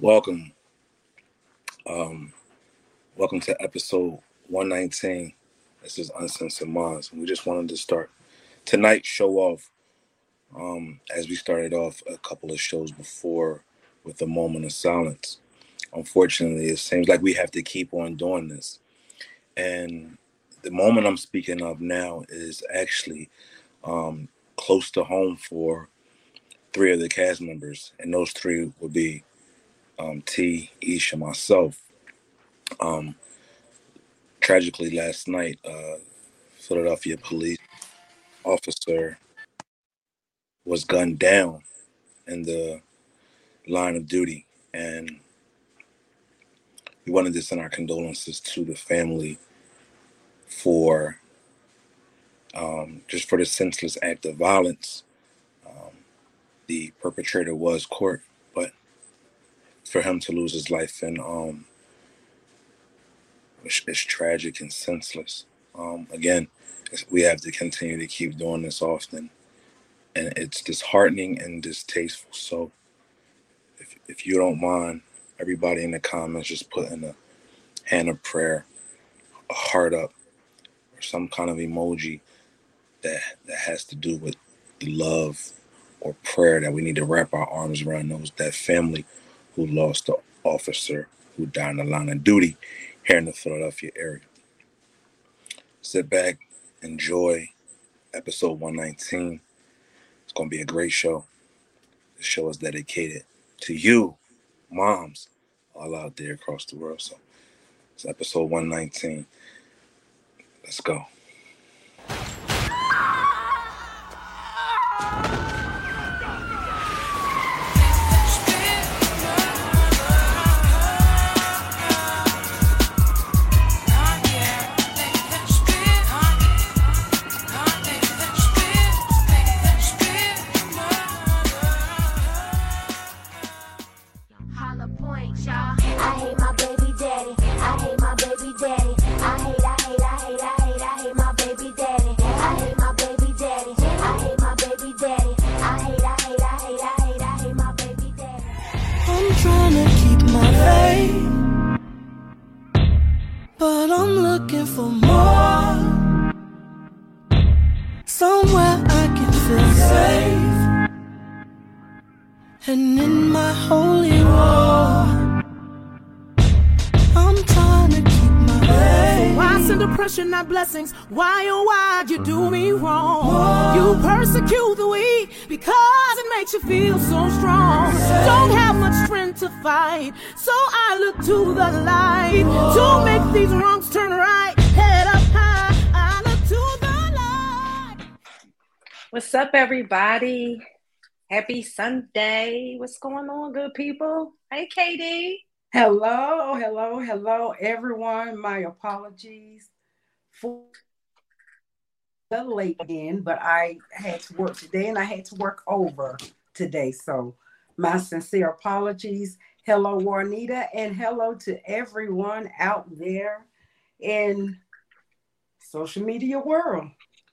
Welcome. Um, welcome to episode 119. This is Uncensored Minds. We just wanted to start tonight show off um, as we started off a couple of shows before with a moment of silence. Unfortunately, it seems like we have to keep on doing this. And the moment I'm speaking of now is actually um, close to home for three of the cast members, and those three would be um, T, Ish, and myself. Um, tragically, last night, uh, Philadelphia police officer was gunned down in the line of duty, and we wanted to send our condolences to the family for um, just for the senseless act of violence. Um, the perpetrator was court, for him to lose his life and um, it's, it's tragic and senseless. Um, again, we have to continue to keep doing this often, and it's disheartening and distasteful. So, if if you don't mind, everybody in the comments just put in a hand of prayer, a heart up, or some kind of emoji that that has to do with love or prayer that we need to wrap our arms around those that family who lost the officer who died in the line of duty here in the Philadelphia area. Sit back, enjoy episode 119. It's going to be a great show. The show is dedicated to you, moms, all out there across the world. So it's episode 119. Let's go. Looking for more. Somewhere I can feel safe, and in my holy war, I'm trying to keep my faith. Why send oppression, not blessings? Why, oh, why you do me wrong? You persecute the weak because it makes you feel so strong. Don't have much strength to fight, so I look to the light to make these turn right. Head up high, I look to the light. What's up, everybody? Happy Sunday. What's going on, good people? Hey, Katie. Hello, hello, hello, everyone. My apologies for the late again, but I had to work today and I had to work over today. So, my sincere apologies. Hello, Juanita, and hello to everyone out there in social media world.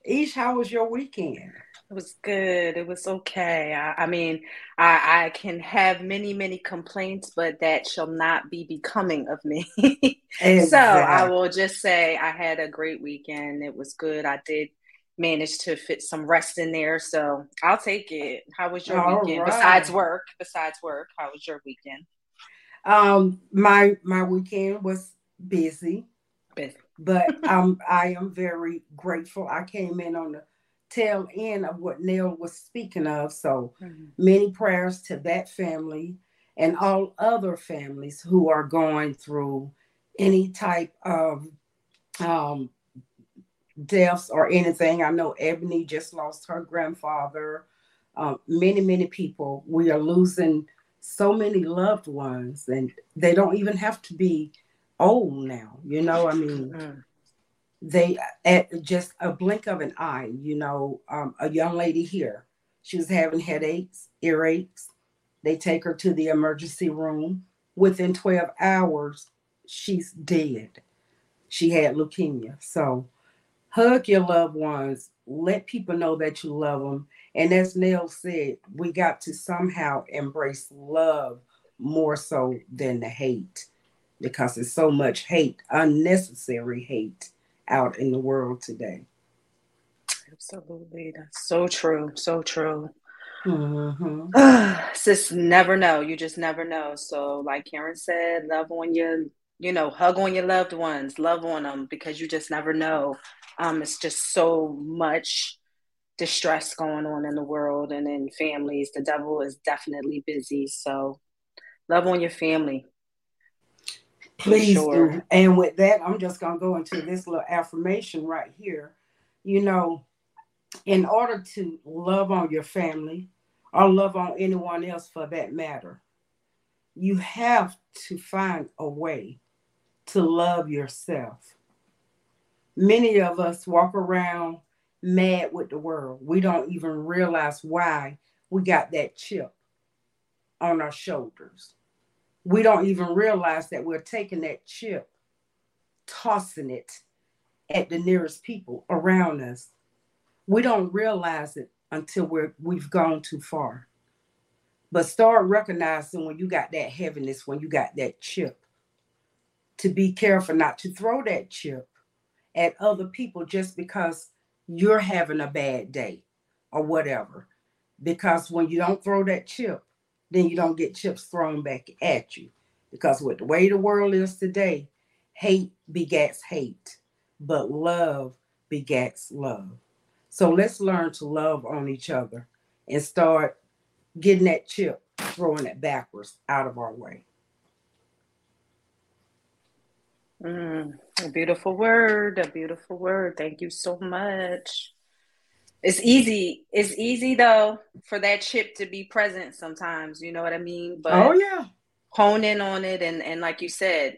Ish, how was your weekend? It was good. It was okay. I, I mean, I, I can have many, many complaints, but that shall not be becoming of me. So I will just say I had a great weekend. It was good. I did manage to fit some rest in there. So I'll take it. How was your All weekend? right. Besides work, besides work, how was your weekend? Um, my my weekend was busy. But um, I am very grateful. I came in on the tail end of what Nell was speaking of. So many prayers to that family and all other families who are going through any type of um, deaths or anything. I know Ebony just lost her grandfather. Um, many, many people. We are losing so many loved ones, and they don't even have to be old now. You know, I mean, Mm. they at just a blink of an eye. You know, um, a young lady here, she was having headaches, earaches. They take her to the emergency room. Within 12 hours, she's dead. She had leukemia. So, hug your loved ones. Let people know that you love them. And as Nell said, we got to somehow embrace love more so than the hate because there's so much hate, unnecessary hate out in the world today. Absolutely. That's so true. So true. Mm-hmm. Just never know. You just never know. So, like Karen said, love on your, you know, hug on your loved ones, love on them because you just never know. Um, it's just so much distress going on in the world and in families. The devil is definitely busy. So, love on your family. Please sure. do. And with that, I'm just going to go into this little affirmation right here. You know, in order to love on your family or love on anyone else for that matter, you have to find a way to love yourself. Many of us walk around mad with the world. We don't even realize why we got that chip on our shoulders. We don't even realize that we're taking that chip, tossing it at the nearest people around us we don't realize it until we're we've gone too far. But start recognizing when you got that heaviness, when you got that chip, to be careful not to throw that chip at other people just because you're having a bad day or whatever. Because when you don't throw that chip, then you don't get chips thrown back at you. Because with the way the world is today, hate begets hate, but love begets love. So let's learn to love on each other and start getting that chip, throwing it backwards out of our way. Mm, a beautiful word, a beautiful word. Thank you so much. It's easy. It's easy though for that chip to be present sometimes. You know what I mean? But oh yeah, hone in on it and and like you said,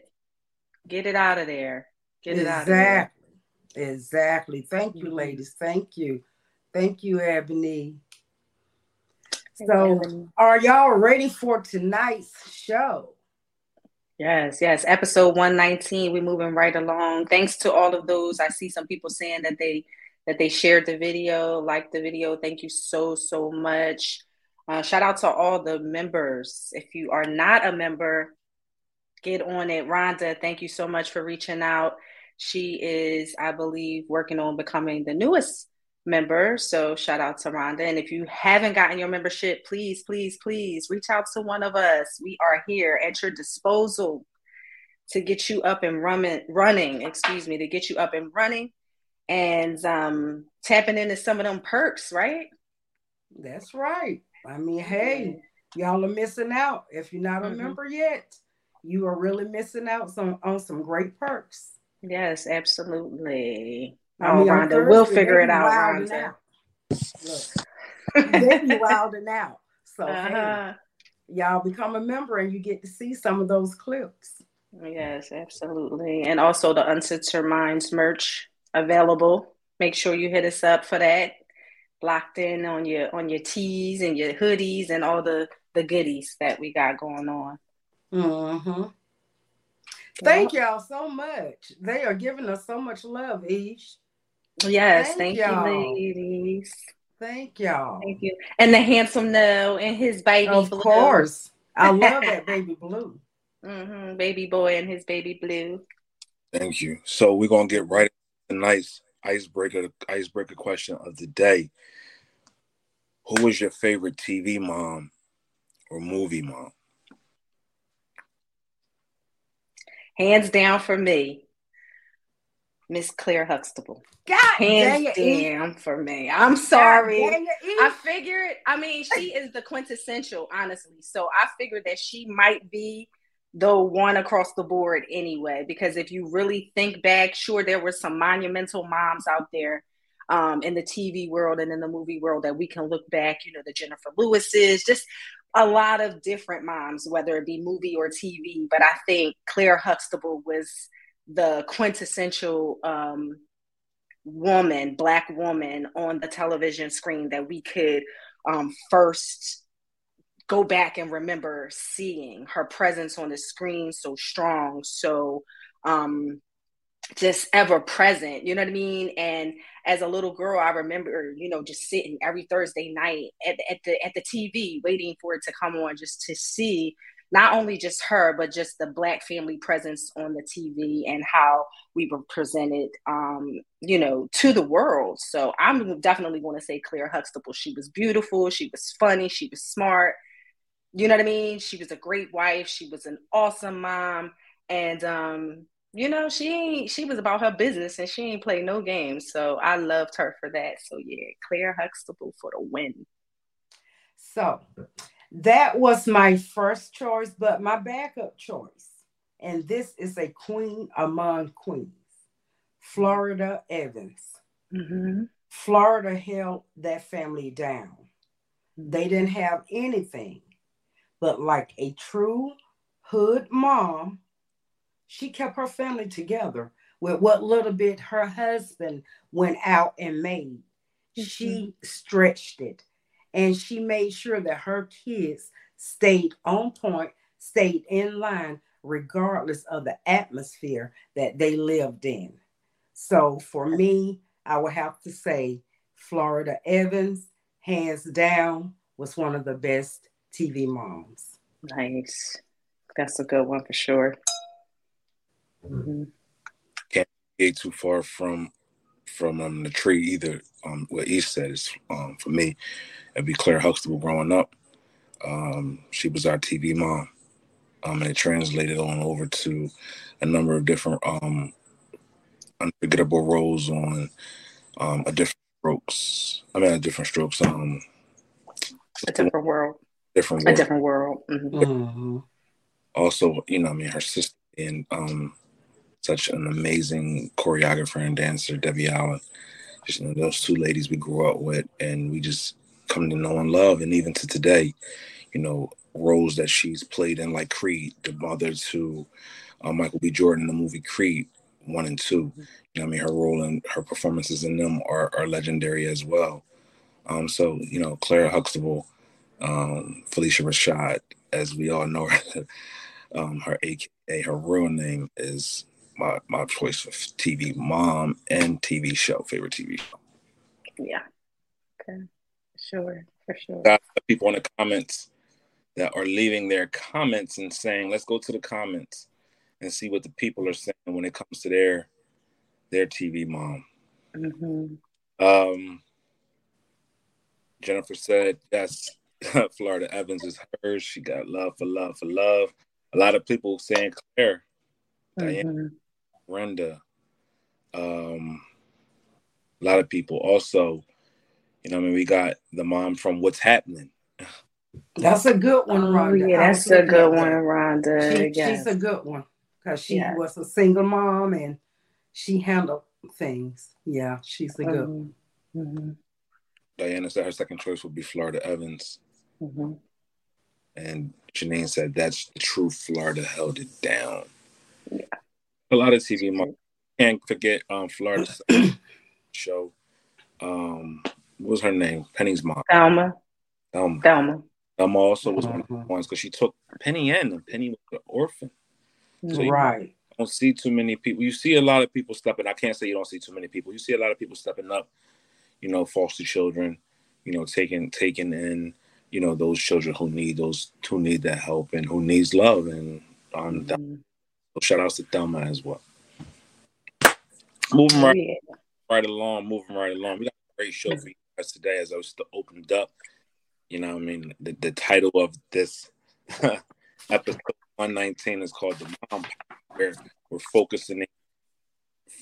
get it out of there. Get exactly. it out of there. Exactly. Thank you, mm-hmm. ladies. Thank you. Thank you, Ebony. So, are y'all ready for tonight's show? Yes, yes. Episode 119. We're moving right along. Thanks to all of those. I see some people saying that they that they shared the video, liked the video. Thank you so, so much. Uh, shout out to all the members. If you are not a member, get on it. Rhonda, thank you so much for reaching out. She is, I believe, working on becoming the newest member. So shout out to Rhonda. And if you haven't gotten your membership, please, please, please reach out to one of us. We are here at your disposal to get you up and running, running, excuse me, to get you up and running and um, tapping into some of them perks, right? That's right. I mean, hey, y'all are missing out. If you're not a mm-hmm. member yet, you are really missing out some, on some great perks. Yes, absolutely. I mean, oh, Rhonda, we'll figure it out, Rhonda. Look, they be wilding out. So uh-huh. hey, y'all become a member and you get to see some of those clips. Yes, absolutely. And also the Uncensored Minds merch available. Make sure you hit us up for that. Locked in on your on your tees and your hoodies and all the the goodies that we got going on. Mm-hmm. Thank y'all so much. They are giving us so much love, Ish. Yes, thank, thank you, ladies. Thank y'all. Thank you. And the handsome no and his baby of blue. course. I love that baby blue. Mm-hmm. Baby boy and his baby blue. Thank you. So we're gonna get right a nice icebreaker icebreaker question of the day. Who is your favorite TV mom or movie mom? hands down for me, Miss Claire Huxtable. God hands down for me. I'm sorry. I figured. I mean, she is the quintessential, honestly. So I figured that she might be the one across the board anyway. Because if you really think back, sure, there were some monumental moms out there um, in the TV world and in the movie world that we can look back. You know, the Jennifer Lewis's, just a lot of different moms, whether it be movie or TV. But I think Claire Huxtable was the quintessential um, woman, black woman on the television screen that we could um, first go back and remember seeing her presence on the screen so strong, so um, just ever present. You know what I mean? And as a little girl, I remember, you know, just sitting every Thursday night at, at the at the TV, waiting for it to come on, just to see not only just her, but just the black family presence on the TV and how we were presented, um, you know, to the world. So I'm definitely going to say Claire Huxtable. She was beautiful. She was funny. She was smart. You know what I mean? She was a great wife. She was an awesome mom. And, um, you know, she ain't, she was about her business and she ain't played no games. So I loved her for that. So yeah, Claire Huxtable for the win. So that was my first choice, but my backup choice, and this is a queen among queens, Florida Evans. Mm-hmm. Florida held that family down. They didn't have anything, but like a true hood mom, she kept her family together with what little bit her husband went out and made. Mm-hmm. She stretched it and she made sure that her kids stayed on point, stayed in line, regardless of the atmosphere that they lived in. So for me, I would have to say Florida Evans, hands down, was one of the best TV moms. Nice. That's a good one for sure. Mm-hmm. Can't get too far from from um, the tree either. Um, what Ish said is um, for me, it'd be Claire Huxtable growing up. Um, she was our TV mom. Um, and it translated on over to a number of different um, unforgettable roles on um, a different strokes. I mean, a different strokes. Um, a different world. Different world. A different world. Mm-hmm. Mm-hmm. Also, you know, I mean, her sister and um, such an amazing choreographer and dancer, Debbie Allen. Just you know, those two ladies we grew up with, and we just come to know and love. And even to today, you know, roles that she's played in, like Creed, the mother to uh, Michael B. Jordan, in the movie Creed one and 2 mm-hmm. You know, I mean, her role and her performances in them are, are legendary as well. Um, so you know, Clara Huxtable, um, Phylicia Rashad, as we all know her, um, her AKA, her real name is my my choice for TV mom and TV show favorite TV show. Yeah. Okay. Sure. For sure. Got people in the comments that are leaving their comments and saying, "Let's go to the comments and see what the people are saying when it comes to their their TV mom." Mm-hmm. Um, Jennifer said, "Yes, Florida Evans is hers. She got love for love for love." A lot of people saying Claire, mm-hmm. Diane, Brenda, um, a lot of people. Also, you know, I mean, we got the mom from What's Happening. That's a good one, Rhonda. Oh, yeah, that's a good one, Rhonda. She, yes. She's a good one because she yes. was a single mom and she handled things. Yeah, she's a good one. Mm-hmm. Diana said her second choice would be Florida Evans. Mm-hmm. And Janine said that's the true Florida held it down. Yeah a lot of TV. Mom. Can't forget um, Florida show. Um, what was her name? Penny's mom. Thelma. Thelma. Thelma. Thelma also was one of the uh-huh. ones because she took Penny in, and Penny was an orphan. So right. don't see too many people. You see a lot of people stepping. I can't say you don't see too many people. You see a lot of people stepping up. You know, foster children. You know, taking taking in. You know, those children who need those who need that help and who needs love and um, mm-hmm. So shout outs to Thelma as well. Moving right, yeah. right along, moving right along. We got a great show for you guys today as I was opened up. You know, I mean, the, the title of this episode 119 is called The Mom where we're focusing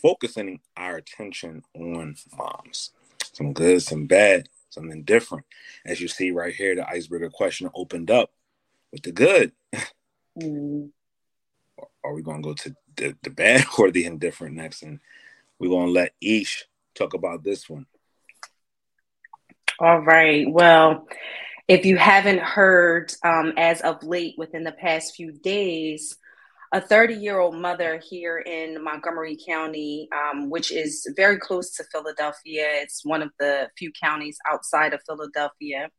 focusing our attention on moms. Some good, some bad, something different. As you see right here, the icebreaker question opened up with the good. Mm are we going to go to the, the bad or the indifferent next? And we're going to let each talk about this one. All right. Well, if you haven't heard, um, as of late within the past few days, a 30 year old mother here in Montgomery County, um, which is very close to Philadelphia. It's one of the few counties outside of Philadelphia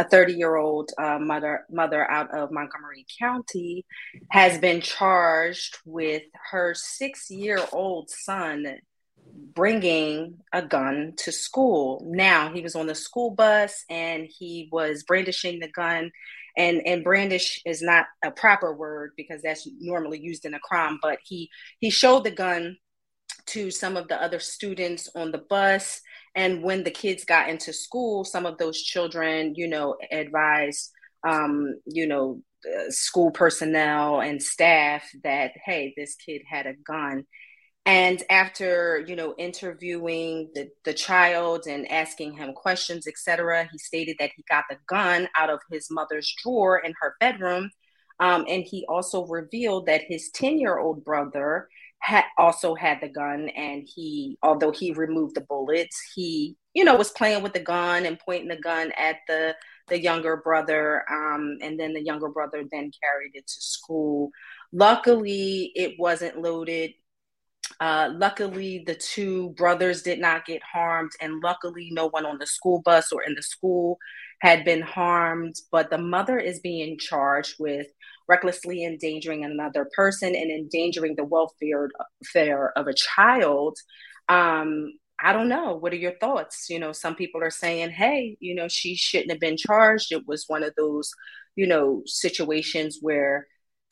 a 30 year old uh, mother mother out of Montgomery County has been charged with her six year old son bringing a gun to school. Now he was on the school bus and he was brandishing the gun and and brandish is not a proper word because that's normally used in a crime but he he showed the gun to some of the other students on the bus. And when the kids got into school some of those children you know advised um, you know school personnel and staff that hey this kid had a gun and after you know interviewing the, the child and asking him questions etc he stated that he got the gun out of his mother's drawer in her bedroom. Um, and he also revealed that his 10 year old brother had also had the gun. And he although he removed the bullets he you know was playing with the gun and pointing the gun at the the younger brother. Um, and then the younger brother then carried it to school. Luckily it wasn't loaded uh, luckily, the two brothers did not get harmed, and luckily, no one on the school bus or in the school had been harmed. But the mother is being charged with recklessly endangering another person and endangering the welfare of a child. Um, I don't know. What are your thoughts? You know, some people are saying, hey, you know, she shouldn't have been charged. It was one of those, you know, situations where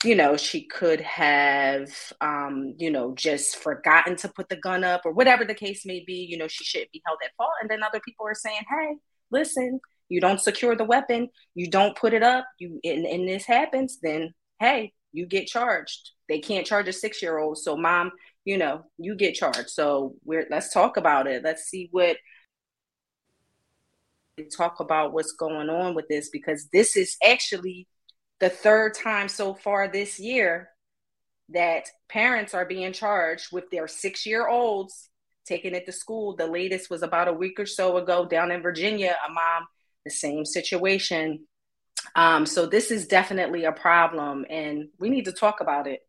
you know, she could have, um, you know, just forgotten to put the gun up or whatever the case may be. You know, she shouldn't be held at fault. And then other people are saying, hey, listen, you don't secure the weapon, you don't put it up, you and, and this happens, then hey, you get charged. They can't charge a six year old. So, mom, you know, you get charged. So, we're let's talk about it. Let's see what talk about what's going on with this because this is actually the third time so far this year that parents are being charged with their six year olds taking it to school. The latest was about a week or so ago down in Virginia, a mom, the same situation. Um, so this is definitely a problem, and we need to talk about it.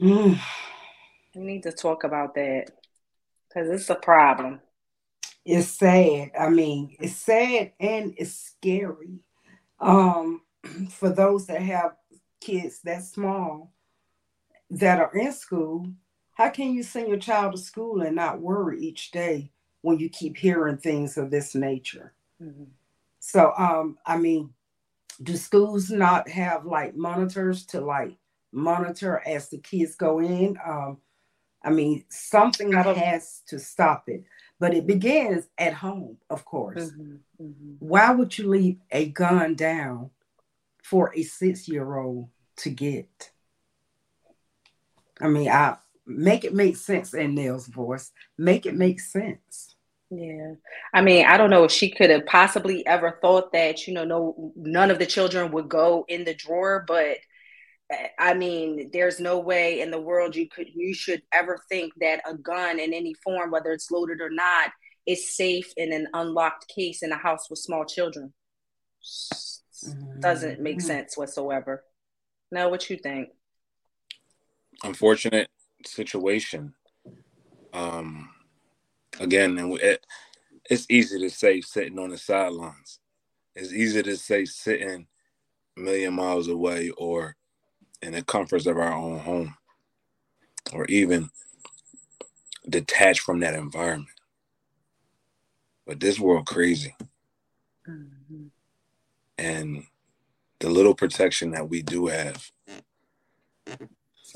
Mm. We need to talk about that because it's a problem. It's sad. I mean, it's sad and it's scary um, for those that have kids that small that are in school, how can you send your child to school and not worry each day when you keep hearing things of this nature? Mm-hmm. So, um, I mean, do schools not have like monitors to like monitor as the kids go in? Um, I mean, something has to stop it but it begins at home, of course. Mm-hmm, mm-hmm. Why would you leave a gun down for a six year old to get? I mean, I make it make sense in Nell's voice. Make it make sense. Yeah. I mean, I don't know if she could have possibly ever thought that, you know, no none of the children would go in the drawer, but I mean, there's no way in the world you could you should ever think that a gun in any form, whether it's loaded or not, is safe in an unlocked case in a house with small children. Doesn't make mm-hmm. sense whatsoever. Now, what you think? Unfortunate situation. Um, again, and it, it's easy to say sitting on the sidelines. It's easy to say sitting a million miles away or in the comforts of our own home or even detached from that environment. But this world crazy. Mm-hmm. And the little protection that we do have,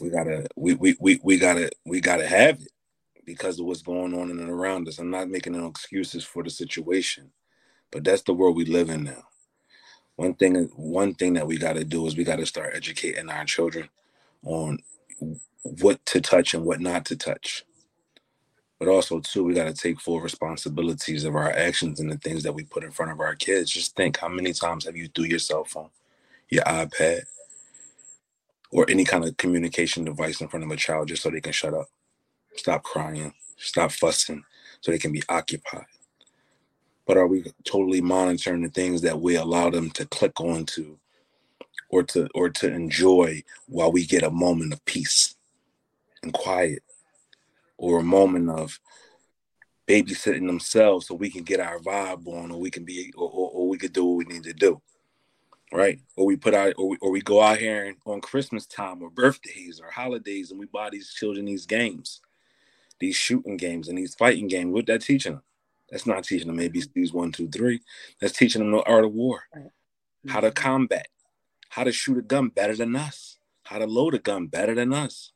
we gotta we, we we we gotta we gotta have it because of what's going on in and around us. I'm not making no excuses for the situation, but that's the world we live in now one thing one thing that we got to do is we got to start educating our children on what to touch and what not to touch. But also too we got to take full responsibilities of our actions and the things that we put in front of our kids. Just think how many times have you threw your cell phone your ipad or any kind of communication device in front of a child just so they can shut up stop crying stop fussing so they can be occupied but are we totally monitoring the things that we allow them to click onto or to or to enjoy while we get a moment of peace and quiet or a moment of babysitting themselves so we can get our vibe on or we can be or, or, or we could do what we need to do right? Or we put out or we, or we go out here and, on christmas time or birthdays or holidays and we buy these children these games these shooting games and these fighting games. What that teaching them That's not teaching them ABCs one, two, three. That's teaching them the art of war, how to mm-hmm. combat, how to shoot a gun better than us, how to load a gun better than us.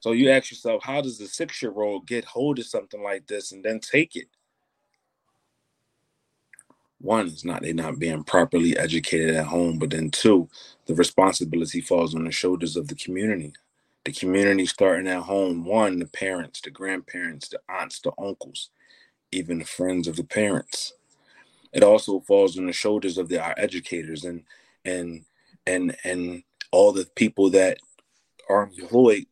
So you ask yourself, how does a six year old get hold of something like this and then take it? One is not they not being properly educated at home, but then two, the responsibility falls on the shoulders of the community. The community starting at home, one, the parents, the grandparents, the aunts, the uncles, even friends of the parents. It also falls on the shoulders of the our educators and and and and all the people that are employed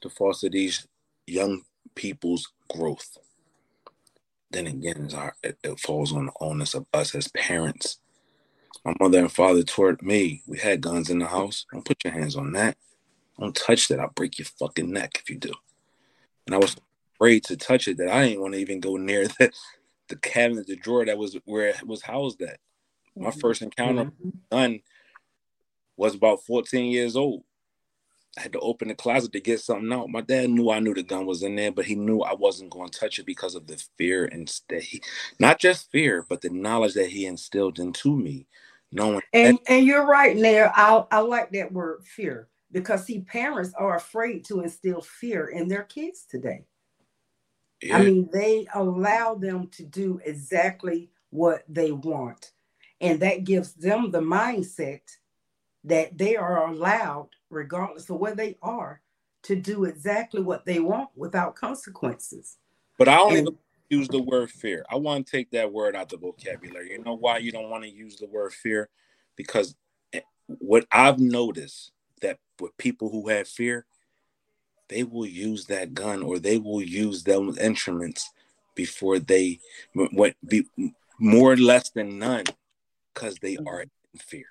to foster these young people's growth. Then again, our, it, it falls on the onus of us as parents. My mother and father taught me we had guns in the house. Don't put your hands on that. Don't touch that. I'll break your fucking neck if you do. And I was afraid to touch it that I didn't want to even go near the, the cabinet, the drawer that was where it was housed at. My mm-hmm. first encounter mm-hmm. gun was about 14 years old. I had to open the closet to get something out. My dad knew I knew the gun was in there, but he knew I wasn't going to touch it because of the fear and that he, not just fear, but the knowledge that he instilled into me. Knowing and that- and you're right, Nair. I I like that word fear because see, parents are afraid to instill fear in their kids today. Yeah. I mean, they allow them to do exactly what they want, and that gives them the mindset that they are allowed, regardless of where they are, to do exactly what they want without consequences. But I don't and, even use the word fear. I want to take that word out the vocabulary. You know why you don't want to use the word fear? Because eh, what I've noticed that with people who have fear, they will use that gun or they will use those instruments before they what be more or less than none because they mm-hmm. are in fear.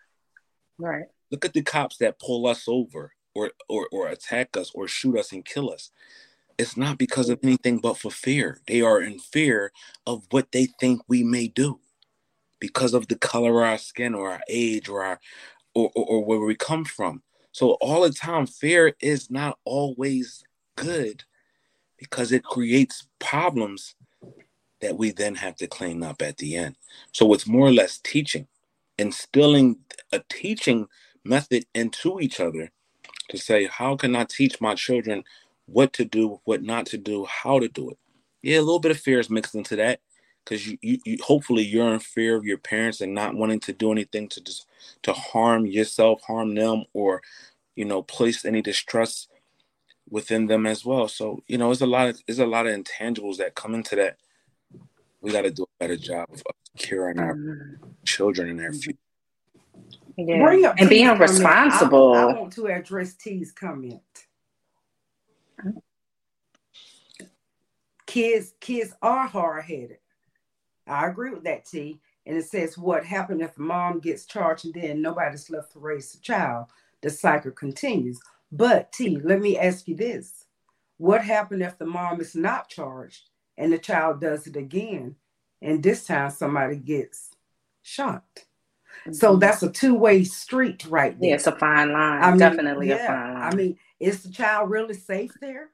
Right. Look at the cops that pull us over or, or, or attack us or shoot us and kill us. It's not because of anything but for fear. They are in fear of what they think we may do because of the color of our skin or our age or our or, or, or where we come from. So all the time, fear is not always good because it creates problems that we then have to clean up at the end. So it's more or less teaching, instilling a teaching method into each other to say, how can I teach my children what to do, what not to do, how to do it? Yeah, a little bit of fear is mixed into that because you, you, you, hopefully you're in fear of your parents and not wanting to do anything to just to harm yourself, harm them, or you know, place any distrust within them as well. So you know, it's a lot of there's a lot of intangibles that come into that. We got to do a better job of caring our mm-hmm. children and their future. Yeah. Bring up and being responsible. I, I, want to address T's comment. Kids, kids are hard headed. I agree with that, T. And it says what happened if mom gets charged and then nobody's left to raise the child. The cycle continues. But T, let me ask you this: What happened if the mom is not charged and the child does it again, and this time somebody gets shot? So mm-hmm. that's a two-way street right there. Yeah, it's a fine line. I mean, Definitely yeah, a fine line. I mean, is the child really safe there?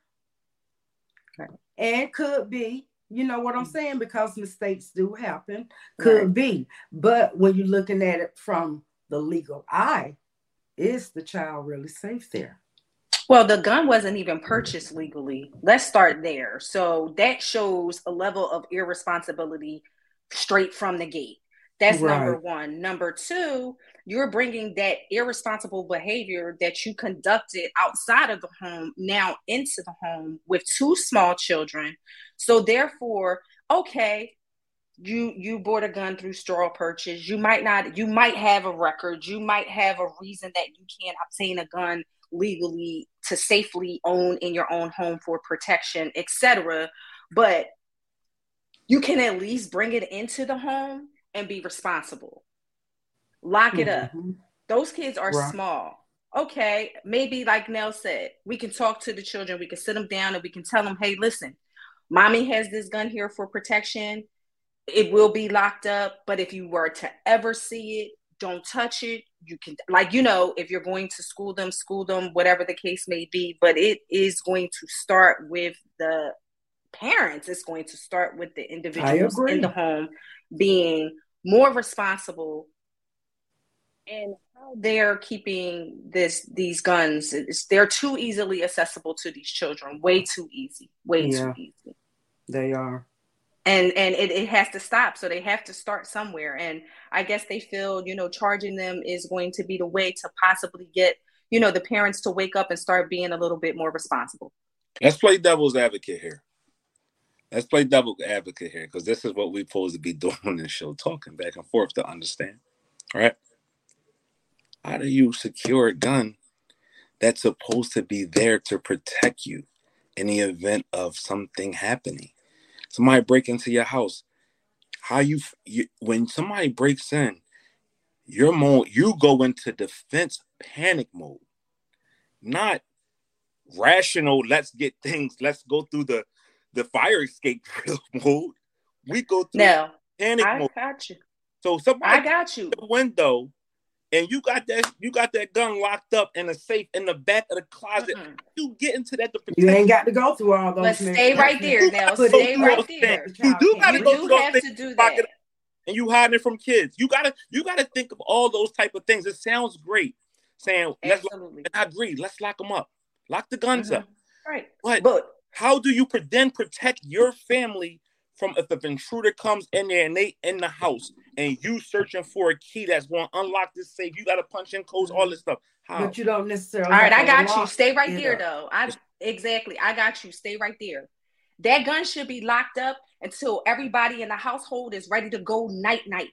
Okay. And could be, you know what I'm mm-hmm. saying? Because mistakes do happen, could right. be. But when you're looking at it from the legal eye, is the child really safe there? Well, the gun wasn't even purchased legally. Let's start there. So that shows a level of irresponsibility straight from the gate. That's right. number one. Number two, you're bringing that irresponsible behavior that you conducted outside of the home now into the home with two small children. So therefore, okay, you you bought a gun through straw purchase. You might not. You might have a record. You might have a reason that you can't obtain a gun legally to safely own in your own home for protection, etc. But you can at least bring it into the home and be responsible. Lock it mm-hmm. up. Those kids are right. small. Okay, maybe like Nell said, we can talk to the children, we can sit them down and we can tell them, hey, listen, mommy has this gun here for protection. It will be locked up, but if you were to ever see it, don't touch it. You can, like, you know, if you're going to school them, school them, whatever the case may be, but it is going to start with the parents. It's going to start with the individuals in the home being more responsible and how they're keeping this these guns. It's, they're too easily accessible to these children. Way too easy. Way yeah, too easy. They are. And and it, it has to stop. So they have to start somewhere. And I guess they feel, you know, charging them is going to be the way to possibly get, you know, the parents to wake up and start being a little bit more responsible. Let's play devil's advocate here. Let's play double advocate here because this is what we're supposed to be doing on this show, talking back and forth to understand. All right. How do you secure a gun that's supposed to be there to protect you in the event of something happening? Somebody break into your house. How you, you when somebody breaks in, your mode you go into defense panic mode, not rational. Let's get things. Let's go through the the fire escape drill mode. We go through no, panic I mode. got you. So somebody I got you. The window, and you got that you got that gun locked up in a safe in the back of the closet. Mm-hmm. You get into that. You ain't got to go through all those. But stay right there now. Stay right there. You do got to go through those things. To do that. And you hiding it from kids. You gotta you gotta think of all those type of things. It sounds great saying Absolutely. let's I agree. Let's lock them up. Lock the guns mm-hmm. up. Right. But, but how do you then protect your family from if an intruder comes in there and they in the house and you searching for a key that's going to unlock this safe? You got to punch in codes, all this stuff. How? But you don't necessarily. All right, I got you. Stay right there, though. I exactly. I got you. Stay right there. That gun should be locked up until everybody in the household is ready to go night night.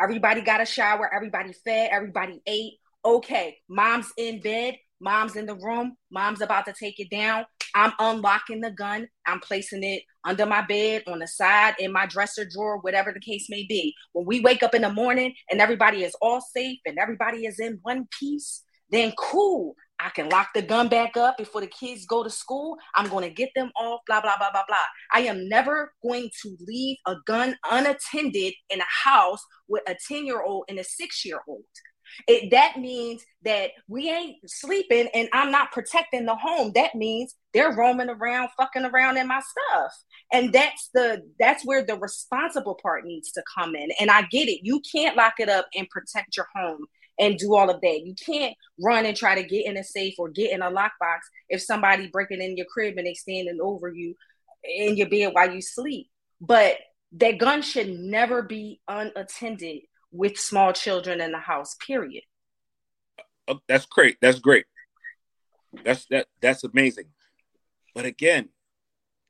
Everybody got a shower. Everybody fed. Everybody ate. Okay, mom's in bed. Mom's in the room. Mom's about to take it down. I'm unlocking the gun. I'm placing it under my bed, on the side, in my dresser drawer, whatever the case may be. When we wake up in the morning and everybody is all safe and everybody is in one piece, then cool. I can lock the gun back up before the kids go to school. I'm going to get them off, blah, blah, blah, blah, blah. I am never going to leave a gun unattended in a house with a 10 year old and a six year old. It, that means that we ain't sleeping and I'm not protecting the home. That means they're roaming around, fucking around in my stuff. And that's the that's where the responsible part needs to come in. And I get it. You can't lock it up and protect your home and do all of that. You can't run and try to get in a safe or get in a lockbox if somebody breaking in your crib and they standing over you in your bed while you sleep. But that gun should never be unattended with small children in the house period. Oh, that's great. That's great. That's that that's amazing. But again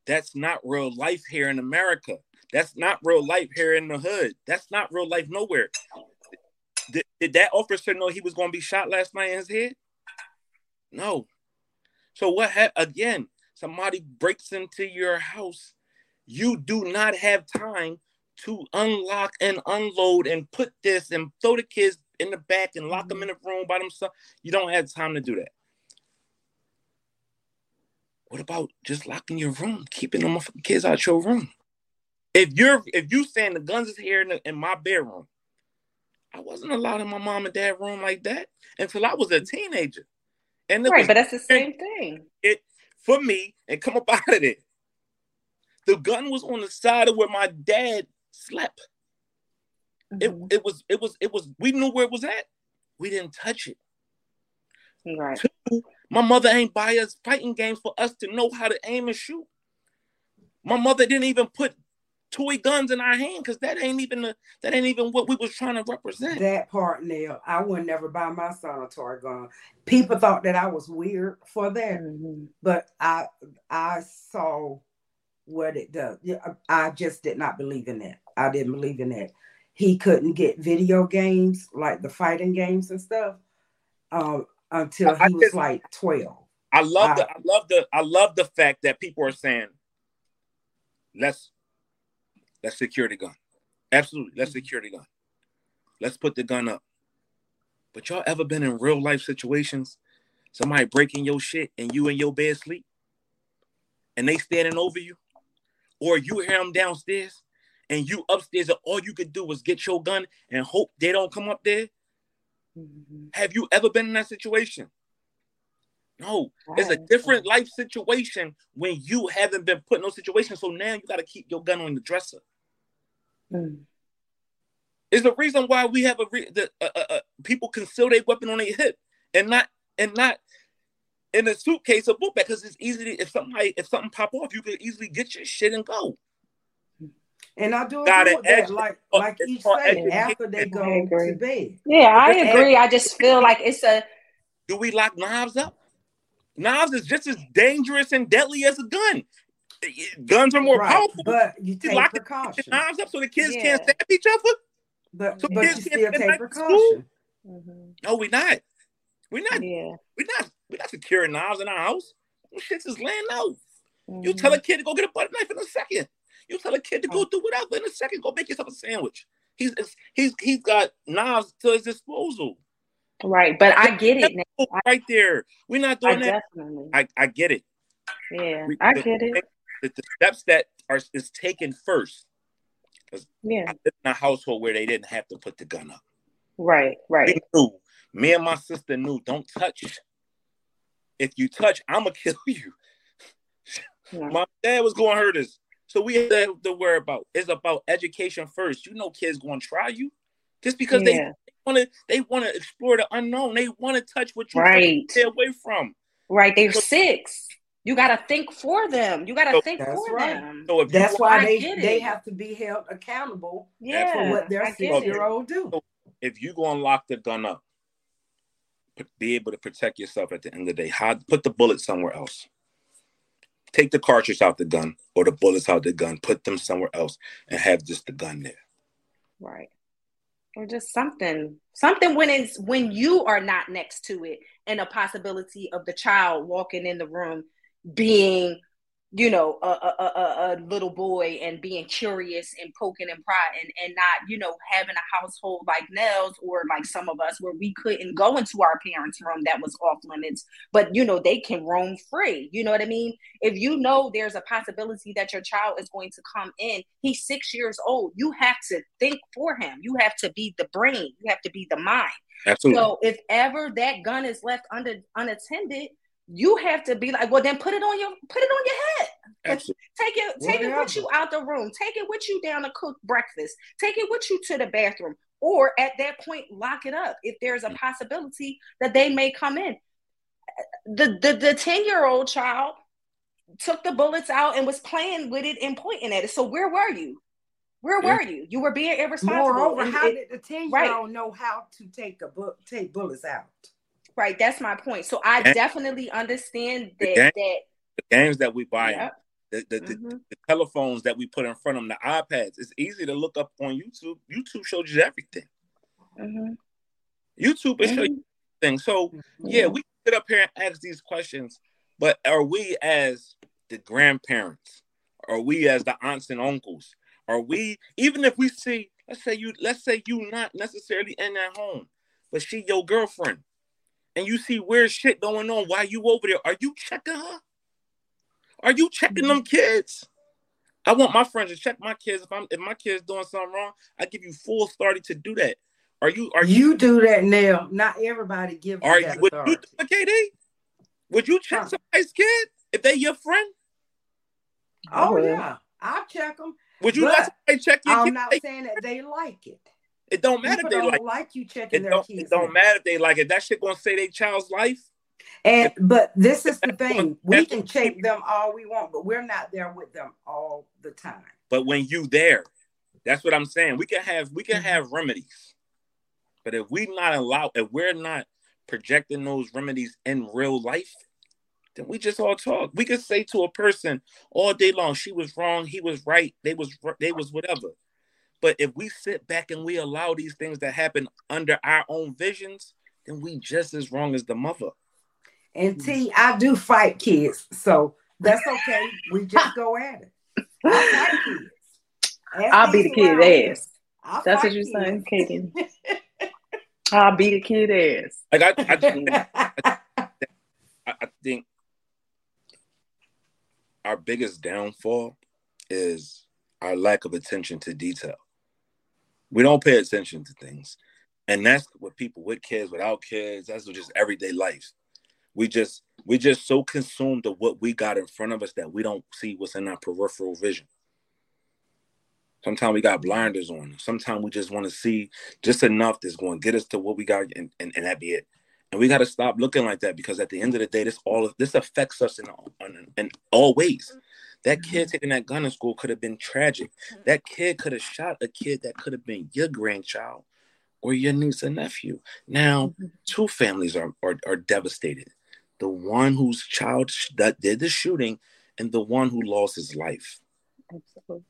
that's not real life here in america. That's not real life here in the hood. That's not real life nowhere. Did, did that officer know he was going to be shot last night in his head? No. So what ha- again somebody breaks into your house. You do not have time to unlock and unload and put this and throw the kids in the back and lock them in mm-hmm. the room by themselves. You don't have time to do that. What about just locking your room, keeping them kids out your room? If you're if you saying the guns is here in, the, in my bedroom, I wasn't allowed in my mom and dad room like that until I was a teenager. And right, was, but that's the same thing. It for me and come up out of it. The gun was on the side of where my dad slept. Mm-hmm. It, it was it was it was we knew where it was at. We didn't touch it. Right. Two, my mother ain't buy us fighting games for us to know how to aim and shoot. My mother didn't even put toy guns in our hand because that ain't even the, that ain't even what we was trying to represent. That part, Nell, I would never buy my son a toy gun. People thought that I was weird for that, mm-hmm. but I I saw what it does. I just did not believe in it. I didn't believe in that. He couldn't get video games like the fighting games and stuff um, until he was like twelve. I love I, the I love the I love the fact that people are saying, let's let's secure the gun. Absolutely, let's mm-hmm. secure the gun. Let's put the gun up. But y'all ever been in real life situations? Somebody breaking your shit and you in your bed sleep, and they standing over you, or you hear them downstairs and you upstairs and all you could do was get your gun and hope they don't come up there? Mm-hmm. Have you ever been in that situation? No, it's a different life situation when you haven't been put in those situations. So now you got to keep your gun on the dresser. Mm. Is the reason why we have a re- the, uh, uh, uh, people conceal their weapon on their hip and not and not in a suitcase or book bag because it's easy to, if something if something pop off, you can easily get your shit and go. And I do agree with that. Like, like each say, after they go to bed. Yeah, I agree. I just feel like it's a. Do we lock knives up? Knives is just as dangerous and deadly as a gun. Guns are more right, powerful. But you take lock precaution. knives up so the kids yeah. can't stab each other. But, so but you still take precaution. Mm-hmm. No, we're not. We're not. Yeah. We're not. We're not securing knives in our house. Those shits is laying out. Mm-hmm. You tell a kid to go get a butter knife in a second. You tell a kid to go oh. do whatever in a second. Go make yourself a sandwich. He's he's he's got knives to his disposal. Right, but I get it now. Right there, we're not doing I that. Definitely. I I get it. Yeah, we, I get it. The, the, steps that are is taken first. Yeah, I lived in a household where they didn't have to put the gun up. Right, right. Knew, me and my sister knew. Don't touch. If you touch, I'm gonna kill you. Yeah. My dad was going to hurt us. So we have to worry about it's about education first. You know, kids going to try you just because yeah. they want to. They want to explore the unknown. They want to touch what you right. stay away from. Right, they're so, six. You got to think for them. You got to so, think for right. them. So that's why they they have to be held accountable yeah, for what their six year old do. So if you go and lock the gun up, be able to protect yourself at the end of the day. Hide, put the bullet somewhere else take the cartridge out the gun or the bullets out the gun, put them somewhere else, and have just the gun there. Right. Or just something, something when it's when you are not next to it, and a possibility of the child walking in the room being you know a, a, a, a, little boy and being curious and poking and prying and not you know having a household like Nell's or like some of us where we couldn't go into our parents room that was off limits but you know they can roam free. You know what i mean? If you know there's a possibility that your child is going to come in he's six years old you have to think for him. You have to be the brain. You have to be the mind. Absolutely. so if ever that gun is left under unattended you have to be like, well, then put it on your put it on your head. Absolutely. Take it, take it with you out the room. Take it with you down to cook breakfast. Take it with you to the bathroom. Or at that point, lock it up if there's a possibility that they may come in. The the the 10-year-old child took the bullets out and was playing with it and pointing at it. So where were you? Where were you? You were being irresponsible. Moreover, how it, did the 10 year old right. know how to take a book take bullets out? Right, that's my point. So I definitely understand that the, game, that the games that we buy, yep. the, the, mm-hmm. the, telephones that we put in front of them, the iPads. It's easy to look up on YouTube. YouTube shows you everything. Mm-hmm. YouTube is mm-hmm. show you everything. So yeah, we sit up here and ask these questions, but are we as the grandparents? Are we as the aunts and uncles? Are we even if we see, let's say you, let's say you not necessarily in that home, but she your girlfriend and you see weird shit going on while you over there, are you checking her? Are you checking them kids? I want my friends to check my kids. If I'm if my kids doing something wrong, I give you full authority to do that. Are you are you, you do that now? Not everybody gives are you, would you KD? Would you check huh. somebody's kid if they your friend? Oh yeah, I'll check them. Would you let somebody check your I'm kid? not saying that they like it. It don't matter People if they don't like, like you checking it. Their don't, it don't matter if they like it. That shit gonna say their child's life. And but this is the thing: we can check them all we want, but we're not there with them all the time. But when you there, that's what I'm saying. We can have we can have remedies, but if we not allow, if we're not projecting those remedies in real life, then we just all talk. We could say to a person all day long, she was wrong, he was right, they was they was whatever. But if we sit back and we allow these things to happen under our own visions, then we just as wrong as the mother. And T, I do fight kids, so that's okay. we just go at it. I fight kids. I'll beat the kid ass. I'll that's what you're saying, KD. I'll beat the kid ass. Like I, I, I, I think our biggest downfall is our lack of attention to detail. We don't pay attention to things. And that's what people with kids, without kids, that's just everyday life. We just we just so consumed of what we got in front of us that we don't see what's in our peripheral vision. Sometimes we got blinders on. Sometimes we just want to see just enough that's going to get us to what we got, and, and, and that be it. And we got to stop looking like that because at the end of the day, this all this affects us in, in, in all ways. That kid taking that gun in school could have been tragic. That kid could have shot a kid that could have been your grandchild or your niece and nephew. Now, two families are, are, are devastated. The one whose child that did the shooting and the one who lost his life. Absolutely.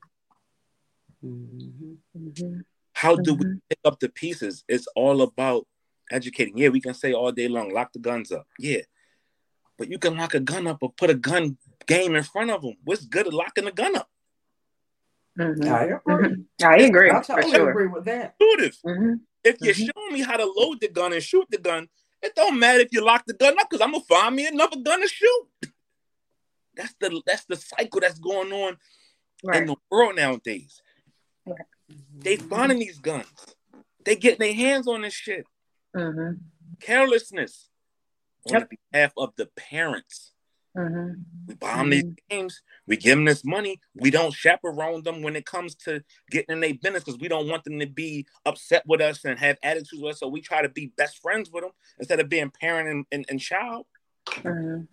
Mhm. Mm-hmm. How do we pick up the pieces? It's all about educating. Yeah, we can say all day long, lock the guns up. Yeah. But you can lock a gun up or put a gun game in front of them. What's good at locking the gun up? Mhm. I agree. Mhm. I agree I totally sure. agree with that. Intuitive. Mhm. If you're Mhm. showing me how to load the gun and shoot the gun, it don't matter if you lock the gun up because I'm gonna find me another gun to shoot. That's the that's the cycle that's going on in the world nowadays. They finding these guns. They getting their hands on this shit. Mhm. Carelessness on Yep. behalf of the parents. Mhm. We buy them these games. We give them this money. We don't chaperone them when it comes to getting in their business because we don't want them to be upset with us and have attitudes with us. So we try to be best friends with them instead of being parent and, and, and child. Mhm.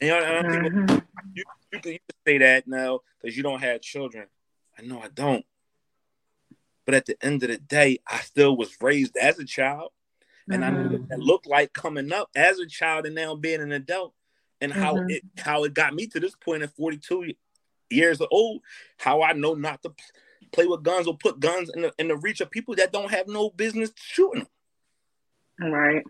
You know, Mhm. you, you, can, you can say that now because you don't have children. I know I don't. But at the end of the day, I still was raised as a child. And I know what that looked like coming up as a child and now being an adult, and how Mhm. it how it got me to this point at 42 years old. How I know not to play with guns or put guns in the in the reach of people that don't have no business shooting them. Right.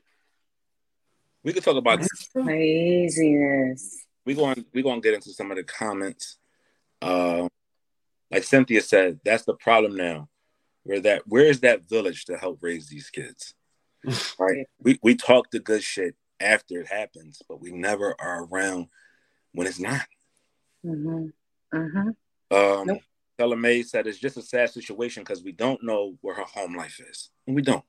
We could talk about That's true. Laziness. we going we going to get into some of the comments. Uh, like Cynthia said, that's the problem now. Where that where is that village to help raise these kids? Right. We we talk the good shit after it happens, but we never are around when it's not. Mhm. Mhm. Um, Nope. Stella May said it's just a sad situation because we don't know where her home life is, and we don't.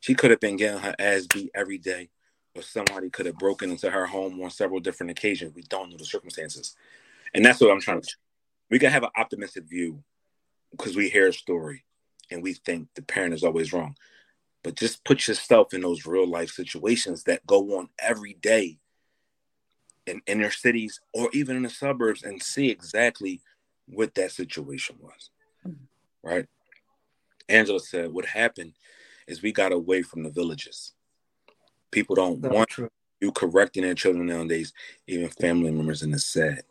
She could have been getting her ass beat every day, or somebody could have broken into her home on several different occasions. We don't know the circumstances, and that's what I'm trying to. We can have an optimistic view because we hear a story and we think the parent is always wrong, but just put yourself in those real life situations that go on every day in inner cities or even in the suburbs and see exactly what that situation was. Mm-hmm. Right? Angela said, What happened is we got away from the villages. People don't So want true. you correcting their children nowadays, even family members, and it's sad.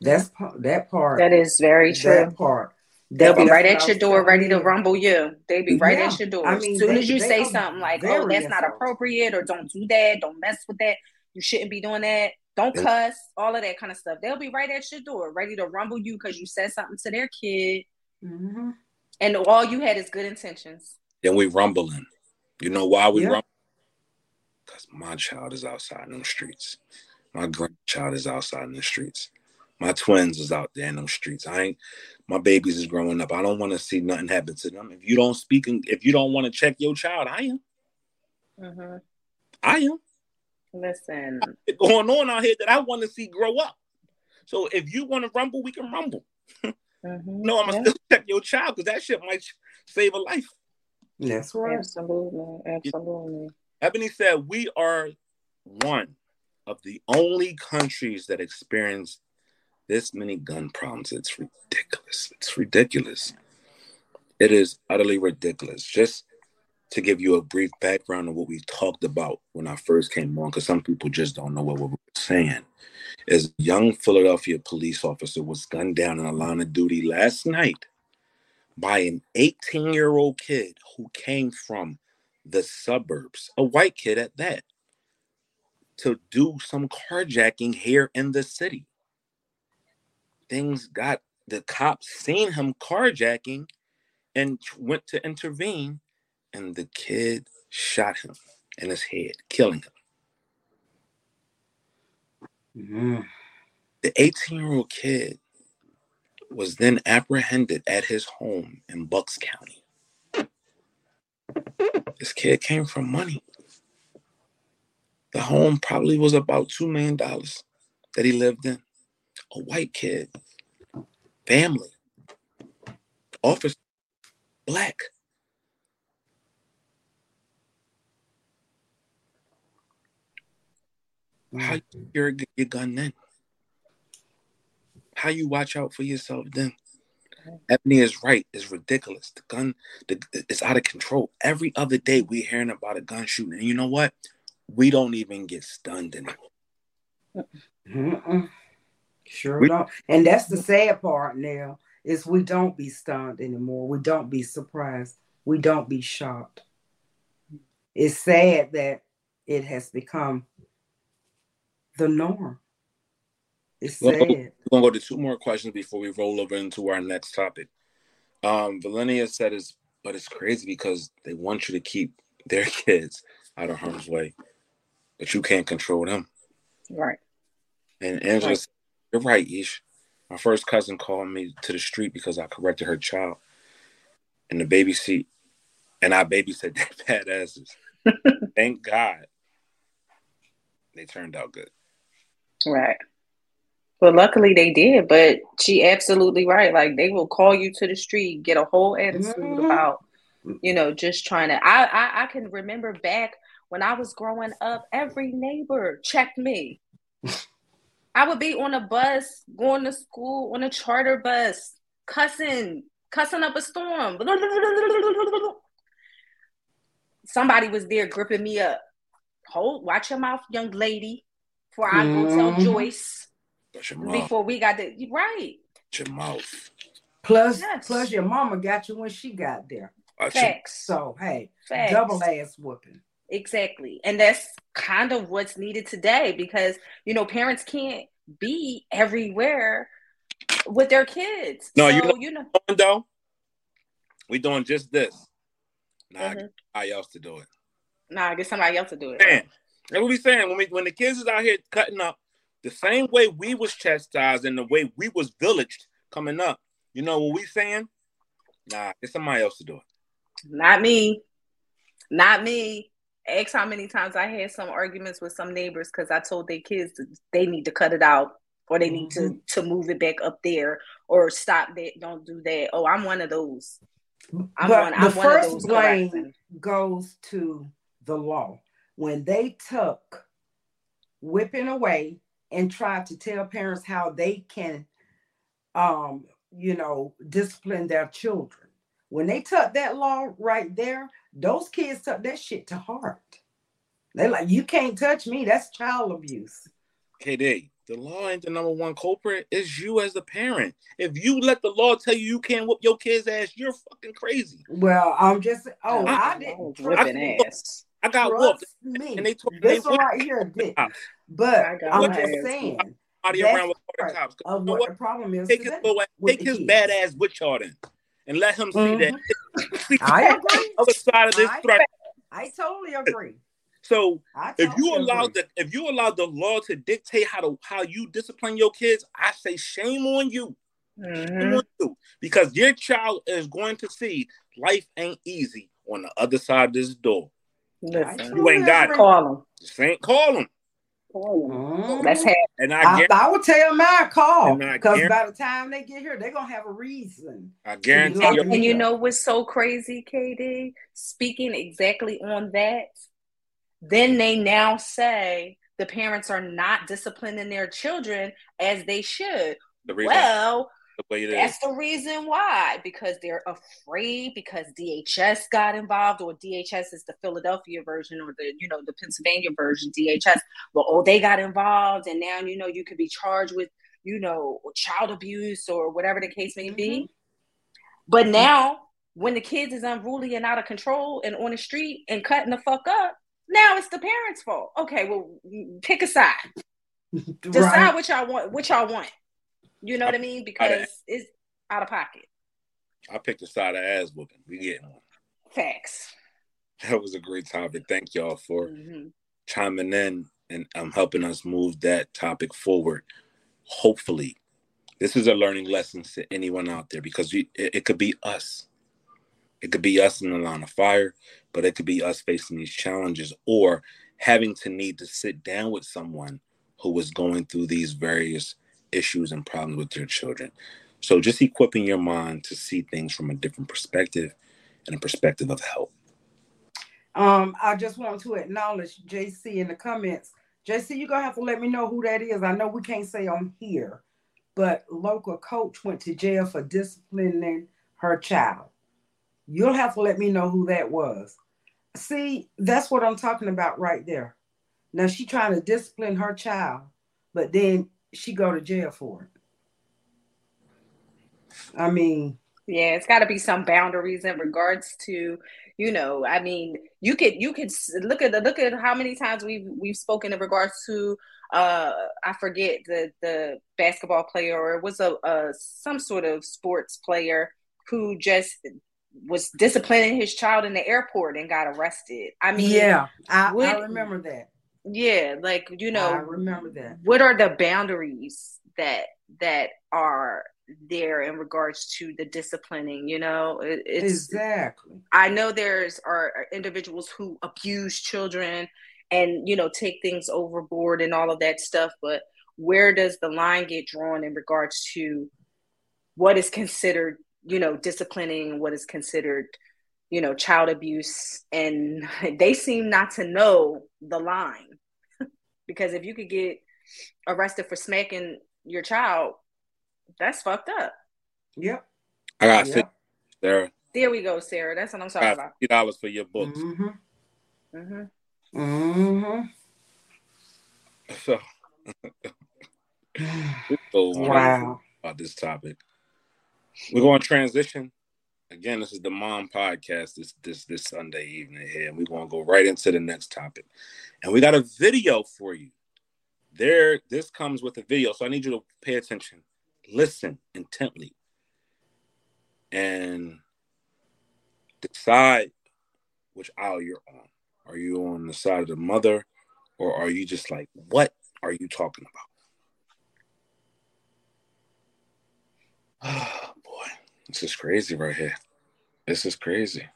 That's that part. That is very true. That part. They'll be right at your door, ready to rumble you. They'll be right Yeah. at your door. I as soon they- as you say something like, "Oh, that's not appropriate," or "Don't do that," "Don't mess with that," "You shouldn't be doing that," "Don't Yeah. cuss," all of that kind of stuff. They'll be right at your door, ready to rumble you because you said something to their kid, Mhm. and all you had is good intentions. Then we rumbling. You know why we Yeah. rumble? Because my child is outside in the streets. My grandchild is outside in the streets. My twins is out there in them streets. I ain't my babies is growing up. I don't want to see nothing happen to them. If you don't speak and if you don't want to check your child, I am. hmm I am. Listen, It's going on out here that I want to see grow up. So if you want to rumble, we can rumble. Mhm. No, I'm gonna Yeah, still check your child because that shit might save a life. That's right. absolutely, absolutely. Ebony said, We are one of the only countries that experience this many gun problems. It's ridiculous. It's ridiculous. It is utterly ridiculous. Just to give you a brief background of what we talked about when I first came on, because some people just don't know what we were saying. Is a young Philadelphia police officer was gunned down in a line of duty last night by an 18 year old kid who came from the suburbs, a white kid at that, to do some carjacking here in the city. Things got the cops seen him carjacking and went to intervene, and the kid shot him in his head, killing him. Mhm. The 18 year old kid was then apprehended at his home in Bucks County. This kid came from money. The home probably was about two million dollars that he lived in. A white kid, family, office, black. Mm. How you secure your gun then? How you watch out for yourself then? Ebony is right. It's ridiculous. The gun, the, it's out of control. Every other day we're hearing about a gun shooting, and you know what? We don't even get stunned anymore. Mm-mm. Sure we, don't. And that's the sad part now is we don't be stunned anymore. We don't be surprised. We don't be shocked. It's sad that it has become the norm. It's we're sad. Gonna, we're gonna go to two more questions before we roll over into our next topic. Um, Valenia said is but it's crazy because they want you to keep their kids out of harm's way, but you can't control them. Right. And Angela right. You're right, Ish. My first cousin called me to the street because I corrected her child in the baby seat. And I babysat their badasses. Thank God they turned out good. Right. Well, luckily they did, but she absolutely right. Like they will call you to the street, get a whole attitude mm-hmm. about, you know, just trying to. I, I I can remember back when I was growing up, every neighbor checked me. I would be on a bus going to school on a charter bus, cussing, cussing up a storm. Somebody was there gripping me up. Hold, watch your mouth, young lady, before I go tell mm-hmm. Joyce. Before we got the right. Your mouth. Plus, yes. plus your mama got you when she got there. Facts. So hey, Facts. double ass whooping. Exactly. And that's kind of what's needed today because, you know, parents can't be everywhere with their kids. No, so, you know, you know, though, we doing just this. Nah, mm-hmm. somebody else to do it. Nah, I get somebody else to do it. Man, that's what we saying. When we when the kids is out here cutting up, the same way we was chastised and the way we was villaged coming up. You know what we saying? Nah, get somebody else to do it. Not me. Not me. Ask how many times I had some arguments with some neighbors because I told their kids they need to cut it out or they need mm-hmm. to to move it back up there or stop that. Don't do that. Oh, I'm one of those. I'm but one, the I'm first blame goes to the law when they took whipping away and tried to tell parents how they can, um, you know, discipline their children. When they took that law right there, those kids took that shit to heart. They're like, you can't touch me. That's child abuse. KD, the law ain't the number one culprit. It's you as the parent. If you let the law tell you you can't whoop your kid's ass, you're fucking crazy. Well, I'm just oh, I, I didn't whipping ass. I got whooped. Me. And they told this one right here did. But I'm just saying. Body around with cops. Of what, what the problem is. Take his, take his badass with y'all then and let him see mm-hmm. that. I agree. Other side of this I, threat. I totally agree. So if you allow the if you allow the law to dictate how to how you discipline your kids, I say shame on you. Mm-hmm. Shame on you. Because your child is going to see life ain't easy on the other side of this door. Listen, you ain't got it. Call them. Just ain't call them. Mm-hmm. That's have. And I, I, I would tell them I call because by the time they get here, they're gonna have a reason. I guarantee. And, and you know what's so crazy, KD? Speaking exactly on that, then they now say the parents are not disciplining their children as they should. The well, the way it That's is. the reason why, because they're afraid because DHS got involved, or DHS is the Philadelphia version, or the you know the Pennsylvania version, DHS. Well, oh, they got involved, and now you know you could be charged with you know child abuse or whatever the case may mm-hmm. be. But now, when the kids is unruly and out of control and on the street and cutting the fuck up, now it's the parents' fault. Okay, well, pick a side. Decide right. what y'all want. What y'all want. You know what I mean? Because it's out of pocket. I picked a side of ass whooping. We getting one. Facts. That was a great topic. Thank y'all for mm-hmm. chiming in and um, helping us move that topic forward. Hopefully, this is a learning lesson to anyone out there because we, it, it could be us. It could be us in the line of fire, but it could be us facing these challenges, or having to need to sit down with someone who was going through these various issues and problems with their children. So just equipping your mind to see things from a different perspective and a perspective of help. Um, I just want to acknowledge JC in the comments. JC, you're gonna have to let me know who that is. I know we can't say on here, but local coach went to jail for disciplining her child. You'll have to let me know who that was. See, that's what I'm talking about right there. Now she trying to discipline her child, but then she go to jail for it. I mean, yeah, it's got to be some boundaries in regards to, you know, I mean, you could you could look at the look at how many times we've we've spoken in regards to uh I forget the the basketball player or it was a, a some sort of sports player who just was disciplining his child in the airport and got arrested. I mean, yeah, I, I remember that. Yeah, like you know, I remember that. What are the boundaries that that are there in regards to the disciplining? You know, it, it's exactly. I know there's are individuals who abuse children and you know take things overboard and all of that stuff, but where does the line get drawn in regards to what is considered you know disciplining what is considered you know child abuse and they seem not to know the line. Because if you could get arrested for smacking your child that's fucked up. Yep. I got yep. sarah. There we go sarah. That's what i'm talking about. $50 for your books. Mm-hmm. Mm-hmm, mm-hmm. so wow. about this topic. We're going to transition. Again, this is the Mom Podcast this this this Sunday evening here, and we're going to go right into the next topic. And we got a video for you. There, this comes with a video, so I need you to pay attention, listen intently, and decide which aisle you're on. Are you on the side of the mother, or are you just like, what are you talking about? This is crazy right here. This is crazy.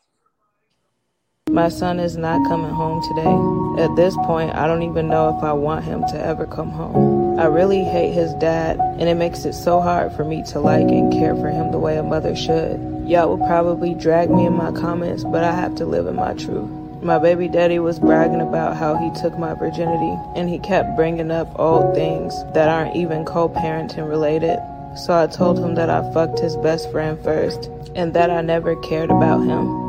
My son is not coming home today. At this point, I don't even know if I want him to ever come home. I really hate his dad, and it makes it so hard for me to like and care for him the way a mother should. Y'all will probably drag me in my comments, but I have to live in my truth. My baby daddy was bragging about how he took my virginity, and he kept bringing up old things that aren't even co parenting related so I told him that I fucked his best friend first and that I never cared about him.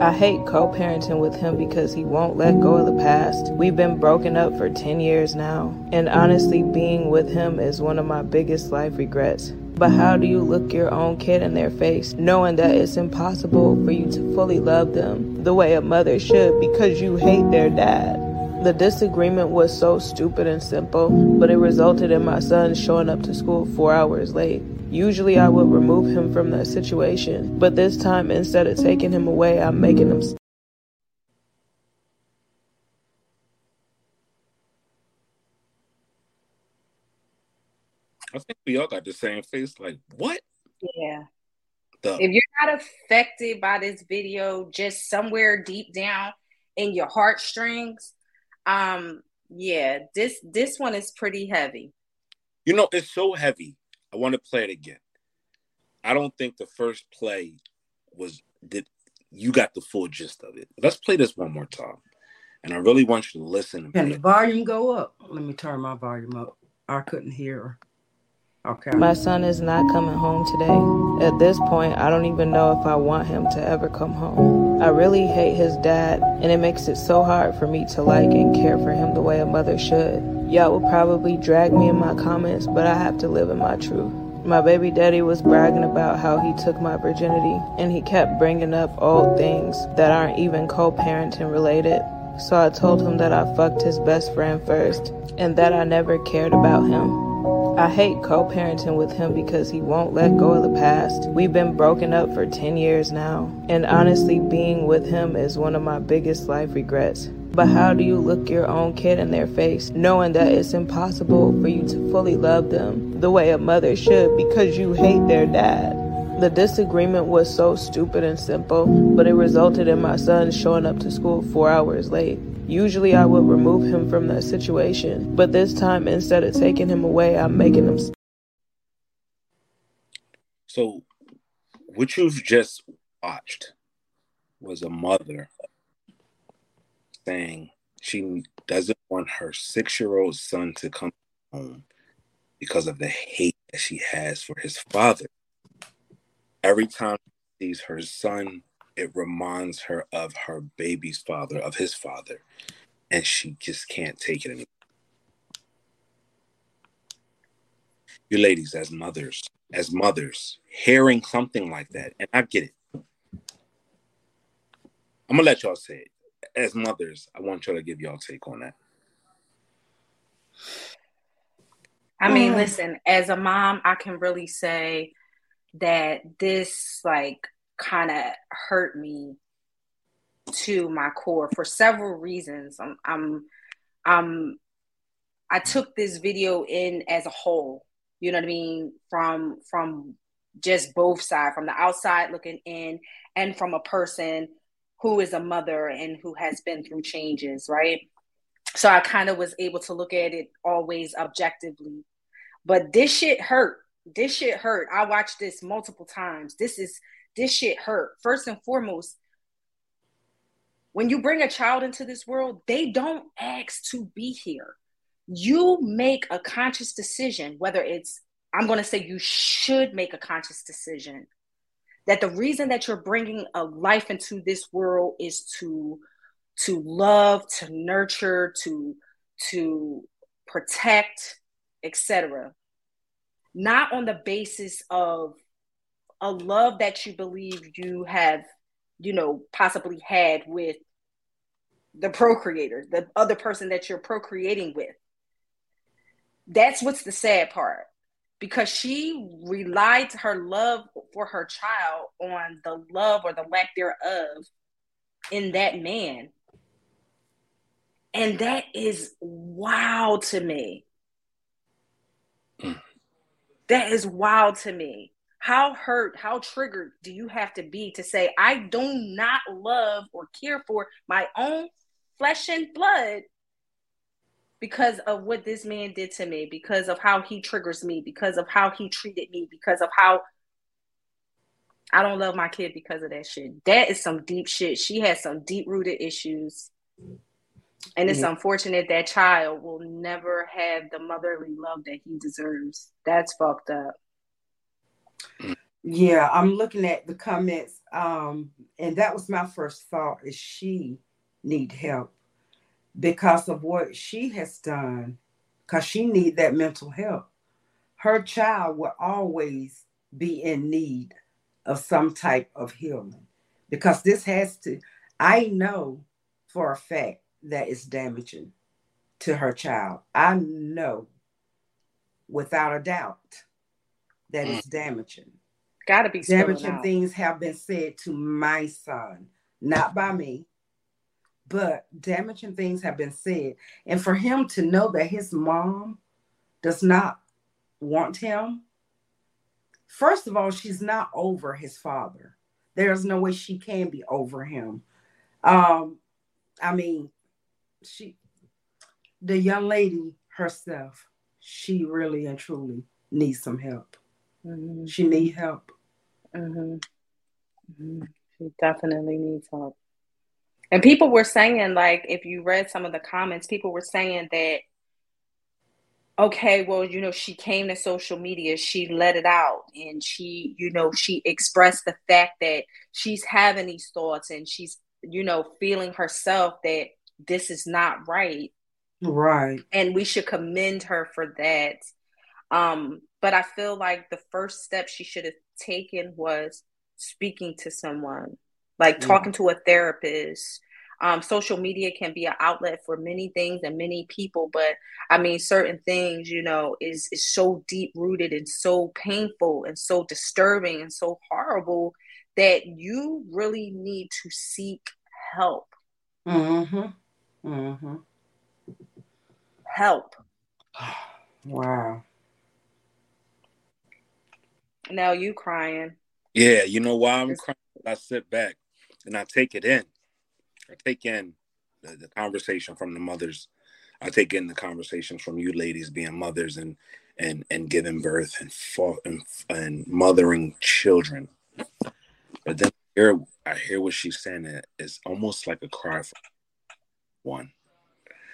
I hate co parenting with him because he won't let go of the past. We've been broken up for 10 years now, and honestly, being with him is one of my biggest life regrets. But how do you look your own kid in their face knowing that it's impossible for you to fully love them the way a mother should because you hate their dad? The disagreement was so stupid and simple, but it resulted in my son showing up to school four hours late. Usually I would remove him from that situation, but this time instead of taking him away, I'm making him. I think we all got the same face. Like, what? Yeah. The- if you're not affected by this video, just somewhere deep down in your heartstrings, um, yeah, this this one is pretty heavy. You know, it's so heavy. I want to play it again. I don't think the first play was did you got the full gist of it. Let's play this one more time. And I really want you to listen. Can the volume go up? Let me turn my volume up. I couldn't hear her. Okay. My son is not coming home today. At this point, I don't even know if I want him to ever come home. I really hate his dad, and it makes it so hard for me to like and care for him the way a mother should. Y'all will probably drag me in my comments, but I have to live in my truth. My baby daddy was bragging about how he took my virginity, and he kept bringing up old things that aren't even co parenting related. So I told him that I fucked his best friend first, and that I never cared about him. I hate co parenting with him because he won't let go of the past. We've been broken up for 10 years now, and honestly, being with him is one of my biggest life regrets. But how do you look your own kid in their face knowing that it's impossible for you to fully love them the way a mother should because you hate their dad? The disagreement was so stupid and simple, but it resulted in my son showing up to school four hours late. Usually I would remove him from that situation, but this time instead of taking him away, I'm making him. So, what you've just watched was a mother saying she doesn't want her six year old son to come home because of the hate that she has for his father. Every time she sees her son, it reminds her of her baby's father, of his father, and she just can't take it anymore. You ladies, as mothers, as mothers, hearing something like that, and I get it. I'm gonna let y'all say it. As mothers, I want y'all to give y'all take on that. I mean, mm. listen, as a mom, I can really say that this like kind of hurt me to my core for several reasons. I'm, I'm, I'm, I took this video in as a whole. You know what I mean? From from just both sides, from the outside looking in, and from a person who is a mother and who has been through changes, right? So I kind of was able to look at it always objectively. But this shit hurt. This shit hurt. I watched this multiple times. This is this shit hurt. First and foremost, when you bring a child into this world, they don't ask to be here. You make a conscious decision, whether it's, I'm going to say you should make a conscious decision that the reason that you're bringing a life into this world is to to love to nurture to to protect etc not on the basis of a love that you believe you have you know possibly had with the procreator the other person that you're procreating with that's what's the sad part because she relied her love for her child on the love or the lack thereof in that man. And that is wild to me. Hmm. That is wild to me. How hurt, how triggered do you have to be to say, I do not love or care for my own flesh and blood because of what this man did to me, because of how he triggers me, because of how he treated me, because of how I don't love my kid because of that shit. That is some deep shit. She has some deep rooted issues. And it's unfortunate that child will never have the motherly love that he deserves. That's fucked up. Yeah, I'm looking at the comments. Um, and that was my first thought is she need help because of what she has done, because she need that mental help. Her child will always be in need of some type of healing because this has to, I know for a fact that it's damaging to her child. I know without a doubt that mm. damaging. Gotta be damaging things have been said to my son, not by me, but damaging things have been said. And for him to know that his mom does not want him, first of all, she's not over his father. There's no way she can be over him. Um, I mean, she, the young lady herself, she really and truly needs some help. Mm-hmm. She need help. Mm-hmm. Mm-hmm. She definitely needs help. And people were saying, like, if you read some of the comments, people were saying that, okay, well, you know, she came to social media, she let it out, and she, you know, she expressed the fact that she's having these thoughts and she's, you know, feeling herself that this is not right. Right. And we should commend her for that. Um, but I feel like the first step she should have taken was speaking to someone like talking to a therapist. Um, social media can be an outlet for many things and many people, but I mean, certain things, you know, is is so deep rooted and so painful and so disturbing and so horrible that you really need to seek help. Mm-hmm. Mm-hmm. Help. Wow. Now you crying. Yeah, you know why I'm crying? I sit back and I take it in. I take in the, the conversation from the mothers. I take in the conversations from you ladies being mothers and and and giving birth and and, and mothering children. But then here I hear what she's saying. It's almost like a cry for one.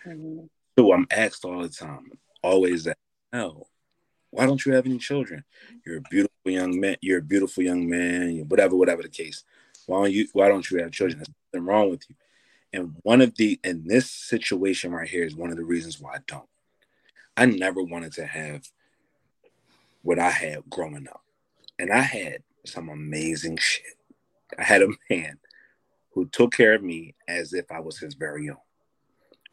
Mm-hmm. So I'm asked all the time, always that, no, why don't you have any children? You're a beautiful young man. You're a beautiful young man. Whatever, whatever the case. Why don't you? Why don't you have children? There's nothing wrong with you. And one of the in this situation right here is one of the reasons why I don't. I never wanted to have what I had growing up, and I had some amazing shit. I had a man who took care of me as if I was his very own.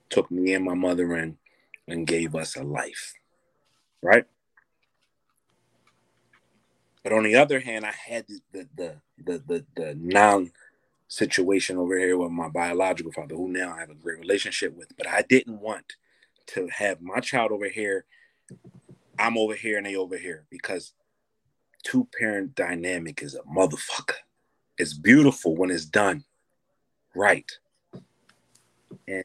Took me and my mother in and gave us a life. Right? But on the other hand, I had the the the the, the, non situation over here with my biological father, who now I have a great relationship with. But I didn't want to have my child over here, I'm over here, and they over here because two parent dynamic is a motherfucker. It's beautiful when it's done right. And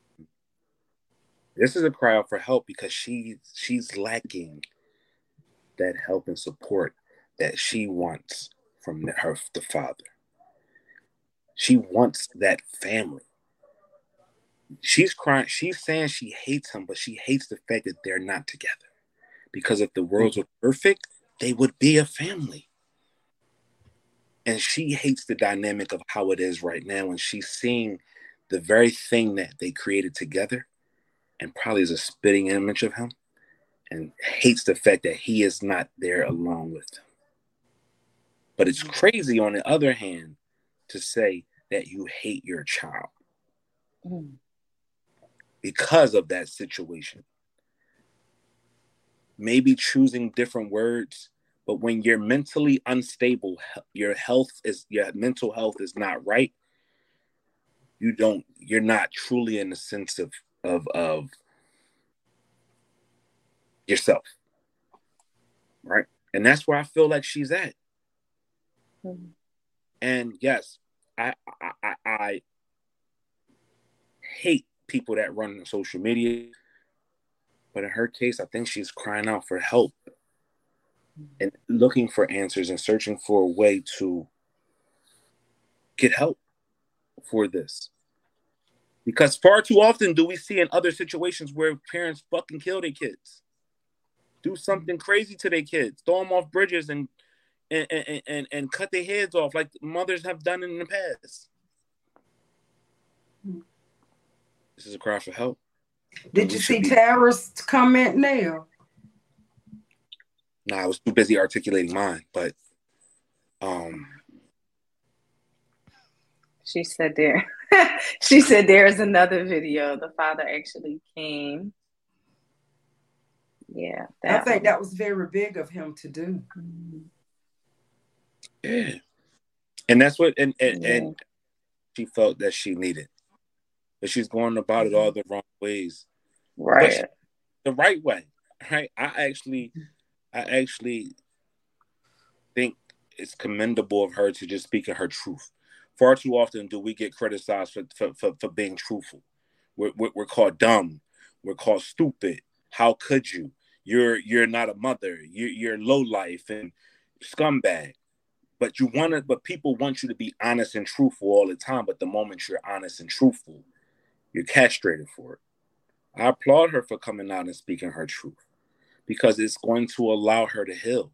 this is a cry out for help because she she's lacking that help and support that she wants from her the father. She wants that family. She's crying. She's saying she hates him, but she hates the fact that they're not together. Because if the worlds were perfect, they would be a family. And she hates the dynamic of how it is right now. And she's seeing the very thing that they created together and probably is a spitting image of him and hates the fact that he is not there along with them. But it's crazy on the other hand to say that you hate your child mm. because of that situation. Maybe choosing different words, but when you're mentally unstable, your health is your mental health is not right. You don't. You're not truly in the sense of of of yourself, right? And that's where I feel like she's at. And yes, I, I, I, I hate people that run social media, but in her case, I think she's crying out for help and looking for answers and searching for a way to get help for this. Because far too often do we see in other situations where parents fucking kill their kids, do something crazy to their kids, throw them off bridges and and, and, and, and cut their heads off like mothers have done in the past. This is a cry for help. Did you see Tara's comment now? Nah, I was too busy articulating mine, but um she said there she said there's another video. The father actually came. Yeah. I think one. that was very big of him to do. Mm-hmm. Yeah. And that's what and and, yeah. and she felt that she needed. But she's going about it all mm-hmm. the wrong ways. Right. She, the right way. Right. I actually I actually think it's commendable of her to just speak in her truth. Far too often do we get criticized for for, for, for being truthful. We're, we're, we're called dumb. We're called stupid. How could you? You're you're not a mother. You're you're low life and scumbag but you want to but people want you to be honest and truthful all the time but the moment you're honest and truthful you're castrated for it. I applaud her for coming out and speaking her truth because it's going to allow her to heal.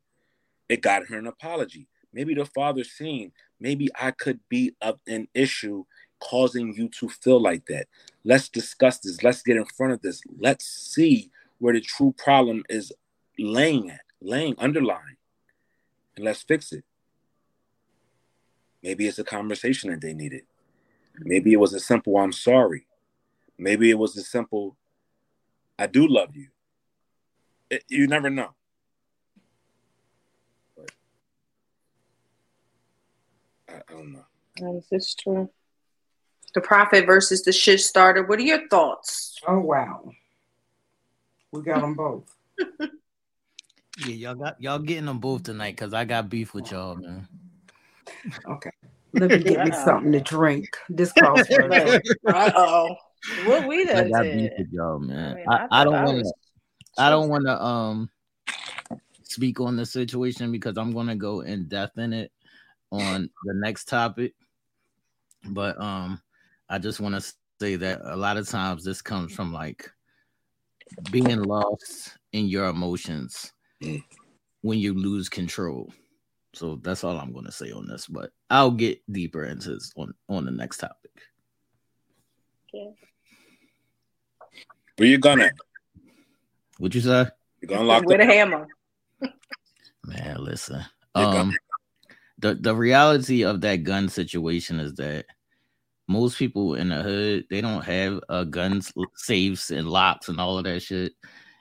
It got her an apology. Maybe the father's seen maybe i could be up an issue causing you to feel like that. Let's discuss this. Let's get in front of this. Let's see where the true problem is laying at laying underlying and let's fix it Maybe it's a conversation that they needed. Maybe it was a simple I'm sorry. Maybe it was a simple I do love you. It, you never know. But I, I don't know. This is true. The prophet versus the shit starter. What are your thoughts? Oh wow, we got them both. yeah, y'all got y'all getting them both tonight because I got beef with y'all, man. Okay. Let me get me something to drink. This calls for Uh oh. what we done I got did. beef with y'all, man. I mean, I, I I, don't want to. I don't want to um speak on the situation because I'm gonna go in depth in it on the next topic. But um, I just want to say that a lot of times this comes from like being lost in your emotions Mm. when you lose control. So that's all I'm gonna say on this. But I'll get deeper into this on on the next topic. Where you gonna? What you say? You're gonna lock with up? a hammer. Man, listen. Um the the reality of that gun situation is that most people in the hood they don't have uh guns safes and locks and all of that shit.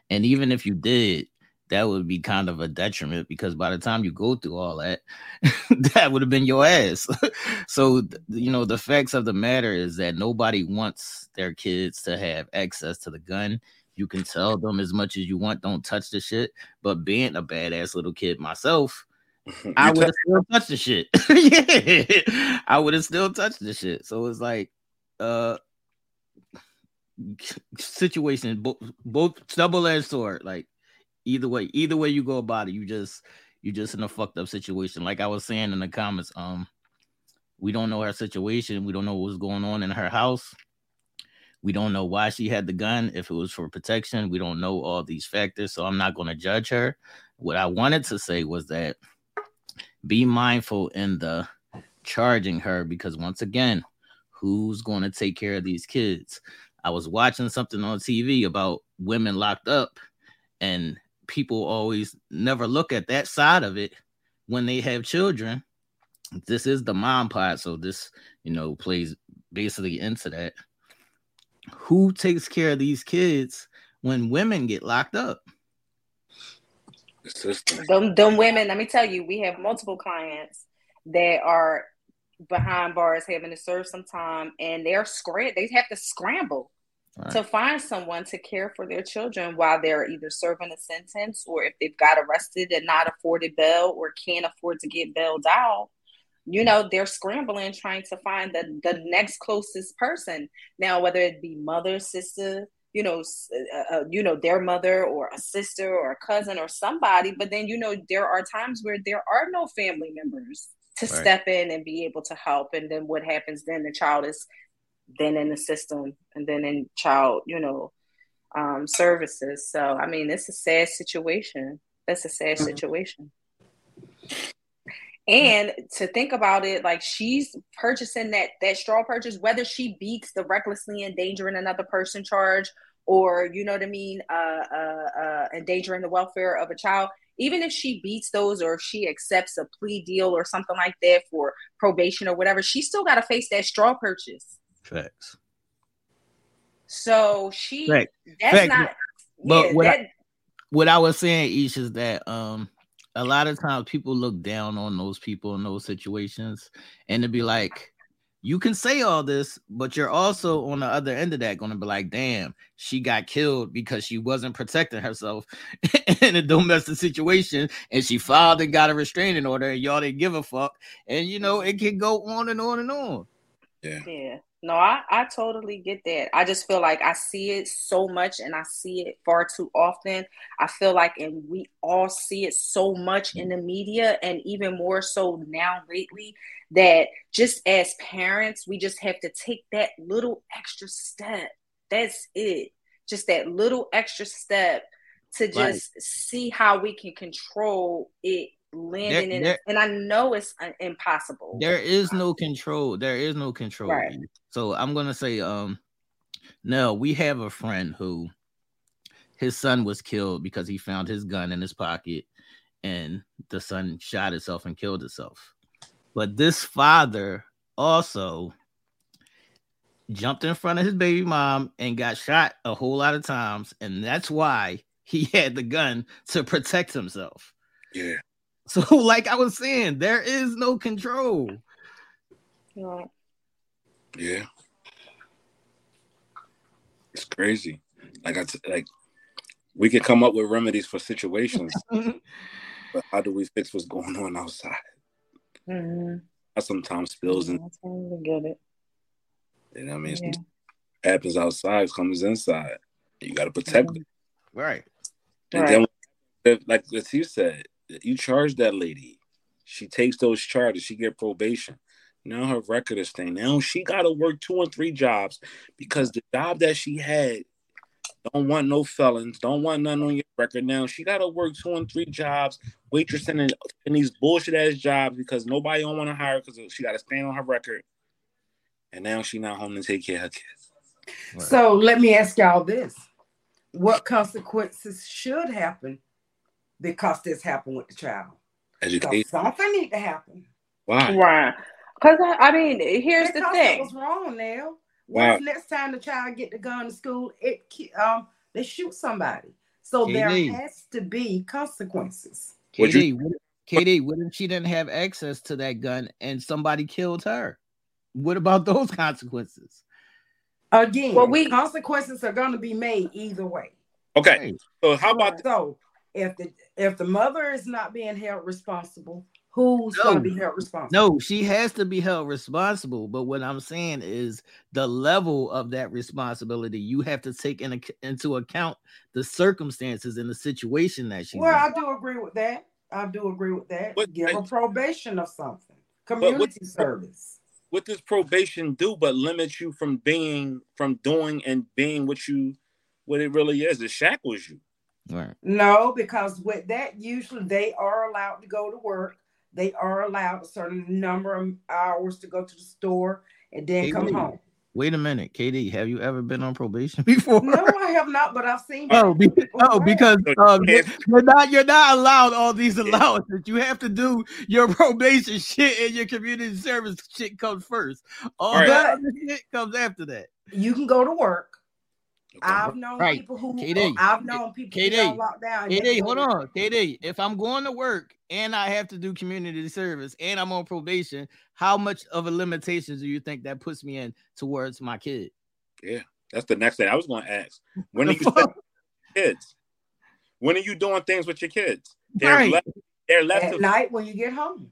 And even if you did, that would be kind of a detriment because by the time you go through all that, that would have been your ass. so you know the facts of the matter is that nobody wants their kids to have access to the gun. You can tell them as much as you want, don't touch the shit. But being a badass little kid myself, I would have still touched the shit. yeah, I would have still touched the shit. So it's like, uh, situation both both double edged sword. Like either way, either way you go about it, you just you just in a fucked up situation. Like I was saying in the comments, um, we don't know her situation. We don't know what's going on in her house. We don't know why she had the gun. If it was for protection, we don't know all these factors. So I'm not going to judge her. What I wanted to say was that be mindful in the charging her because once again, who's going to take care of these kids? I was watching something on TV about women locked up, and people always never look at that side of it when they have children. This is the mom part, so this you know plays basically into that. Who takes care of these kids when women get locked up? the system. Them, them women, let me tell you, we have multiple clients that are behind bars having to serve some time and they're scram they have to scramble Right. to find someone to care for their children while they're either serving a sentence or if they've got arrested and not afforded bail or can't afford to get bailed out you know they're scrambling trying to find the, the next closest person now whether it be mother sister you know uh, uh, you know their mother or a sister or a cousin or somebody but then you know there are times where there are no family members to Right. step in and be able to help and then what happens then the child is then in the system and then in child you know um, services. So i mean it's a sad situation. That's a sad Mhm. situation. And to think about it like she's purchasing that that straw purchase whether she beats the recklessly endangering another person charge or you know what i mean uh, uh, uh, endangering the welfare of a child even if she beats those or if she accepts a plea deal or something like that for probation or whatever she still got to face that straw purchase Facts. so she Right. that's Fact. not But yeah, what I- what I was saying, Ish, is that um a lot of times people look down on those people in those situations and to be like, you can say all this, but you're also on the other end of that going to be like, damn, she got killed because she wasn't protecting herself in a domestic situation and she filed and got a restraining order and y'all didn't give a fuck. And you know, it can go on and on and on. Yeah. Yeah. No, I, I totally get that. I just feel like I see it so much and I see it far too often. I feel like, and we all see it so much in the media and even more so now lately, that just as parents, we just have to take that little extra step. That's it. Just that little extra step to just Right. see how we can control it landing in there- it. And I know it's uh, impossible. There is no control. There is no control. Right. So I'm gonna say, um, no, we have a friend who his son was killed because he found his gun in his pocket and the son shot himself and killed himself. But this father also jumped in front of his baby mom and got shot a whole lot of times, and that's why he had the gun to protect himself. Yeah. So, like I was saying, there is no control. You know, Yeah. It's crazy. Like I t- like we can come up with remedies for situations, but how do we fix what's going on outside? mhm. That sometimes spills in I totally get it. you know what I mean? Yeah. happens outside comes inside. You got to protect Mhm. it. Right. And Right. then, like as you said, you charge that lady. She takes those charges. She get probation. Now her record is staying. Now she got to work two and three jobs because the job that she had don't want no felons, don't want none on your record. Now she got to work two and three jobs, waitressing in, in these bullshit ass jobs because nobody don't want to hire because she got to stand on her record. And now she not home to take care of her kids. Right. So let me ask y'all this: What consequences should happen because this happened with the child? Because Education. something need to happen. Why? Right. Because I, I mean, here's the thing. What's wrong, now? Wow. What if next time the child get the gun to school, it um they shoot somebody? So there has to be consequences. Would KD, what, KD, what if she didn't have access to that gun and somebody killed her? What about those consequences? Again, Well, we- consequences are going to be made either way. Okay. So how about So if the if the mother is not being held responsible, who's No. going to be held responsible? No, she has to be held responsible. But what I'm saying is the level of that responsibility, you have to take in, ac- into account the circumstances and the situation that she's Well, in. I do agree with that. I do agree with that. But- Give her probation or something. what- Community service. what does probation do but limit you from being from doing and being what you what it really is? It shackles you. Right. No, because with that, usually they are allowed to go to work. They are allowed a certain number of hours to go to the store and then come KD, home. Wait a minute, KD, have you ever been on probation before? No, I have not, but I've seen. Oh, be, oh, because um, you you're, can't- you're not allowed all these allowances. You have to do your probation shit and your community service shit comes first. All Right. that shit comes after that. you can go to work. Okay. I've known Right. people who KD, I've known people KD, get on lockdown. and they KD, hold on. KD. If I'm going to work and I have to do community service and I'm on probation, how much of a limitation do you think that puts me in towards my kid? Yeah, that's the next thing I was going to ask. When are you kids? When are you doing things with your kids? They're Right. left. They're left. At to- night when you get home.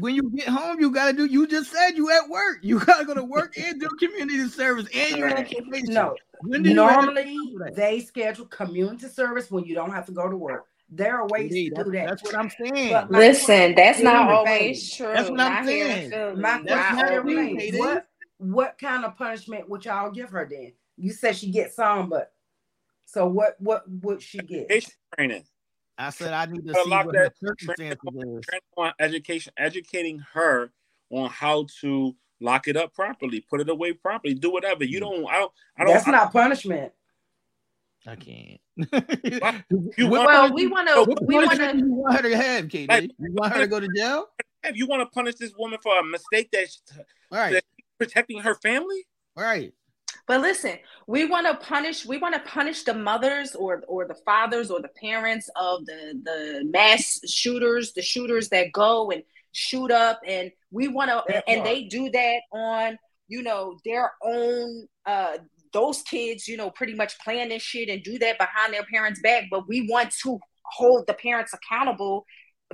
When you get home, you gotta do. You just said you at work. You gotta go to work and do community service, and you're on Right. No, When do you to normally do that? they schedule community service when you don't have to go to work. There are ways Indeed, to do that. that's what I'm saying. But- Listen, that's not always true. That's what I'm not saying. My question is, every always. day. what what kind of punishment would y'all give her then? You said she gets some, but so what what would she get? Education training. I said I need to Gotta see lock what her that- circumstances is. On education, educating her on how to lock it up properly, put it away properly, do whatever. You mm. don't. I don't. I don't. That's I- not punishment. I can't. You want- Well, punishment- we want to. what We want to. you want her to have, KD? Like- you want her to go to jail? If you want to punish this woman for a mistake that she's Right, protecting her family, right. But listen, we want to punish. We want to punish the mothers or or the fathers or the parents of the the mass shooters, the shooters that go and shoot up, and we want to. And they do that on you know their own. uh those kids, you know, pretty much plan this shit and do that behind their parents' back. But we want to hold the parents accountable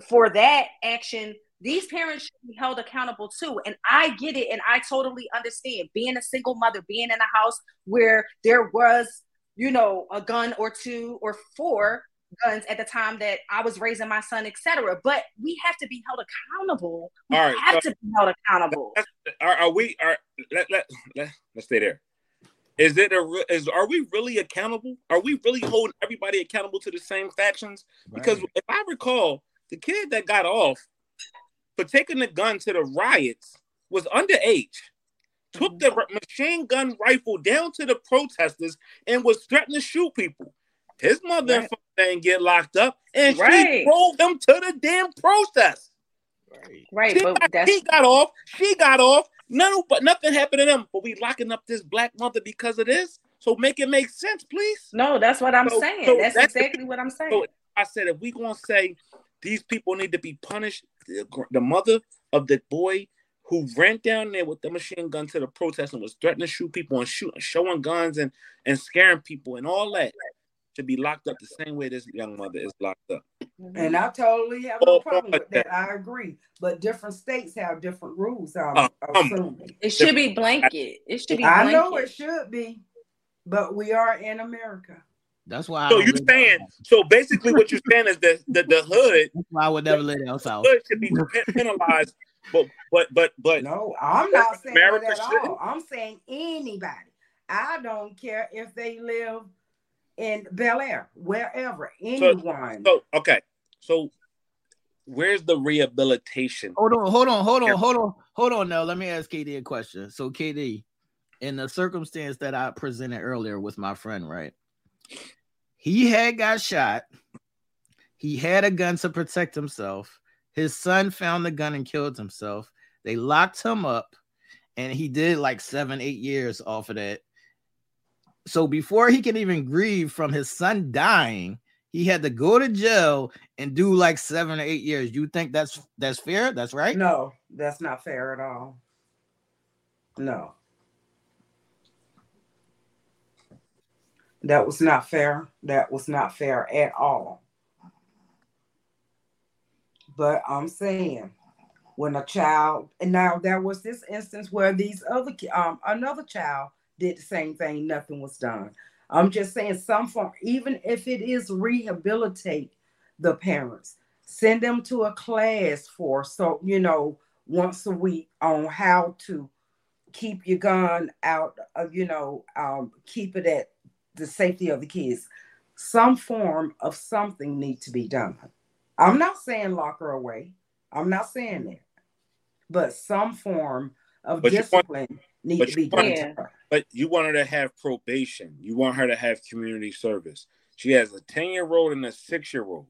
for that action. These parents should be held accountable too. And I get it and I totally understand being a single mother, being in a house where there was, you know, a gun or two or four guns at the time that I was raising my son, etc. But we have to be held accountable. We All right, have so- to be held accountable. are, are we? Are let, let let let's stay there. Is it a re- is are we really accountable? Are we really holding everybody accountable to the same factions? Because if I recall, the kid that got off for taking the gun to the riots was underage. Took the mm-hmm. machine gun rifle down to the protesters and was threatening to shoot people. His mother and Right. father didn't get locked up, and she Right. drove them to the damn protest. right. Right, She but got, he got off. She got off. None, but nothing happened to them. But we locking up this black mother because of this. So make it make sense, please. no, that's what I'm So- saying. so that's, that's- exactly what I'm saying. So I said, if we gonna say these people need to be punished, the, the mother of the boy who ran down there with the machine gun to the protest and was threatening to shoot people and shooting, showing guns and and scaring people and all that should be locked up the same way this young mother is locked up. And I totally have no problem with that. I agree. But different states have different rules. I'm Uh, um, assuming. It should be blanket. It should be. I Blanket. know it should be, but we are in America. That's why. So you're saying so basically what you're saying is that the, the hood That's why I would never let else out. hood should be penalized, but but but but No, I'm not saying America that at all. I'm saying anybody. I don't care if they live in Bel Air, wherever, anyone. so okay. So where's the rehabilitation? Hold on, hold on, hold on, hold on, hold on. Now, let me ask KD a question. So, KD, in the circumstance that I presented earlier with my friend, right? He had got shot. He had a gun to protect himself. His son found the gun and killed himself. They locked him up, and he did like seven, eight years off of that. So before he can even grieve from his son dying, he had to go to jail and do like seven or eight years. You think that's that's fair? That's right. no, that's not fair at all. No. That was not fair. That was not fair at all. But I'm saying when a child and now there was this instance where these other um another child did the same thing, nothing was done. I'm just saying some form, even if it is rehabilitate the parents, send them to a class for so you know once a week on how to keep your gun out of you know um keep it at the safety of the kids some form of something need to be done i'm not saying lock her away i'm not saying that but some form of But you want- discipline need to be you done to But you want her to have probation. You want her to have community service. She has a 10 year old and a six year old.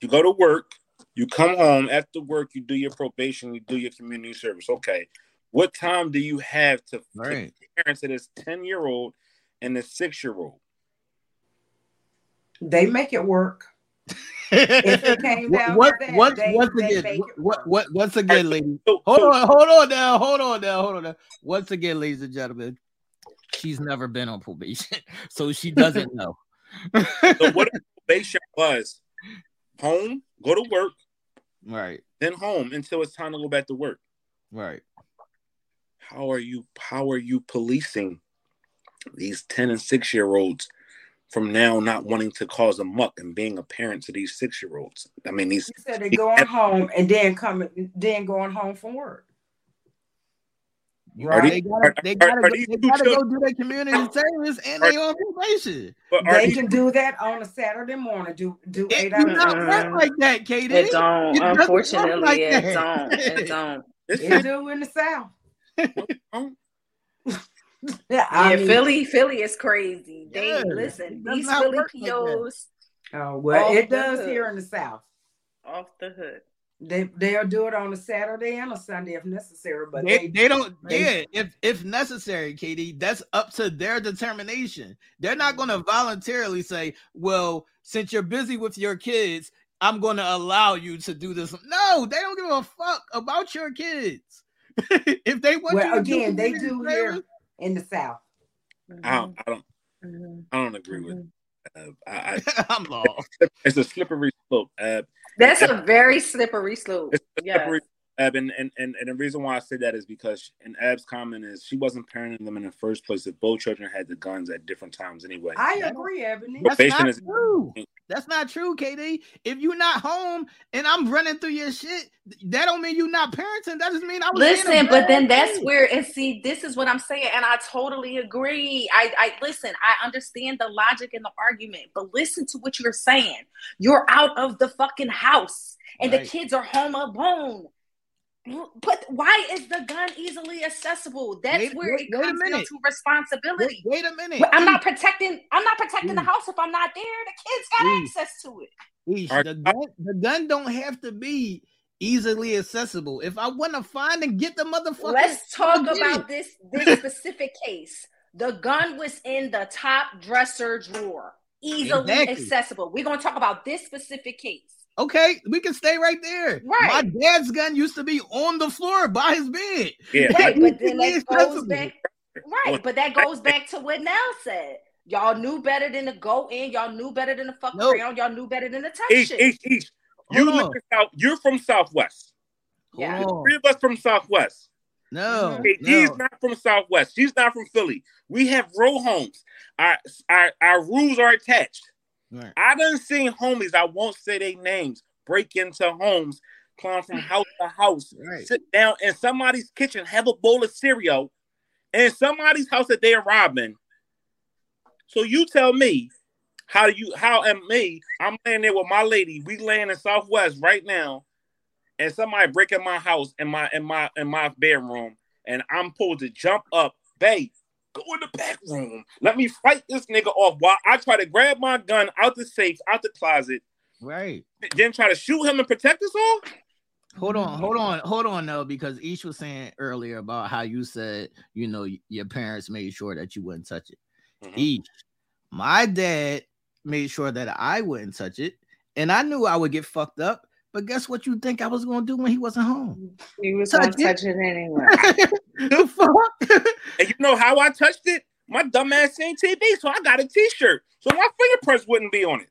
You go to work, you come home after work, you do your probation, you do your community service. Okay. What time do you have to Right. parents of this 10 year old and the six year old? they make it work it came down what, that, what, they- once they again, what, what, once again, ladies. Hold on, hold on now, hold on now, hold on now. Once again, ladies and gentlemen, she's never been on probation, so she doesn't know. so what if probation was home, go to work, right, then home until it's time to go back to work? right. how are you how are you policing these 10 and 6 year olds from now not wanting to cause a muck and being a parent to these six year olds i mean these You said they're going home and then coming, then going home from work. You- Are they these- gotta, are- they gotta, are go, they gotta go do their community service and Are- they on probation. but They these, can do that on a Saturday morning. Do do It eight hours. not work mm. like that, KD. It don't. It doesn't work Unfortunately, like it that. don't. It don't. this It is- do in the south. Yeah, Yeah, Philly, Philly is crazy. They Yeah, listen. These Philly work like. POs Oh well, it does hook. here in the south. off the hood. They they'll do it on a Saturday and a Sunday if necessary, but they, they, they don't they- yeah if if necessary KD that's up to their determination they're not going to mm-hmm. voluntarily say well since you're busy with your kids i'm going to allow you to do this no they don't give a fuck about your kids if they want well you to do again they do here service, in the south. I, don't, I don't Mhm. i don't agree with uh, I, I, i'm lost it's a slippery slope uh, That's a very slippery slope. it's a Yes. Slippery Ab, and, and, and, and the reason why I say that is because in Ab's comment is she wasn't parenting them in the first place if both children had the guns at different times anyway. I agree, Ebony. that's Probation not is- true that's not true KD if you're not home and i'm running through your shit that don't mean you're not parenting that just mean i was being Listen, but then that's where and see, this is what I'm saying, and I totally agree. I, I listen, I understand the logic and the argument, but listen to what you're saying. You're out of the fucking house, and Right. the kids are home alone. But why is the gun easily accessible? That's Wait- where wait- it wait comes down to responsibility. wait, wait a minute I'm not protecting. I'm not protecting the house if I'm not there. The kids got access to it. Eesh, the gun, the gun don't have to be easily accessible. If I want to find and get the motherfucker, Let's talk about this this specific case. The gun was in the top dresser drawer, easily Exactly. accessible. We're gonna talk about this specific case. Okay, we can stay right there. Right. My dad's gun used to be on the floor by his bed. Yeah, Right, but then that goes back. Right, but that goes back to what Nell said. Y'all knew better than to go in. Y'all knew better than to fuck Nope. around. Y'all knew better than to touch Each, shit. each, each. You Hold live on. South. You're from Southwest. Yeah. Hold on. Three of us from Southwest. No, mm-hmm. Okay, he's not from Southwest. She's not from Philly. We have row homes. Our our, our rules are attached. Right. I done seen homies. I won't say their names. Break into homes, climb from house to house, Right. sit down in somebody's kitchen, have a bowl of cereal, in somebody's house that they're robbing. So you tell me, how do you? How am me? I'm laying there with my lady. We laying in Southwest right now, and somebody breaking my house in my in my in my bedroom, and I'm supposed to jump up, babe. Go in the back room. Let me fight this nigga off while I try to grab my gun out the safe, out the closet, Right. then try to shoot him and protect us all. Hold on, mm-hmm. hold on, hold on, though, because Ish was saying earlier about how you said, you know, your parents made sure that you wouldn't touch it. Mm-hmm. Ish, my dad made sure that I wouldn't touch it, and I knew I would get fucked up. But guess what? You think I was gonna do when he wasn't home? He was Touch gonna it. touch it anyway. the fuck? And you know how I touched it? My dumb ass seen TV, so I got a T-shirt, so my fingerprints wouldn't be on it.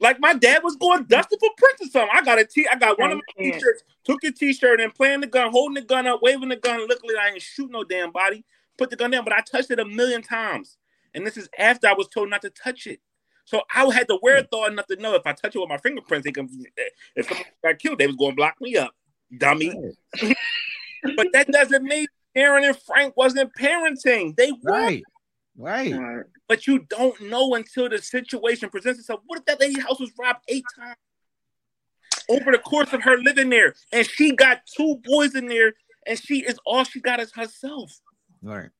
like my dad was going dusting for prints or something. I got a T. I got one of my. T-shirts. Took the T-shirt and playing the gun, holding the gun up, waving the gun. Luckily, I ain't shoot no damn body. Put the gun down, but I touched it a million times. And this is after I was told not to touch it. So I had to wear the wherewithal enough to know if I touch it with my fingerprints, they can, if someone got killed, they was going to block me up, dummy. but that doesn't mean Aaron and Frank wasn't parenting. They were, right, right. Right. but you don't know until the situation presents itself. What if that lady's house was robbed eight times over the course of her living there, and she got two boys in there, and she is all she got is herself. Right.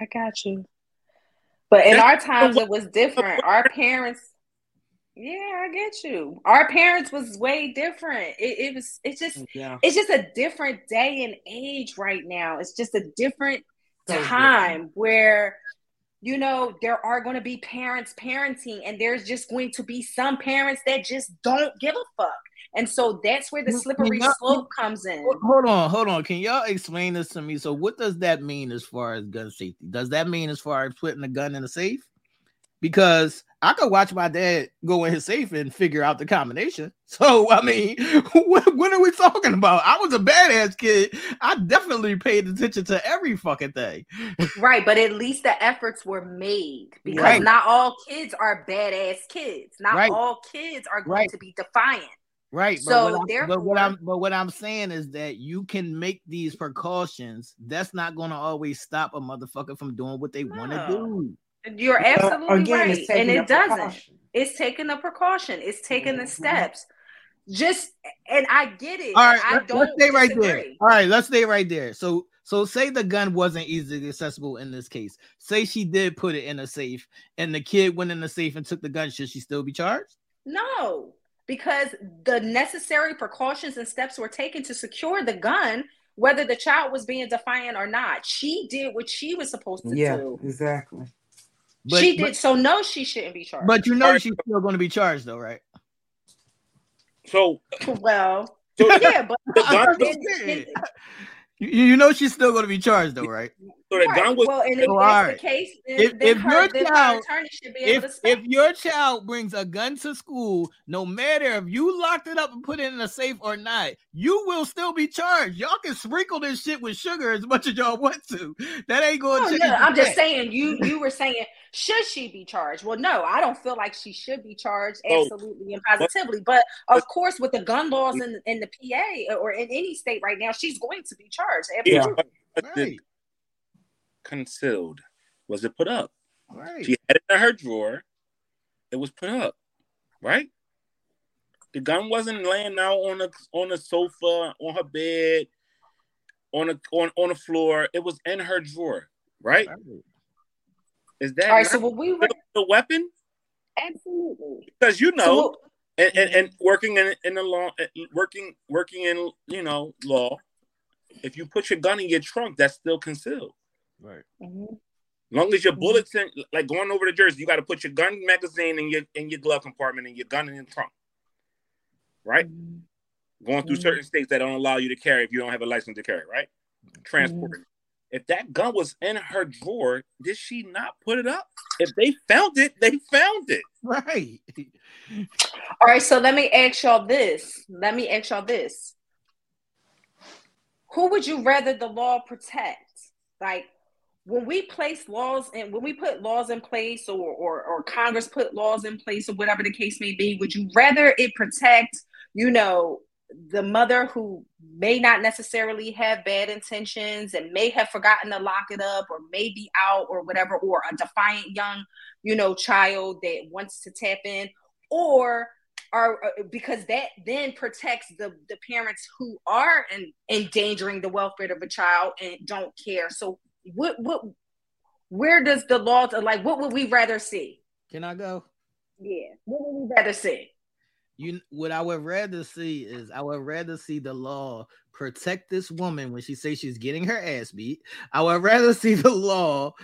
I got you. But in That's our times, it was different. Our parents, yeah, I get you. Our parents was way different. It, it was. It's just. Oh, yeah. It's just a different day and age right now. It's just a different So time where, you know, there are going to be parents parenting, and there's just going to be some parents that just don't give a fuck. And so that's where the slippery slope comes in. Hold on, hold on. Can y'all explain this to me? So, what does that mean as far as gun safety? Does that mean as far as putting a gun in a safe? Because I could watch my dad go in his safe and figure out the combination. So, I mean, what, what are we talking about? I was a badass kid. I definitely paid attention to every fucking thing. Right, but at least the efforts were made because Right. not all kids are badass kids. Not Right. all kids are going Right. to be defiant. Right. So, but, what I'm, but what I'm but what I'm saying is that you can make these precautions. That's not gonna always stop a motherfucker from doing what they want to do. You're absolutely again, right, and it doesn't. precaution. It's taking the precaution. It's taking the Mhm. steps. Just and I get it. All and right, I let, don't us stay right there. All right, let's stay right there. So, so say the gun wasn't easily accessible in this case. Say she did put it in a safe, and the kid went in the safe and took the gun. Should she still be charged? No, because the necessary precautions and steps were taken to secure the gun, whether the child was being defiant or not. She did what she was supposed to Yeah, do. exactly. But, she did but, so. No, she shouldn't be charged. but you know Alright. she's still going to be charged, though, right? So, well, so yeah, but the gun, I'm just saying. You, you know she's still going to be charged, though, right? So the Right. gun was well, and if Oh, that's the case, then, If- then if her, your then child- attorney should be able If to stop. if your child brings a gun to school, no matter if you locked it up and put it in a safe or not, you will still be charged. Y'all can sprinkle this shit with sugar as much as y'all want to. That ain't going Oh, to no, change. I'm just saying you you were saying should she be charged? Well, no, I don't feel like she should be charged Oh. absolutely and positively. But of course, with the gun laws in, in the PA or in any state right now, she's going to be charged. Yeah. Absolutely. was it Right, concealed? Was it put up? right. She had it in her drawer. It was put up, right? The gun wasn't laying out on the on the sofa, on her bed, on the on, on the floor. It was in her drawer, right? right. Is that All right. So what we were the weapon? absolutely. Because you know, So, and, and, and working in in the law, eh, working working in you know law. If you put your gun in your trunk, that's still concealed. Right. Mhm. long as your bullets in, like going over to Jersey, you got to put your gun magazine in your in your glove compartment and your gun in your trunk. Right? Going through Mhm. certain states that don't allow you to carry if you don't have a license to carry, right? Transporting. Mm-hmm. if that gun was in her drawer, did she not put it up? If they found it, they found it. Right. All right, so let me ask y'all this. Let me ask y'all this. Who would you rather the law protect? Like when we place laws and when we put laws in place or, or or Congress put laws in place or whatever the case may be, would you rather it protect, you know, the mother who may not necessarily have bad intentions and may have forgotten to lock it up or may be out or whatever, or a defiant young, you know, child that wants to tap in, or are uh, because that then protects the the parents who are in, endangering the welfare of a child and don't care. So what what where does the law like what would we rather see? Can I go? Yeah, what would we rather see? You what I would rather see is I would rather see the law protect this woman when she says she's getting her ass beat. I would rather see the law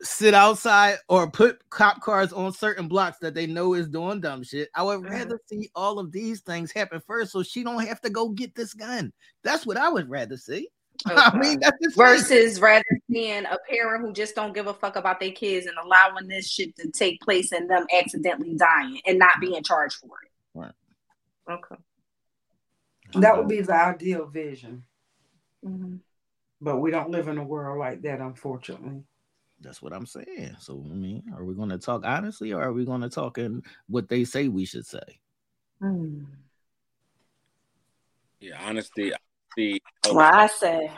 sit outside or put cop cars on certain blocks that they know is doing dumb shit. I would uh-huh. rather see all of these things happen first so she don't have to go get this gun. That's what I would rather see. I mean, that's versus rather than a parent who just don't give a fuck about their kids and allowing this shit to take place and them accidentally dying and not being charged for it. Right. Okay. That would be the ideal vision. Mm-hmm. But we don't live in a world like that, unfortunately. That's what I'm saying. So I mean, are we going to talk honestly, or are we going to talk in what they say we should say? Mm. Yeah, honesty. Honesty Well, I say.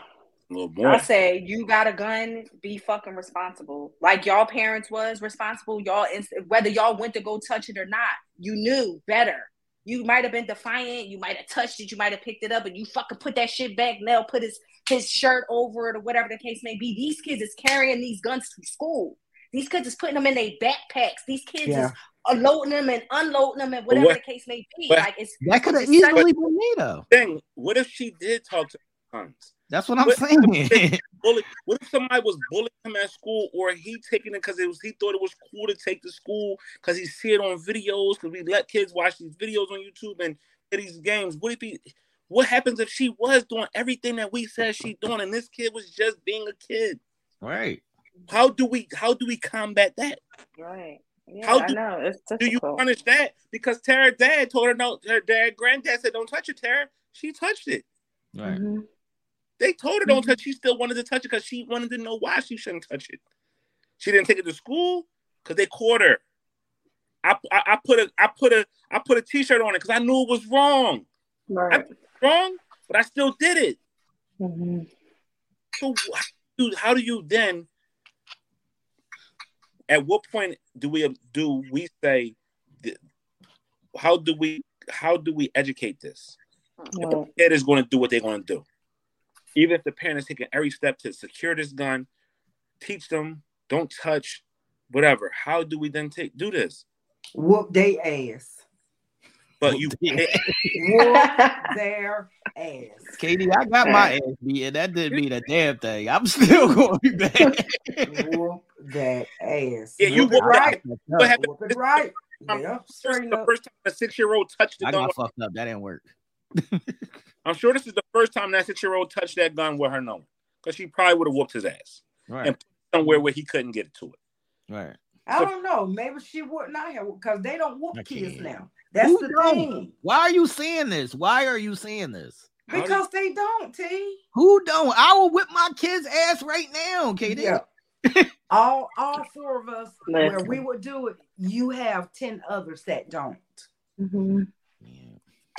I say, you got a gun, be fucking responsible. Like y'all parents was responsible. Y'all, whether y'all went to go touch it or not, you knew better. You might have been defiant. You might have touched it. You might have picked it up, and you fucking put that shit back. Nell put his his shirt over it or whatever the case may be. These kids is carrying these guns to school. These kids is putting them in their backpacks. These kids Yeah. is loading them and unloading them and whatever what- the case may be. but- like it's That could have easily been me though. Thing, what if she did talk to her? That's what I'm What- saying. Bully, what if somebody was bullying him at school, or he taking it because it was he thought it was cool to take to school because he see it on videos because we let kids watch these videos on YouTube and play these games. What if he? What happens if she was doing everything that we said she doing, and this kid was just being a kid? right. How do we? How do we combat that? right. Yeah, How I do- know it's Do you difficult. punish that? Because Tara dad told her no. Her dad, granddad said, "Don't touch it, Tara." She touched it. Right. Mhm. They told her don't touch. She still wanted to touch it because she wanted to know why she shouldn't touch it. She didn't take it to school because they caught her. I, I I put a I put a I put a T-shirt on it because I knew it was wrong. Right. Wrong, but I still did it. Mhm. So how do, how do you then? At what point do we do we say? How do we how do we educate this? Right. the kid is going to do what they're going to do. Even if the parent is taking every step to secure this gun, teach them, don't touch, whatever. How do we then take do this? Whoop they ass. But you, Whoop their ass. KD, I got my ass beat, and that didn't mean a damn thing. I'm still going to be back. Whoop that ass. Yeah, you Whoop whoop right. what happened? Whoop it right. Yeah, This is straight the up. first time a six year old touched the I gun. got fucked up. That didn't work. I'm sure this is the first time that six year old touched that gun with her knowing, because she probably would have whooped his ass Right. And- put somewhere where he couldn't get to it. Right. I don't know. Maybe she would not have because they don't whoop kids now. That's Who the don't? thing. Why are you saying this? Why are you saying this? How do- Because they don't, T. Who don't? I will whip my kid's ass right now, KD. Yeah. all all four of us where we would do it, you have 10 others that don't. Mhm. Yeah.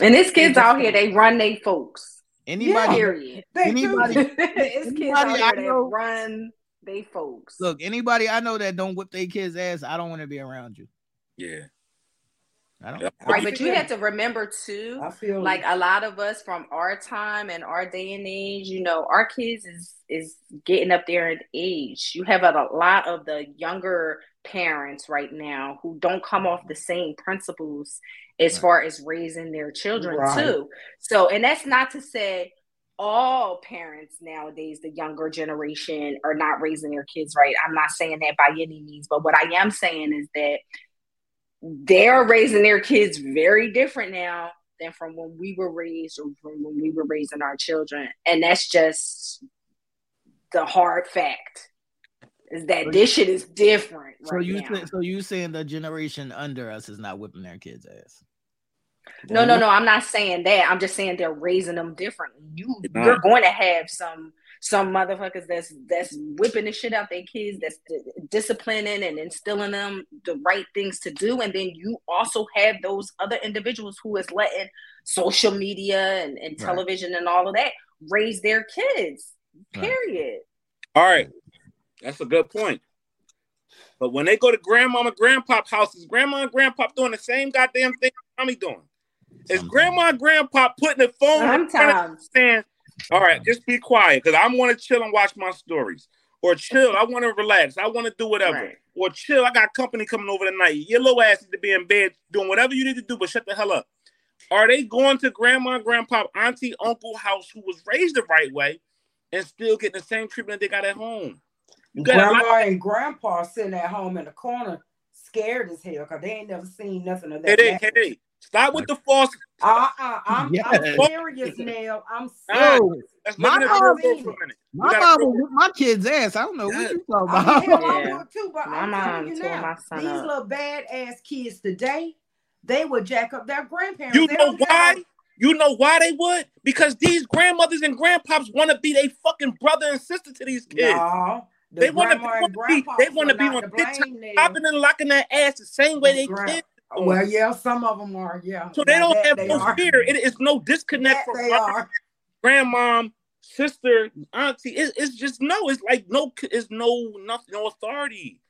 And these kids out here, they run their folks. Anybody? Period. They Anybody- do. it's Anybody out I here know- run they folks. Look, anybody I know that don't whip their kids' ass, I don't want to be around you. Yeah. I don't. Yeah. right, but you have to remember too, I feel like a lot of us from our time and our day and age, you know, our kids is is getting up there in age. You have a, a lot of the younger parents right now who don't come off the same principles as Right. far as raising their children Right. too. So, and that's not to say all parents nowadays, the younger generation, are not raising their kids right. I'm not saying that by any means, but what I am saying is that they're raising their kids very different now than from when we were raised or from when we were raising our children. And that's just the hard fact is that this shit is different. So right you now. say, so you saying the generation under us is not whipping their kids' ass? No, no, no. I'm not saying that. I'm just saying they're raising them differently. You Nah. you're going to have some some motherfuckers that's that's whipping the shit out their kids, that's di- disciplining and instilling them the right things to do, and then you also have those other individuals who is letting social media and, and Right. television and all of that raise their kids. Period. All right, that's a good point. But when they go to grandmama and grandpop houses, grandma and grandpa doing the same goddamn thing mommy doing. Is grandma and grandpa putting the phone in front of Sometimes. saying, "All right, just be quiet," because I want to chill and watch my stories, or chill. I want to relax. I want to do whatever, Right. or chill. I got company coming over tonight. Your little ass need to be in bed doing whatever you need to do, but shut the hell up. Are they going to grandma, grandpa, auntie, uncle house who was raised the right way and still getting the same treatment they got at home? You got a lot- Grandma and grandpa sitting at home in the corner, scared as hell, because they ain't never seen nothing of that. hey, nature. hey, stop with the false. Uh, uh, I'm, Yes. I'm serious, Nell. I'm serious. Let's My live mom- real world for a minute. We My gotta mom feel- my kid's ass. I don't know what you talking about. mean, I Yeah. would too, but My I'm mom telling you now, my son these up. little badass kids today, they would jack up their grandparents. You They know why? about- You know why they would? Because these grandmothers and grandpops want to be their fucking brother and sister to these kids. No, the They want to be, they want to be on to TikTok, popping and locking their ass the same way they Grand- kids. do. Well, yeah, some of them are, yeah. So they Now don't have they no are. fear. It is no disconnect That from they mother, are. grandmom, sister, auntie. It, it's just no. It's like no. It's no nothing. No authority.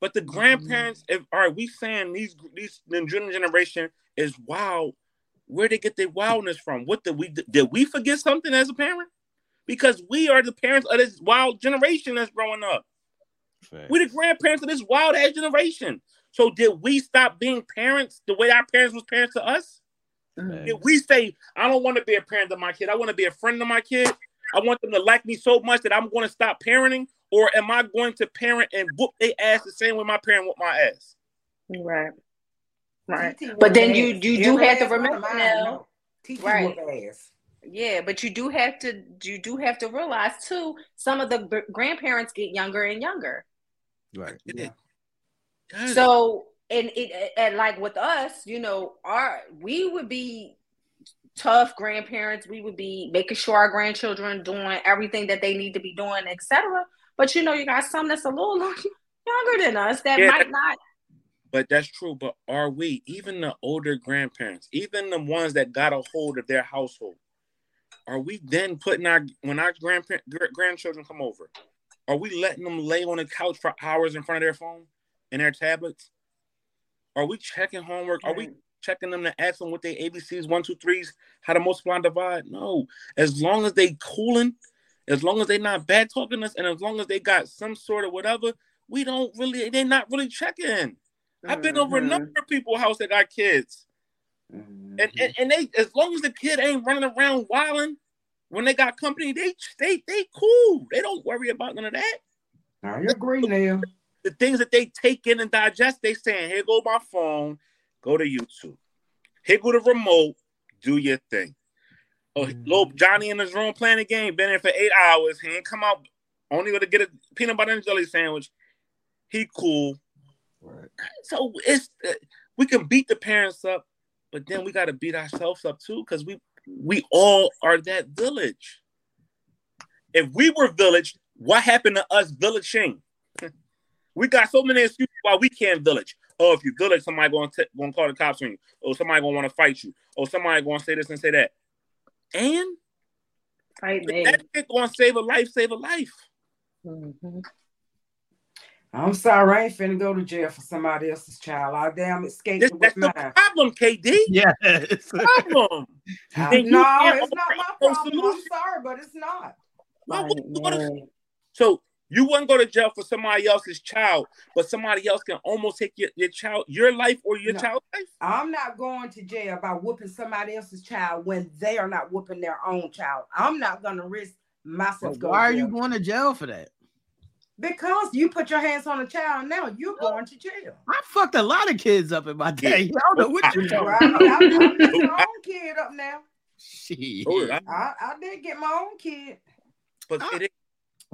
But the Mm-hmm. grandparents, if are we saying these these the new generation is wild? Where they get their wildness from? What did we did we forget something as a parent? Because we are the parents of this wild generation that's growing up. We're the grandparents of this wild ass generation. So did we stop being parents the way our parents was parents to us? Mm-hmm. Did we say, I don't want to be a parent to my kid. I want to be a friend to my kid. I want them to like me so much that I'm going to stop parenting, or am I going to parent and whoop their ass the same way my parent whooped my ass? Right. Right. But then you you do have to last one of remember now. Right. Yeah, but you do have to you do have to realize too. Some of the grandparents get younger and younger. Right. Yeah. So and it and like with us, you know, our we would be tough grandparents. We would be making sure our grandchildren doing everything that they need to be doing, etc. But you know, you got some that's a little younger than us that Yeah. might not. But that's true. But are we, even the older grandparents, even the ones that got a hold of their household, are we then putting our, when our grandparent, grandchildren come over, are we letting them lay on the couch for hours in front of their phone and their tablets? Are we checking homework? Are we checking them to ask them what they ABCs, one, two, threes, how to multiply and divide? No. As long as they cooling, as long as they not bad talking us, and as long as they got some sort of whatever, we don't really, they're not really checking. I've been over a Mhm. number of people's house that got kids, Mhm. and, and and they as long as the kid ain't running around wilding, when they got company, they they they cool. They don't worry about none of that. I agree, Nell. The things that they take in and digest, they saying, "Here go my phone, go to YouTube. Here go the remote, do your thing." Oh, little Johnny in his room playing a game, been in for eight hours. He ain't come out only to get a peanut butter and jelly sandwich. He cool. Right. So it's uh, we can beat the parents up, but then we got to beat ourselves up too because we we all are that village. If we were village, what happened to us villaging? we got so many excuses why we can't village. Oh, if you village, somebody going to going to call the cops on you. Oh, somebody going to want to fight you. Oh, somebody going to say this and say that. And Fight me. that shit going to save a life, save a life. Mhm. I'm sorry, I ain't finna go to jail for somebody else's child. I damn escaped This, it that's with the problem, KD. Yes. Problem. I- Then no, it's not my offer no problem. I'm sorry, but it's not. Why would you go to- Right. So you wouldn't go to jail for somebody else's child, but somebody else can almost take your, your child, your life or your No. child's life. I'm not going to jail by whooping somebody else's child when they are not whooping their own child. I'm not gonna risk myself. But going why are you going to jail for that? Because you put your hands on a child now, you're going to jail. I fucked a lot of kids up in my day. Y'all know what you Well, talking I, about. I, I messed my own kid up now. Shit. Oh, I- I, I did get my own kid. but ah. it is,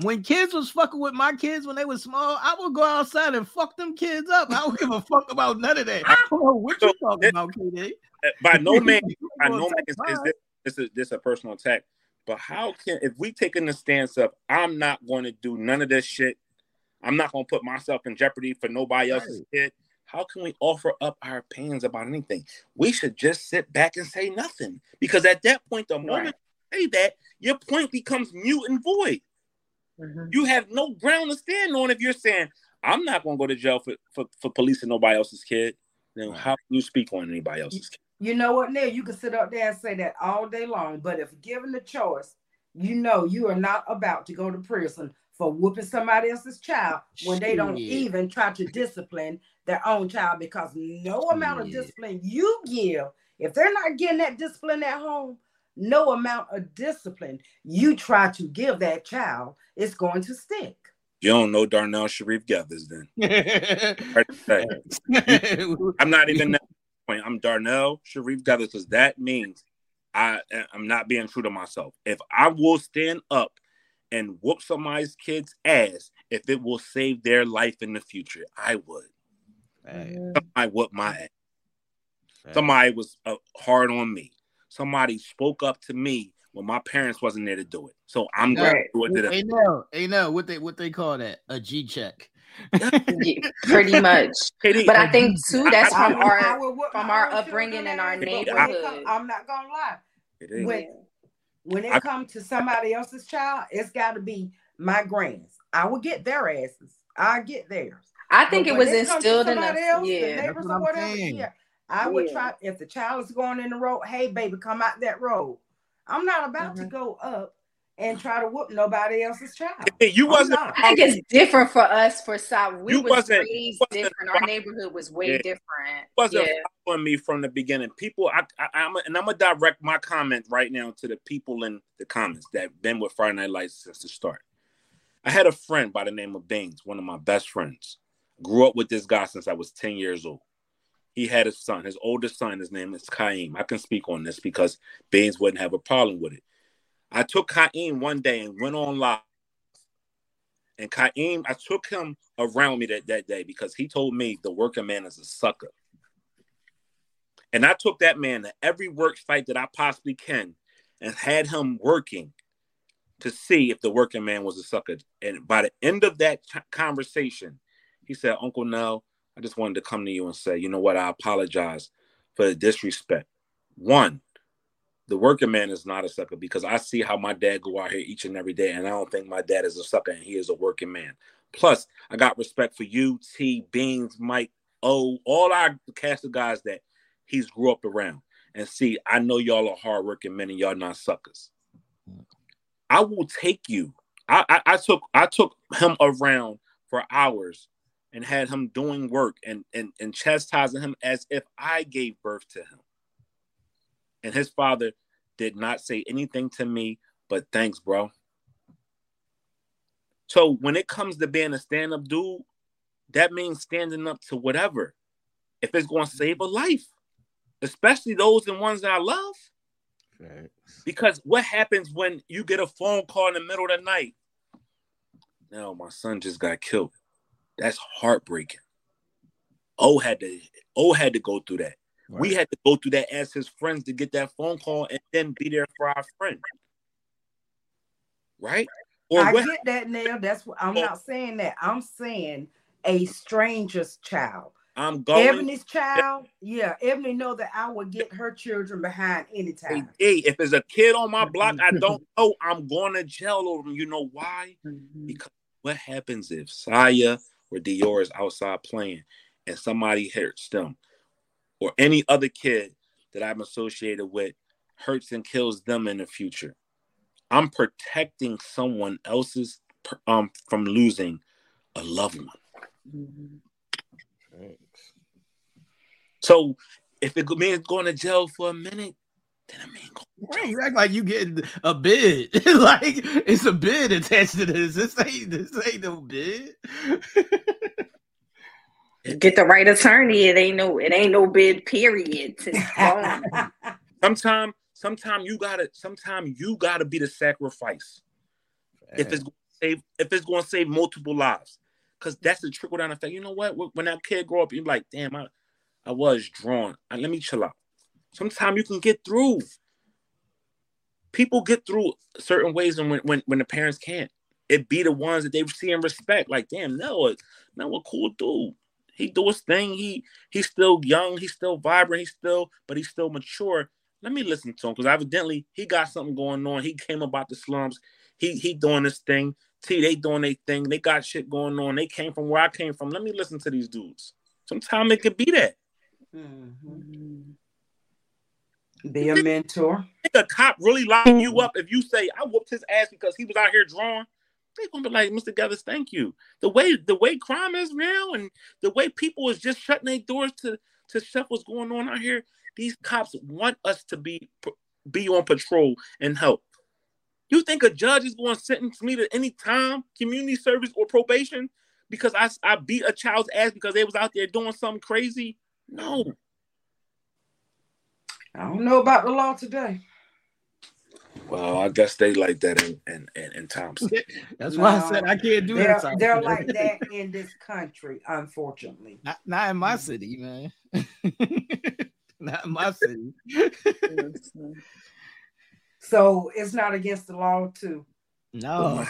when kids was fucking with my kids when they were small, I would go outside and fuck them kids up. I don't give a fuck about none of that. I don't know what you talking about, KD. Uh, by no means, by no means is this, this is this a personal attack. But how can if we taking the stance of I'm not going to do none of this shit, I'm not going to put myself in jeopardy for nobody else's right. kid. How can we offer up our opinions about anything? We should just sit back and say nothing because at that point, the moment right. you say that, your point becomes mute and void. Mm-hmm. You have no ground to stand on if you're saying, I'm not going to go to jail for, for, for policing nobody else's kid. Then how can you speak on anybody else's kid? You know what, Nell? You can sit up there and say that all day long, but if given the choice, you know you are not about to go to prison for whooping somebody else's child when they don't even try to discipline their own child because no amount of discipline you give, if they're not getting that discipline at home, no amount of discipline you try to give that child is going to stick. You don't know Darnell Sharif Gathers then. I'm not even that point. I'm Darnell Sharif Gathers because that means I I'm not being true to myself. If I will stand up and whoop somebody's kid's ass, if it will save their life in the future, I would. I whoop my ass. Somebody was uh, hard on me somebody spoke up to me when my parents wasn't there to do it. So I'm going to do it. Hey, no, hey, no, what they what they call that? A G check. pretty much. But I think too that's from our from our upbringing and our neighborhood. I'm not gonna lie. When when it comes to somebody else's child, it's got to be my grands. I will get their asses. I get theirs. I think but it was instilled in us. Yeah, neighbors or whatever. Yeah, I would try if the child is going in the road, hey baby, come out that road. I'm not about mm-hmm. to go up and try to whoop nobody else's child. You wasn't. I think it's different for us for South. We you was wasn't, raised wasn't different. Our neighborhood was way yeah. different. Wasn't yeah. following me from the beginning. People, I, I, am and I'm gonna direct my comment right now to the people in the comments that been with Friday Night Lights since the start. I had a friend by the name of Baines, one of my best friends. Grew up with this guy since I was 10 years old he had his son, his oldest son. His name is Kaim. I can speak on this because Baines wouldn't have a problem with it. I took Kaim one day and went on live. And Kaim, I took him around me that, that day because he told me the working man is a sucker. And I took that man to every work site that I possibly can and had him working to see if the working man was a sucker. And by the end of that conversation, he said, Uncle Nell, I just wanted to come to you and say, you know what? I apologize for the disrespect. One, the working man is not a sucker because I see how my dad go out here each and every day, and I don't think my dad is a sucker and he is a working man. Plus, I got respect for you, T, Beans, Mike, O, all our cast of guys that he's grew up around. And see, I know y'all are hardworking men and y'all not suckers. I will take you. I, I, I took I took him around for hours and had him doing work and, and, and chastising him as if I gave birth to him. And his father did not say anything to me but thanks, bro. So when it comes to being a stand up dude, that means standing up to whatever. If it's going to save a life, especially those and ones that I love. Right. Because what happens when you get a phone call in the middle of the night? No, my son just got killed. That's heartbreaking. O had to O had to go through that. Right. We had to go through that as his friends to get that phone call and then be there for our friend. Right? Or I get that now. That's what I'm not saying that. I'm saying a stranger's child. I'm going. Ebony's child, yeah. Ebony know that I would get her children behind anytime. Hey, if there's a kid on my block I don't know, I'm going to jail over them. You know why? Mm-hmm. Because what happens if Saya where Dior is outside playing and somebody hurts them, or any other kid that I'm associated with hurts and kills them in the future. I'm protecting someone else's um from losing a loved one. So if it means going to jail for a minute, then I mean, right, you act like you getting a bid. like it's a bid attached to this. This ain't this ain't no bid. Get the right attorney. It ain't no it ain't no bid. Period. sometimes, sometimes you gotta. Sometimes you gotta be the sacrifice. Man. If it's save if it's going to save multiple lives, because that's the trickle down effect. You know what? When that kid grow up, you're like, damn, I, I was drawn. Let me chill out. Sometimes you can get through. People get through certain ways, and when, when when the parents can't, it be the ones that they see and respect. Like, damn, no, no, a cool dude. He do his thing. He he's still young. He's still vibrant. He's still, but he's still mature. Let me listen to him because evidently he got something going on. He came about the slums. He he doing this thing. T they doing their thing. They got shit going on. They came from where I came from. Let me listen to these dudes. Sometimes it could be that. Mm-hmm. Be a mentor. Think a cop really locking you up if you say I whooped his ass because he was out here drawing? They gonna be like, Mr. Gathers, thank you. The way the way crime is real and the way people is just shutting their doors to to stuff what's going on out here. These cops want us to be be on patrol and help. You think a judge is going to sentence me to any time, community service or probation because I, I beat a child's ass because they was out there doing something crazy? No. I don't know about the law today. Well, I guess they like that in in, in, in Thompson. That's no, why I said I can't do they're, that. They're like that in this country, unfortunately. Not, not in my mm. city, man. not in my city. so it's not against the law too. no.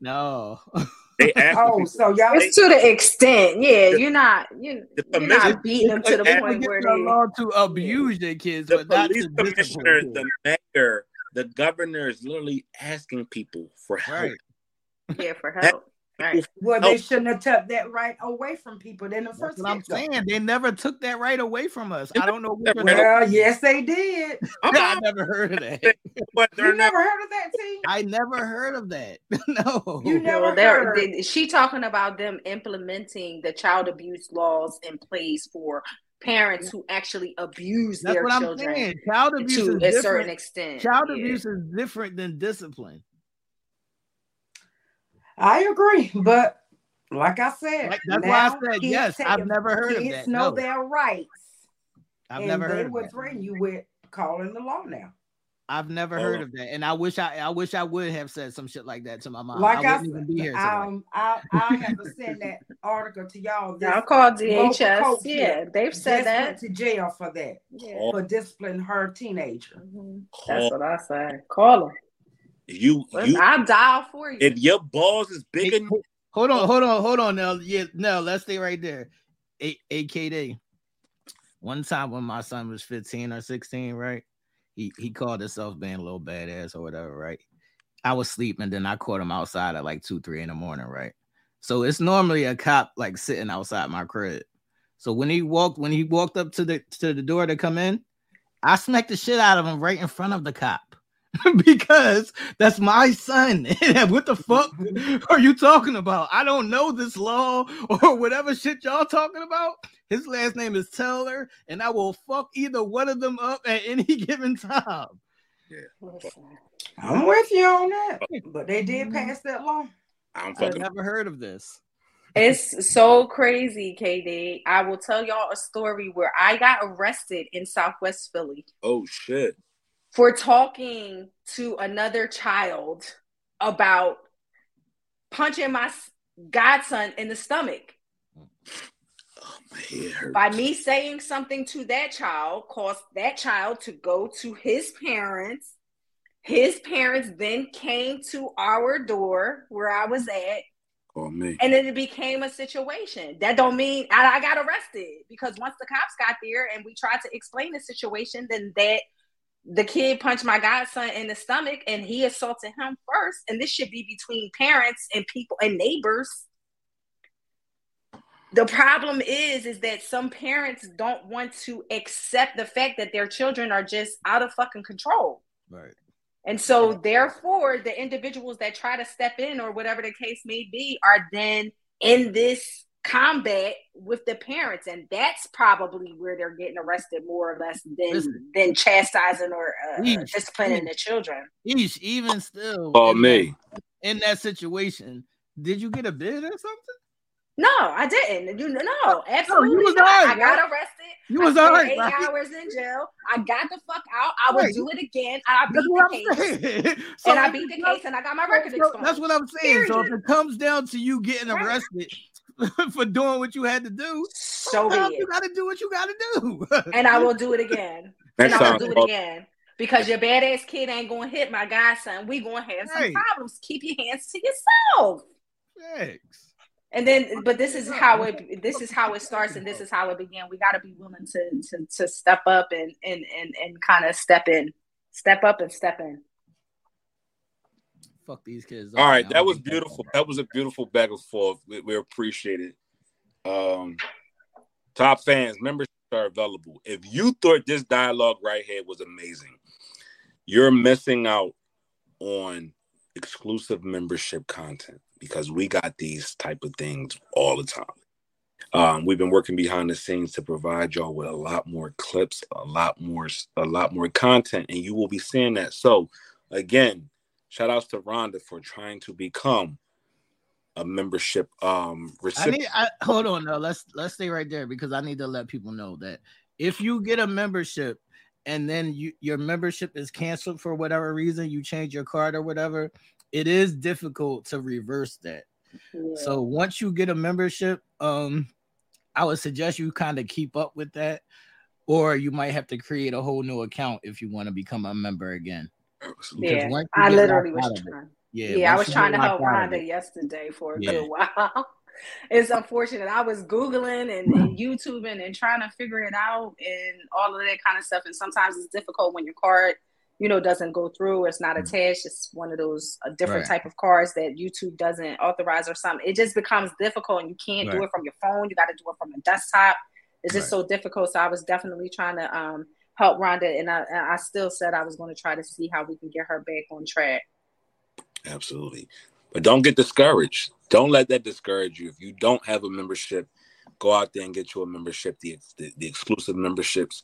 no. oh, so y'all it's to the extent, yeah. You're not you you're not beating them to the point where they're allowed to abuse their kids, the but not police commissioner, the mayor, the governor is literally asking people for help. Right. Yeah, for help. Right. Well, they shouldn't have took that right away from people in the That's first what I'm place. saying. They never took that right away from us. I don't know. What we're Well, yes, they did. I never heard of that. But You they're never heard of that, T? I never heard of that. no. You never Well, heard. they, she talking about them implementing the child abuse laws in place for parents who actually abuse That's their what I'm children saying. Child abuse to is a different. certain extent. Child Yeah. abuse is different than discipline. I agree, but like I said, Like, that's why I said yes. take- I've never heard of kids that. know No. their rights, I've and never they heard of would that. threaten you with calling the law now. I've never Oh. heard of that, and I wish I, I wish I would have said some shit like that to my mom. like I I, wouldn't even be here. um, I I have to send that article to y'all. This I'll call local DHS. Yeah, they've said just went that. to jail for that Yeah. for disciplining her teenager. Mhm. That's what I say. Call them. You you I'll dial for you. if your balls is big Hey, enough, Hold on, hold on, hold on. Now, yeah, no, let's stay right there. A- AKD. One time when my son was 15 or 16, right? He he called himself being a little badass or whatever, right? I was sleeping, then I caught him outside at like two, three in the morning, right? So it's normally a cop like sitting outside my crib. So when he walked, when he walked up to the to the door to come in, I smacked the shit out of him right in front of the cop. because that's my son. what the fuck are you talking about? I don't know this law or whatever shit y'all talking about. His last name is Taylor, and I will fuck either one of them up at any given time. Listen. I'm with you on that, but they Mm-hmm. did pass that law. I'm I've never heard of this. It's so crazy, KD. I will tell y'all a story where I got arrested in Southwest Philly Oh shit. For talking to another child about punching my godson in the stomach. Oh, my. By me saying something to that child, caused that child to go to his parents. His parents then came to our door where I was at, Call me. and then it became a situation. That don't mean I, I got arrested because once the cops got there and we tried to explain the situation, then that the kid punched my godson in the stomach and he assaulted him first. And this should be between parents and people and neighbors. The problem is, is that some parents don't want to accept the fact that their children are just out of fucking control. Right. And so, therefore, the individuals that try to step in or whatever the case may be are then in this combat with the parents, and that's probably where they're getting arrested more or less than Listen. than chastising or uh, Yeesh. disciplining the children. Each even still Call in me. That, in that situation, did you get a bid or something? No, I didn't. You no, absolutely was not. all right, I got right? arrested You was I all spent eight right? hours in jail. I got the fuck out. I would Right. do it again. I beat That's the what I'm case. saying. So and I beat the case and I got my record so expunged. That's what I'm saying. So if it comes down to you getting arrested for doing what you had to do, So sometimes you got to do what you got to do. And I will do it again. Next and I will do it again. Because your badass kid ain't gonna hit my godson. We gonna have some Right. problems. Keep your hands to yourself. Thanks. And then, but this is how it. This is how it starts, and this is how it began. We got to be willing to to to step up and and and and kind of step in, step up and step in. Fuck these kids. All right, that was beautiful. back. That was a beautiful back and forth. We, we appreciate it. Um, top fans, memberships are available. If you thought this dialogue right here was amazing, you're missing out on exclusive membership content because we got these type of things all the time. Um, we've been working behind the scenes to provide y'all with a lot more clips, a lot more, a lot more content, and you will be seeing that. So, again, shout outs to Rhonda for trying to become a membership um I recipient. need. I, hold on, though. Let's let's stay right there because I need to let people know that if you get a membership and then you your membership is canceled for whatever reason, you change your card or whatever, it is difficult to reverse that. So once you get a membership, um, I would suggest you kind of keep up with that, or you might have to create a whole new account if you want to become a member again. Yeah, I literally was out of it- trying. Yeah, Yeah, I was trying to help Rhonda yesterday for a Yeah. good while. it's unfortunate. I was Googling and, and YouTubing and trying to figure it out and all of that kind of stuff. And sometimes it's difficult when your card, you know, doesn't go through it's not attached. It's one of those a different Mm. Right. type of cards that YouTube doesn't authorize or something. It just becomes difficult and you can't do it from your phone. You got to do it from a desktop. It's just Right. so difficult. So I was definitely trying to um, help Rhonda, and I, and I still said I was going to try to see how we can get her back on track. Absolutely. But don't get discouraged. Don't let that discourage you. If you don't have a membership, go out there and get you a membership. The the, the exclusive memberships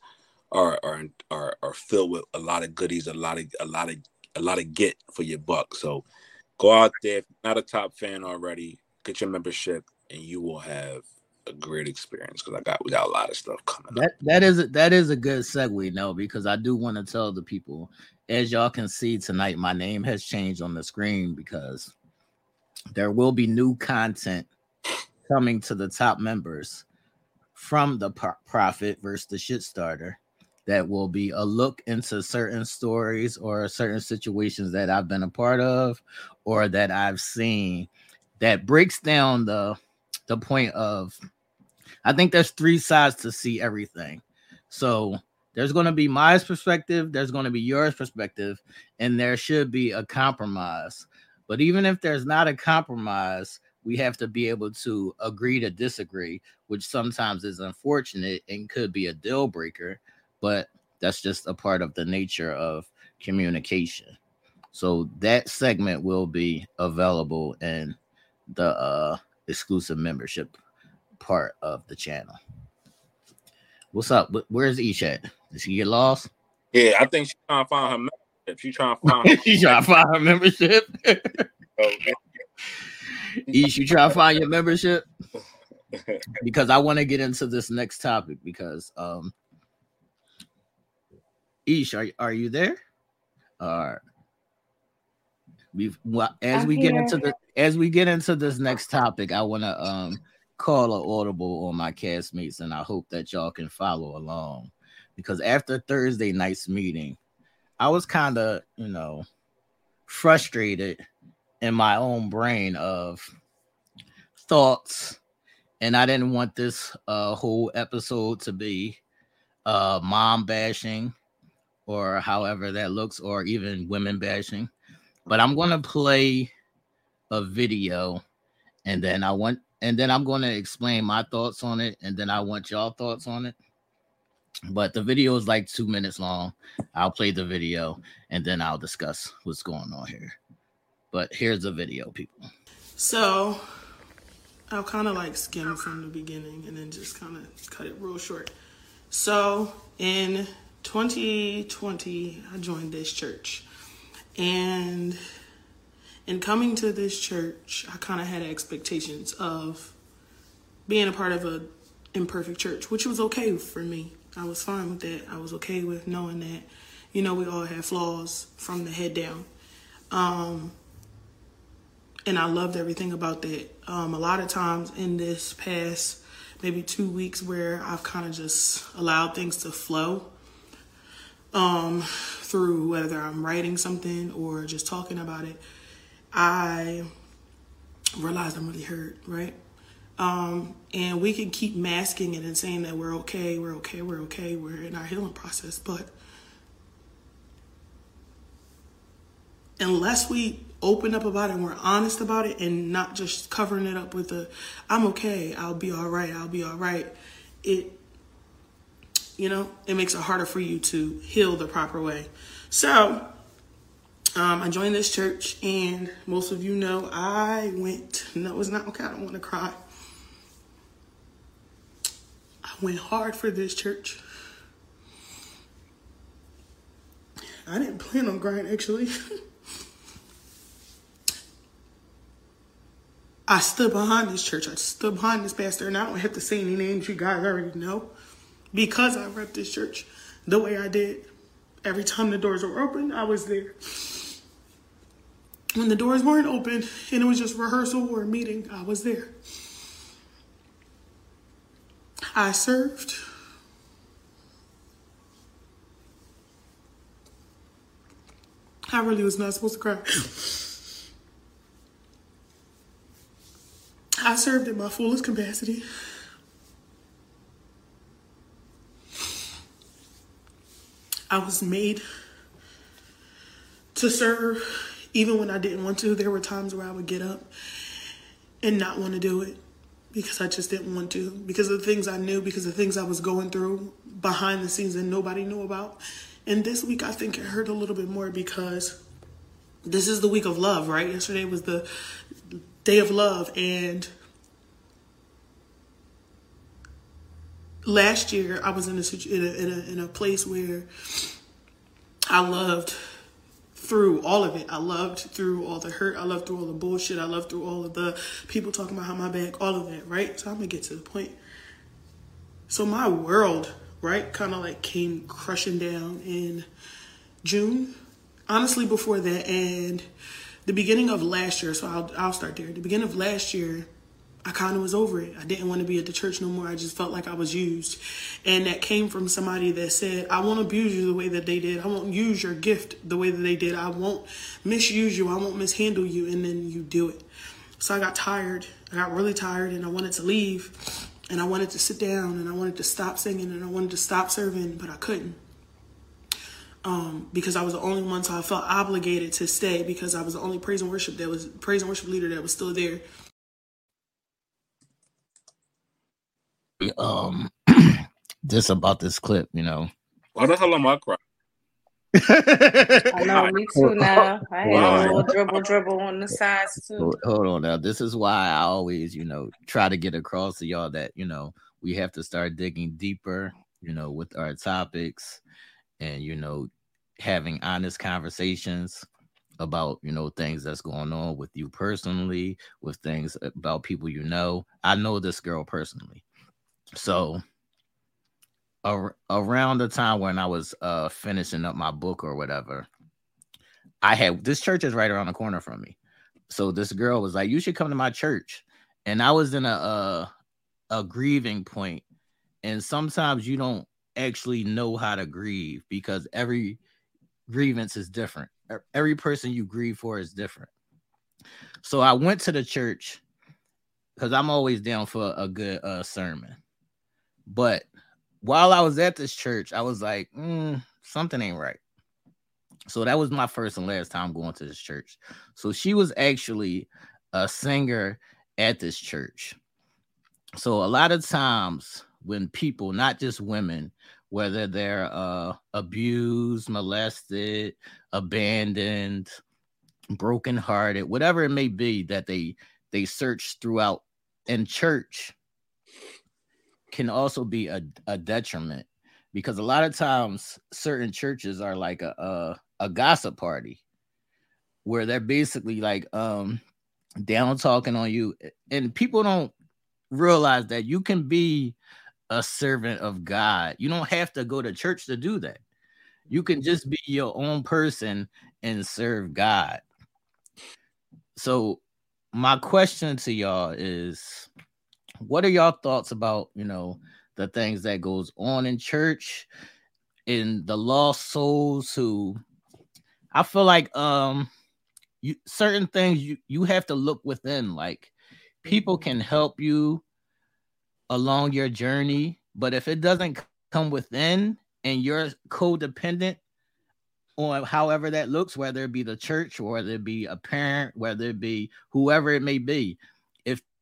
are, are are are filled with a lot of goodies, a lot of a lot of a lot of get for your buck. So go out there. If you're not a top fan already, get your membership and you will have a great experience because I got we got a lot of stuff coming up. That that is that is a good segue, no, because I do want to tell the people, as y'all can see tonight, my name has changed on the screen because there will be new content coming to the top members from the pro- prophet versus the shit starter. That will be a look into certain stories or certain situations that I've been a part of or that I've seen that breaks down the the point of I think there's three sides to see everything. So there's going to be my perspective, there's going to be yours perspective, and there should be a compromise. But even if there's not a compromise, we have to be able to agree to disagree, which sometimes is unfortunate and could be a deal breaker, but that's just a part of the nature of communication. So that segment will be available in the uh, exclusive membership part of the channel. What's up? Where's Ish at? Did she get lost? Yeah, I think she's trying to find her membership. She's trying to find her she trying to find her membership. membership. Ish, you try to find your membership because I want to get into this next topic because um Ish, are are you there? All right. We've well, as I'm we get into the as we get into this next topic, I want to um call an audible on my castmates, and I hope that y'all can follow along. Because after Thursday night's meeting, I was kind of you know frustrated in my own brain of thoughts, and I didn't want this uh whole episode to be uh mom bashing or however that looks, or even women bashing. But I'm gonna play a video and then I want and then I'm gonna explain my thoughts on it, and then I want y'all thoughts on it. But the video is like two minutes long. I'll play the video and then I'll discuss what's going on here. But here's the video, people. So I'll kind of like skim from the beginning and then just kind of cut it real short. So in 2020, I joined this church. And in coming to this church, I kind of had expectations of being a part of a imperfect church, which was okay for me. I was fine with that. I was okay with knowing that, you know, we all have flaws from the head down. Um, and I loved everything about that. Um, a lot of times in this past maybe two weeks where I've kind of just allowed things to flow um, through whether I'm writing something or just talking about it, I realized I'm really hurt, right? Um, and we can keep masking it and saying that we're okay, we're okay, we're okay, we're in our healing process, but unless we open up about it and we're honest about it and not just covering it up with a I'm okay, I'll be all right, I'll be all right, it you know, it makes it harder for you to heal the proper way. So, um, I joined this church, and most of you know I went. No, it's not okay. I don't want to cry. I went hard for this church. I didn't plan on crying actually. I stood behind this church. I stood behind this pastor, and I don't have to say any names. You guys already know because I rep this church the way I did. Every time the doors were open, I was there. When the doors weren't open and it was just rehearsal or a meeting, I was there. I served. I really was not supposed to cry. I served in my fullest capacity. I was made to serve even when I didn't want to. There were times where I would get up and not want to do it because I just didn't want to, because of the things I knew, because of the things I was going through behind the scenes that nobody knew about. And this week, I think it hurt a little bit more because this is the week of love, right? Yesterday was the day of love, and last year I was in a, in a, in a, in a place where I loved through all of it. I loved through all the hurt. I loved through all the bullshit. I loved through all of the people talking behind my back, all of that, right? So I'm gonna get to the point. So my world, right, kind of like came crushing down in June. Honestly, before that, and the beginning of last year. So I'll I'll start there. The beginning of last year, I kind of was over it. I didn't want to be at the church no more. I just felt like I was used. And that came from somebody that said, I won't abuse you the way that they did. I won't use your gift the way that they did. I won't misuse you. I won't mishandle you. And then you do it. So I got tired. I got really tired and I wanted to leave. And I wanted to sit down and I wanted to stop singing and I wanted to stop serving, but I couldn't. Um, because I was the only one, so I felt obligated to stay because I was the only praise and worship that was praise and worship leader that was still there. Um this about this clip, you know. Why the hell am I crying? I know, me too now. I had a little dribble dribble on the sides too. Hold, hold on now. This is why I always, you know, try to get across to y'all that, you know, we have to start digging deeper, you know, with our topics and, you know, having honest conversations about you know things that's going on with you personally with things about people you know i know this girl personally so ar- around the time when I was uh finishing up my book or whatever, I had this church is right around the corner from me. So this girl was like, "You should come to my church," and I was in a a, a grieving point, and sometimes you don't actually know how to grieve because every grievance is different. Every person you grieve for is different. So I went to the church because I'm always down for a good uh, sermon. But while I was at this church, I was like, mm, something ain't right. So that was my first and last time going to this church. So she was actually a singer at this church. So a lot of times when people, not just women, whether they're uh, abused, molested, abandoned, brokenhearted, whatever it may be that they they search throughout in church, can also be a, a detriment because a lot of times certain churches are like a, a, a gossip party where they're basically like um down talking on you and people don't realize that you can be a servant of God. You don't have to go to church to do that. You can just be your own person and serve God. So my question to y'all is what are y'all thoughts about, you know, the things that goes on in church in the lost souls who I feel like um you certain things you you have to look within like people can help you along your journey but if it doesn't come within and you're codependent on however that looks whether it be the church whether it be a parent whether it be whoever it may be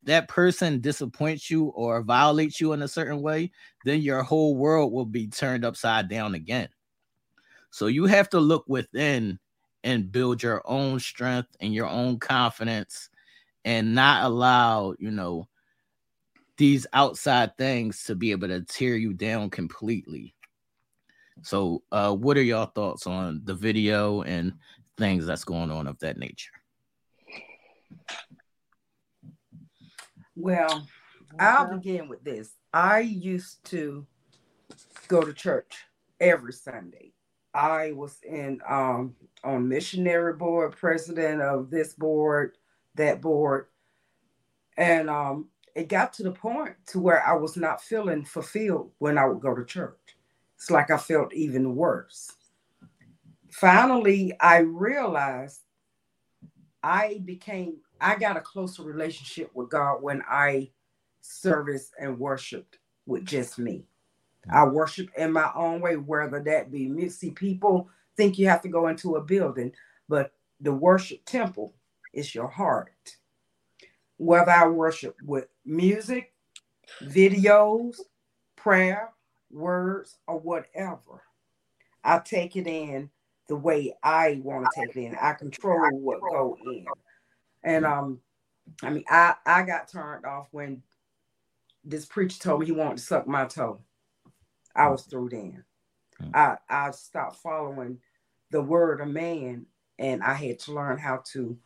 that person disappoints you or violates you in a certain way then your whole world will be turned upside down again so you have to look within and build your own strength and your own confidence and not allow, you know, these outside things to be able to tear you down completely. So, uh, what are your thoughts on the video and things that's going on of that nature? Well, I'll begin with this. I used to go to church every Sunday. I was in um, on missionary board, president of this board, that board, and um, it got to the point to where I was not feeling fulfilled when I would go to church. It's like I felt even worse. Finally, I realized I became I got a closer relationship with God when I serviced and worshiped with just me. I worship in my own way, whether that be. See, people think you have to go into a building, but the worship temple is your heart. Whether I worship with music, videos, prayer, words, or whatever, I take it in the way I want to take it in. I control what go in. And um, I mean, I I got turned off when this preacher told me he wanted to suck my toe. I was through then. Mm. I I stopped following the word of man, and I had to learn how to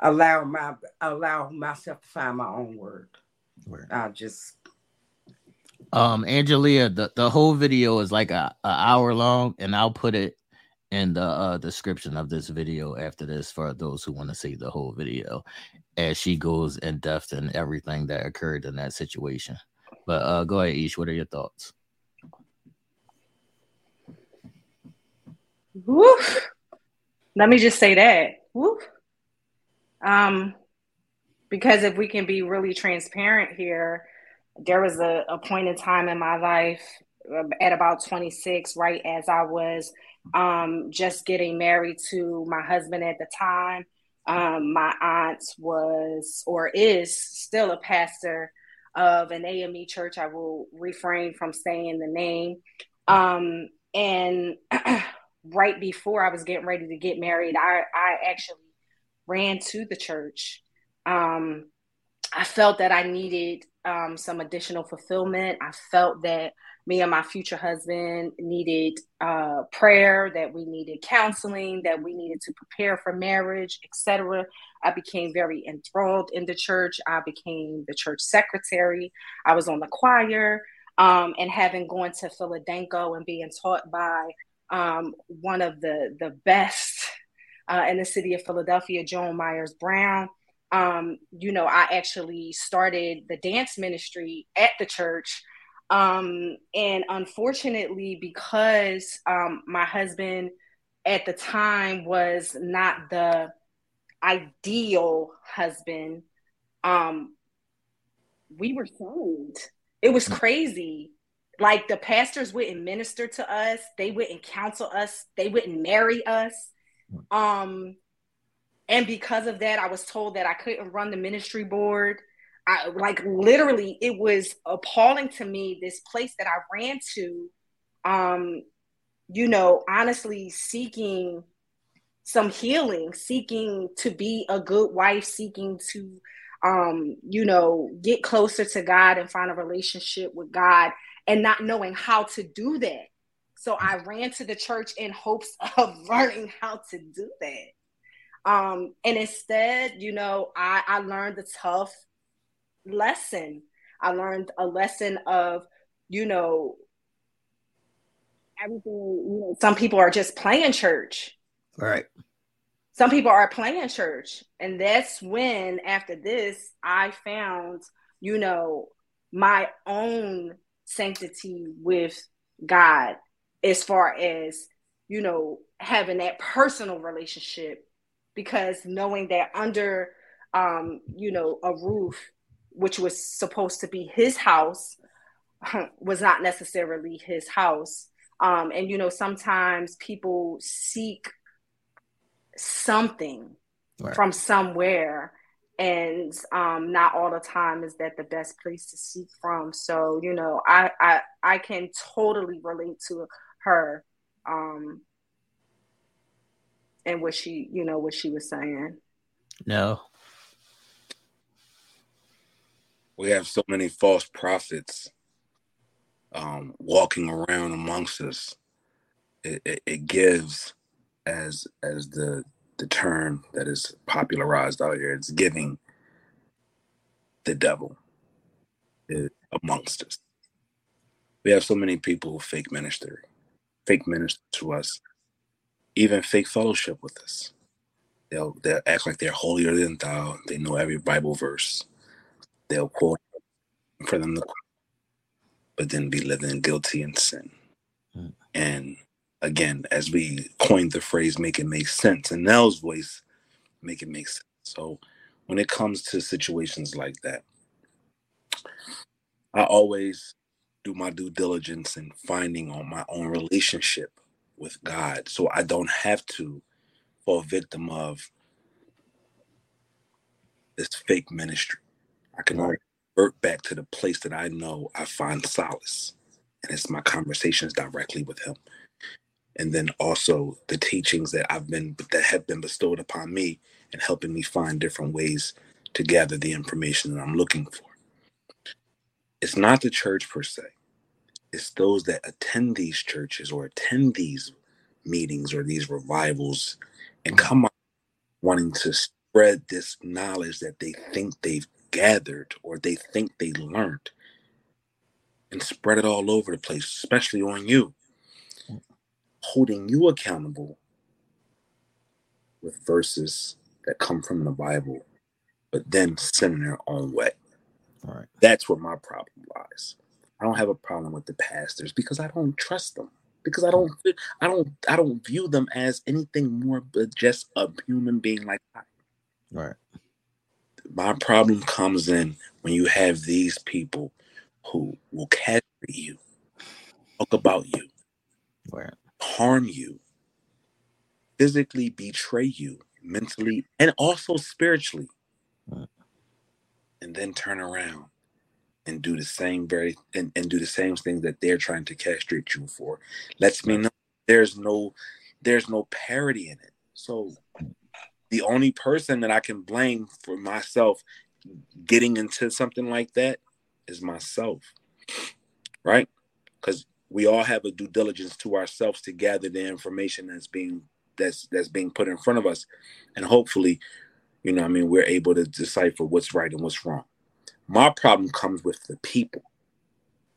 allow my allow myself to find my own word. word. I just um Angelia, the, the whole video is like a, a hour long, and I'll put it in the uh, description of this video after this for those who want to see the whole video as she goes in depth in everything that occurred in that situation. But uh, go ahead, Ish. What are your thoughts? Woof. Let me just say that. Woof. Um, because if we can be really transparent here, there was a, a point in time in my life uh, at about 26, right as I was um, just getting married to my husband at the time. Um, my aunt was or is still a pastor of an AME church. I will refrain from saying the name. Um, and right before I was getting ready to get married, I, I actually ran to the church. Um, I felt that I needed um, some additional fulfillment. I felt that me and my future husband needed uh, prayer, that we needed counseling, that we needed to prepare for marriage, etc. I became very enthralled in the church. I became the church secretary. I was on the choir. Um, and having gone to Philadelphia and being taught by um, one of the the best uh, in the city of Philadelphia, Joan Myers Brown. Um, you know, I actually started the dance ministry at the church. Um, and unfortunately, because um, my husband at the time was not the ideal husband, um, we were sold. It was crazy like the pastors wouldn't minister to us, they wouldn't counsel us, they wouldn't marry us. Um, and because of that, I was told that I couldn't run the ministry board. I like literally it was appalling to me this place that I ran to um you know honestly seeking some healing seeking to be a good wife seeking to um you know get closer to God and find a relationship with God and not knowing how to do that. So I ran to the church in hopes of learning how to do that. Um, and instead, you know, I, I learned the tough lesson. I learned a lesson of you know, everything, you know, some people are just playing church. Right. Some people are playing church. And that's when, after this, I found, you know, my own sanctity with God as far as, you know, having that personal relationship because knowing that under um, you know, a roof which was supposed to be his house was not necessarily his house. Um, and you know, sometimes people seek something right. from somewhere and um, not all the time is that the best place to seek from so you know i i, I can totally relate to her um, and what she you know what she was saying no we have so many false prophets um, walking around amongst us. It, it, it, gives, as as the the term that is popularized out here, it's giving the devil amongst us. We have so many people who fake minister, fake minister to us, even fake fellowship with us. They'll they'll act like they're holier than thou. They know every Bible verse they'll quote for them to but then be living guilty in sin. Mm. And again, as we coined the phrase, make it make sense, And Nell's voice, make it make sense. So when it comes to situations like that, I always do my due diligence in finding on my own relationship with God so I don't have to fall victim of this fake ministry. I can revert back to the place that I know I find solace, and it's my conversations directly with Him. And then also the teachings that I've been that have been bestowed upon me and helping me find different ways to gather the information that I'm looking for. It's not the church per se. It's those that attend these churches or attend these meetings or these revivals and come out wanting to spread this knowledge that they think they've gathered or they think they learned and spread it all over the place, especially on you, holding you accountable with verses that come from the Bible, but then sending their own way. All right. That's where my problem lies. I don't have a problem with the pastors because I don't trust them. Because I don't I don't I don't view them as anything more but just a human being like I. Right my problem comes in when you have these people who will castrate you, talk about you, harm you, physically betray you, mentally, and also spiritually, and then turn around and do the same very and, and do the same things that they're trying to castrate you for. Lets me know there's no there's no parity in it. So mm. The only person that I can blame for myself getting into something like that is myself. Right? Because we all have a due diligence to ourselves to gather the information that's being that's that's being put in front of us. And hopefully, you know, I mean, we're able to decipher what's right and what's wrong. My problem comes with the people.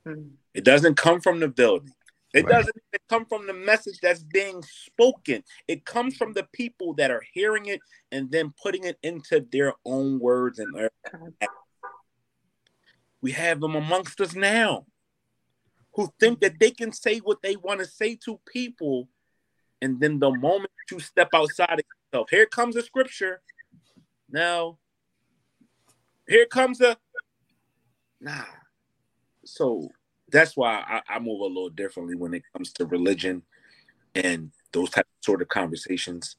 Mm-hmm. It doesn't come from the building. It right. doesn't come from the message that's being spoken. It comes from the people that are hearing it and then putting it into their own words and their we have them amongst us now who think that they can say what they want to say to people and then the moment you step outside of yourself here comes a scripture now here comes a nah so that's why I, I, move a little differently when it comes to religion and those type of sort of conversations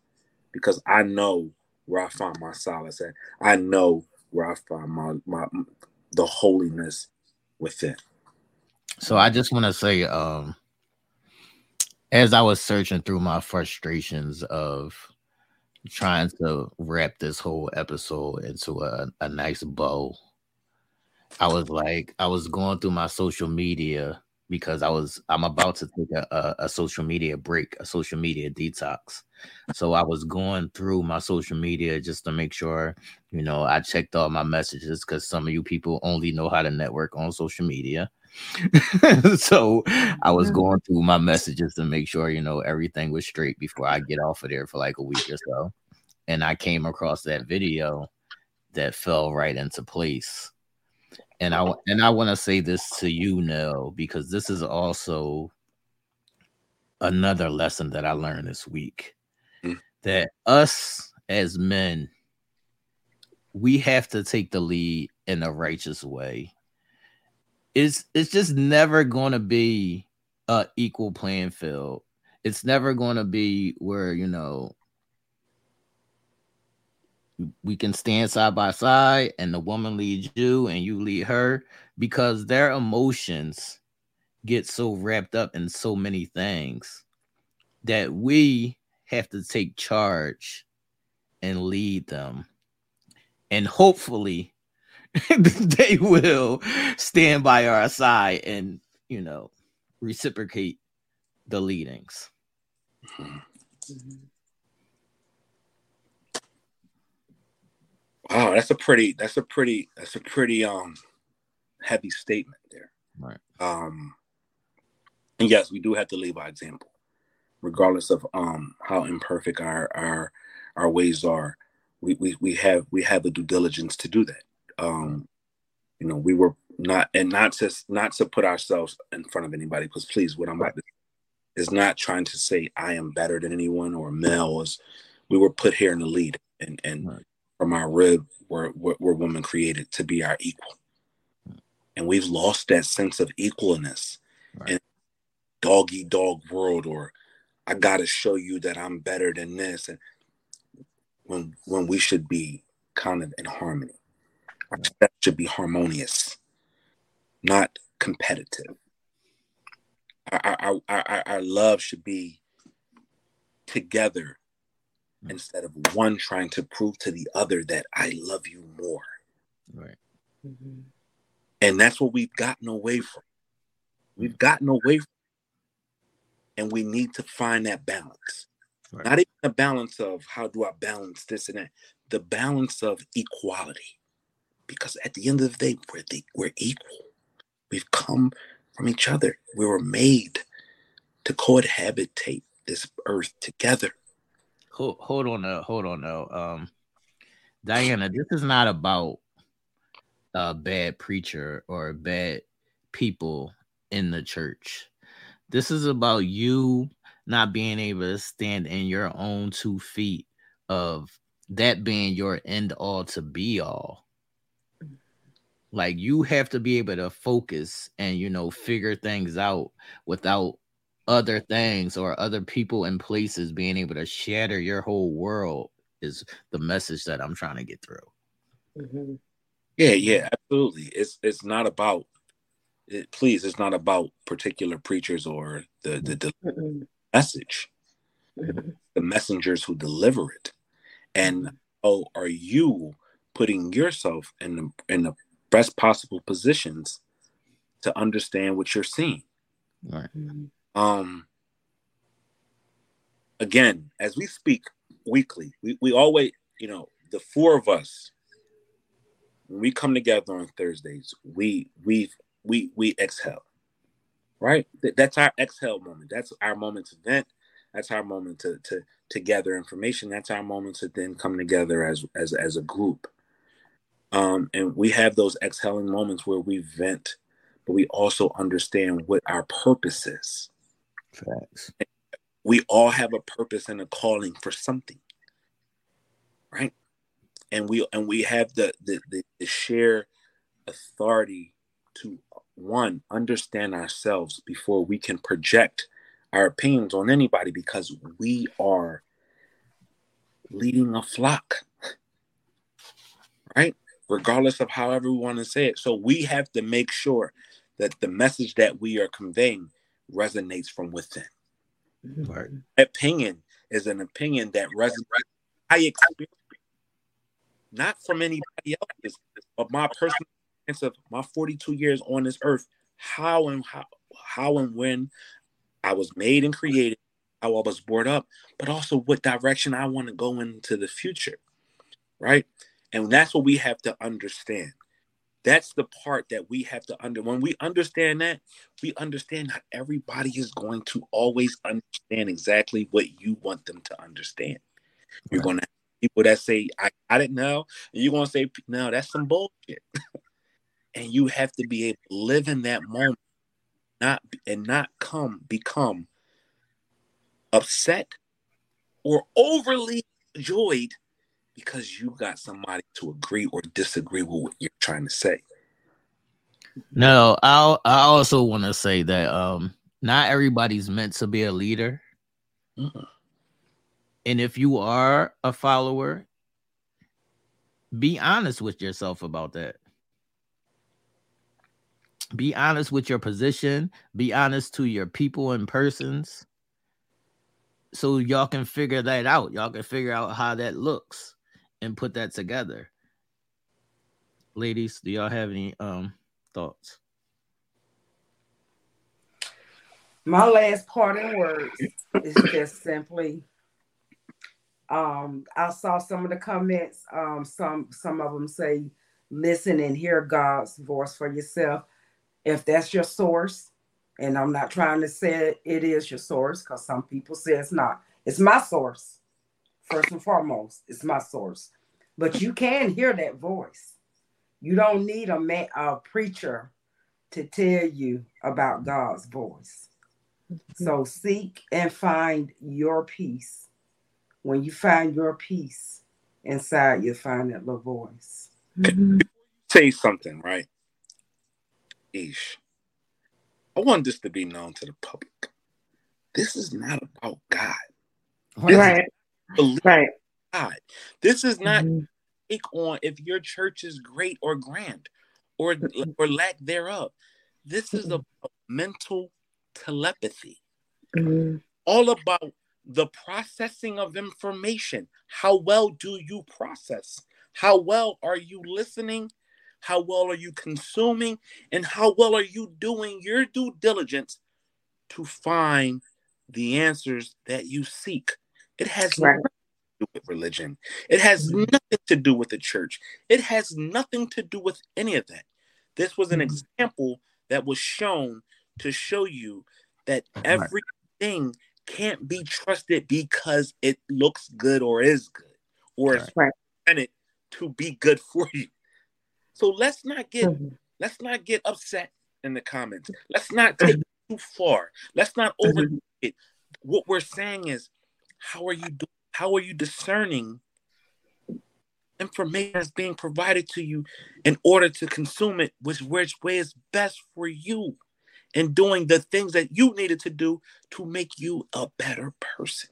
because I know where I find my solace at. I know where I find my my the holiness within. So I just want to say, um, as I was searching through my frustrations of trying to wrap this whole episode into a, a nice bow I was like, I was going through my social media because I was I'm about to take a, a, a, social media break, a social media detox. So I was going through my social media just to make sure, you know, I checked all my messages because some of you people only know how to network on social media. so I was mm-hmm. going through my messages to make sure, you know, everything was straight before I get off of there for like a week or so. And I came across that video that fell right into place and I and I want to say this to you, Nell, because this is also another lesson that I learned this week. Mm. That us as men, we have to take the lead in a righteous way. It's it's just never going to be a equal playing field. It's never going to be where you know we can stand side by side and the woman leads you and you lead her because their emotions get so wrapped up in so many things that we have to take charge and lead them. And hopefully they will stand by our side and you know reciprocate the leadings. Mm-hmm. Wow, that's a pretty that's a pretty that's a pretty um heavy statement there. Right. Um and yes, we do have to lead by example, regardless of um how imperfect our our our ways are. We we, we have we have the due diligence to do that. Um you know, we were not and not to not to put ourselves in front of anybody, because please what I'm about to is not trying to say I am better than anyone or male is we were put here in the lead and and right from our rib were, were, were women created to be our equal. And we've lost that sense of equalness right. in dog eat dog world, or I gotta show you that I'm better than this. And when when we should be kind of in harmony. Our steps should be harmonious, not competitive. Our, our, our, our, love should be together. Instead of one trying to prove to the other that I love you more. Right. Mm-hmm. And that's what we've gotten away from. We've gotten away from. And we need to find that balance. Right. Not even the balance of how do I balance this and that, the balance of equality. Because at the end of the day, we're, the, we're equal. We've come from each other. We were made to cohabitate this earth together hold, on now, hold on now. Um, Diana, this is not about a bad preacher or bad people in the church. This is about you not being able to stand in your own two feet of that being your end all to be all. Like you have to be able to focus and you know figure things out without other things or other people and places being able to shatter your whole world is the message that I'm trying to get through. Mm-hmm. Yeah, yeah, absolutely. It's it's not about it, please, it's not about particular preachers or the the, the mm-hmm. message. Mm-hmm. The messengers who deliver it. And oh, are you putting yourself in the in the best possible positions to understand what you're seeing? Right. Um, again, as we speak weekly, we, we always, you know, the four of us, when we come together on Thursdays, we we we we exhale. Right? That's our exhale moment. That's our moment to vent. That's our moment to to to gather information. That's our moment to then come together as as as a group. Um, and we have those exhaling moments where we vent, but we also understand what our purpose is. Facts. We all have a purpose and a calling for something. Right? And we and we have the the, the, the share authority to one understand ourselves before we can project our opinions on anybody because we are leading a flock right regardless of however we want to say it so we have to make sure that the message that we are conveying resonates from within. Mm-hmm. Right. Opinion is an opinion that resonates. I experience not from anybody else, but my personal experience of my 42 years on this earth. How and how how and when I was made and created, how I was brought up, but also what direction I want to go into the future. Right. And that's what we have to understand. That's the part that we have to under. When we understand that, we understand not everybody is going to always understand exactly what you want them to understand. You're going to have people that say, "I got it now," and you're going to say, "No, that's some bullshit." and you have to be able to live in that moment, not and not come become upset or overly joyed because you got somebody to agree or disagree with what you're trying to say. No, I I also want to say that um not everybody's meant to be a leader. Mm-hmm. And if you are a follower, be honest with yourself about that. Be honest with your position, be honest to your people and persons so y'all can figure that out. Y'all can figure out how that looks and put that together. Ladies, do y'all have any um thoughts? My last parting words is just simply um I saw some of the comments um some some of them say listen and hear God's voice for yourself. If that's your source and I'm not trying to say it is your source cuz some people say it's not. It's my source first and foremost it's my source. But you can hear that voice you don't need a, man, a preacher to tell you about God's voice. So seek and find your peace. When you find your peace inside, you'll find that little voice. Mm-hmm. Say something, right? Ish. I want this to be known to the public. This is not about God. Right. Right. God. This is not mm-hmm take on if your church is great or grand or or lack thereof. This is a mental telepathy. Mm-hmm. All about the processing of information. How well do you process? How well are you listening? How well are you consuming? And how well are you doing your due diligence to find the answers that you seek? It has right do with religion. It has mm-hmm. nothing to do with the church. It has nothing to do with any of that. This was an mm-hmm. example that was shown to show you that everything can't be trusted because it looks good or is good or is right. to be good for you. So let's not get mm-hmm. let's not get upset in the comments. Let's not take it too far. Let's not over mm-hmm. it. What we're saying is, how are you doing how are you discerning information that's being provided to you in order to consume it, which which way is best for you, and doing the things that you needed to do to make you a better person.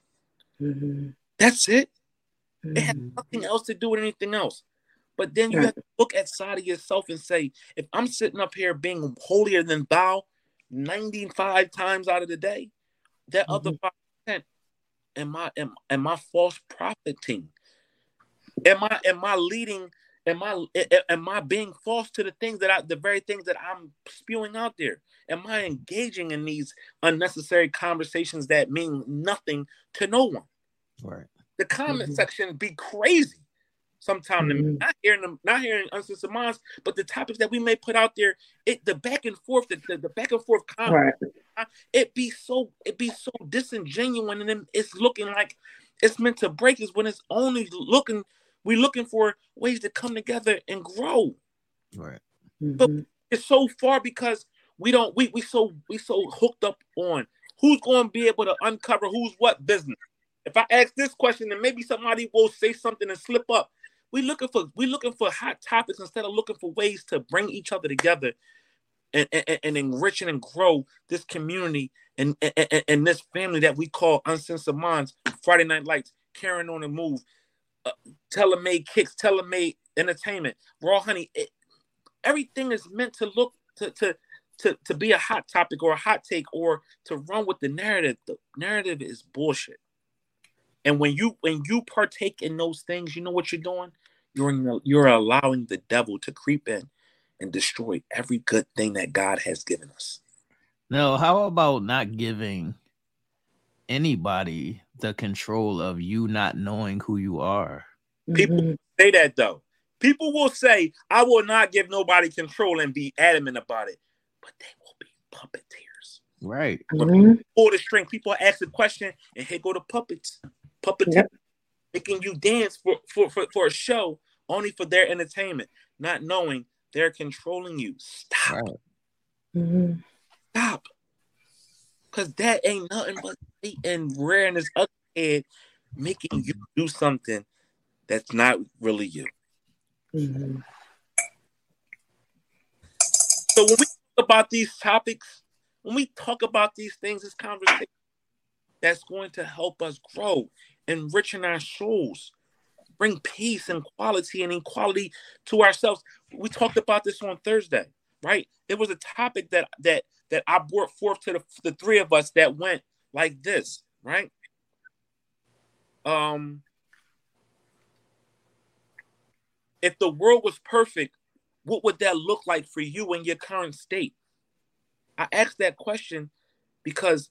Mm-hmm. That's it. Mm-hmm. It has mm-hmm. nothing else to do with anything else. But then you have to look at side of yourself and say, if I'm sitting up here being holier than thou 95 times out of the day, that mm-hmm. other am I am am I false profiting? Am I am I leading? Am I am I being false to the things that I the very things that I'm spewing out there? Am I engaging in these unnecessary conversations that mean nothing to no one? Right. The comment mm-hmm. section be crazy sometimes mm-hmm. not hearing them, not hearing uncensored minds, but the topics that we may put out there, it the back and forth, the, the, the back and forth comment, right. it be so it be so disingenuous, and then it's looking like it's meant to break us when it's only looking we looking for ways to come together and grow. Right. Mm-hmm. But it's so far because we don't we we so we so hooked up on who's going to be able to uncover who's what business. If I ask this question, then maybe somebody will say something and slip up. We looking for we looking for hot topics instead of looking for ways to bring each other together and, and, and enrich and grow this community and, and, and this family that we call Uncensored Minds, Friday Night Lights, Carrying on the Move, uh, TaylorMade Kicks, TaylorMade Entertainment, Raw Honey. It, everything is meant to look to, to to to be a hot topic or a hot take or to run with the narrative. The narrative is bullshit. And when you when you partake in those things, you know what you're doing? You're you're allowing the devil to creep in and destroy every good thing that God has given us. No, how about not giving anybody the control of you not knowing who you are? People Mhm. say that though. People will say, I will not give nobody control and be adamant about it, but they will be puppeteers. Right. Mhm. Pull the string. People ask the question, and here go the puppets. Puppeteers Yep. making you dance for, for, for, for a show only for their entertainment, not knowing they're controlling you. Stop. Right. Mhm. Stop. Because that ain't nothing but hate and rare his other head making you do something that's not really you. Mhm. So when we talk about these topics, when we talk about these things, this conversation that's going to help us grow, enriching our souls, bring peace and quality and equality to ourselves. We talked about this on Thursday, right? It was a topic that that that I brought forth to the, the three of us that went like this, right? Um, if the world was perfect, what would that look like for you in your current state? I asked that question because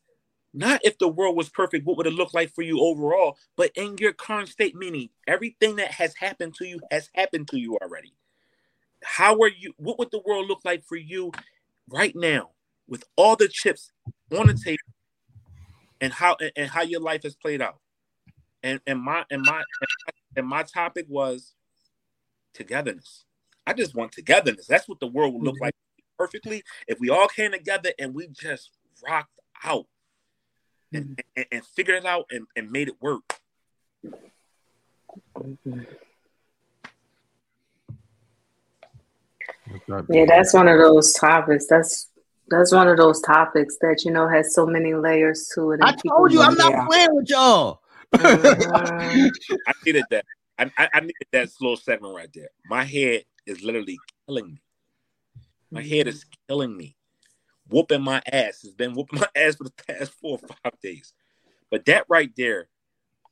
not if the world was perfect, what would it look like for you overall, but in your current state, meaning everything that has happened to you has happened to you already. How are you? What would the world look like for you right now with all the chips on the table and how and how your life has played out? And and my and my and my topic was togetherness. I just want togetherness. That's what the world would look mm-hmm. like perfectly if we all came together and we just rocked out and, and, and figured it out and, and made it work. What's up, Yeah, that's one of those topics. That's that's one of those topics that you know has so many layers to it. I told you I'm not Yeah. playing with y'all. I needed that. I, I, I needed that slow segment right there. My head is literally killing me. My head is mm-hmm. killing me. Whooping my ass. It's been whooping my ass for the past four or five days. But that right there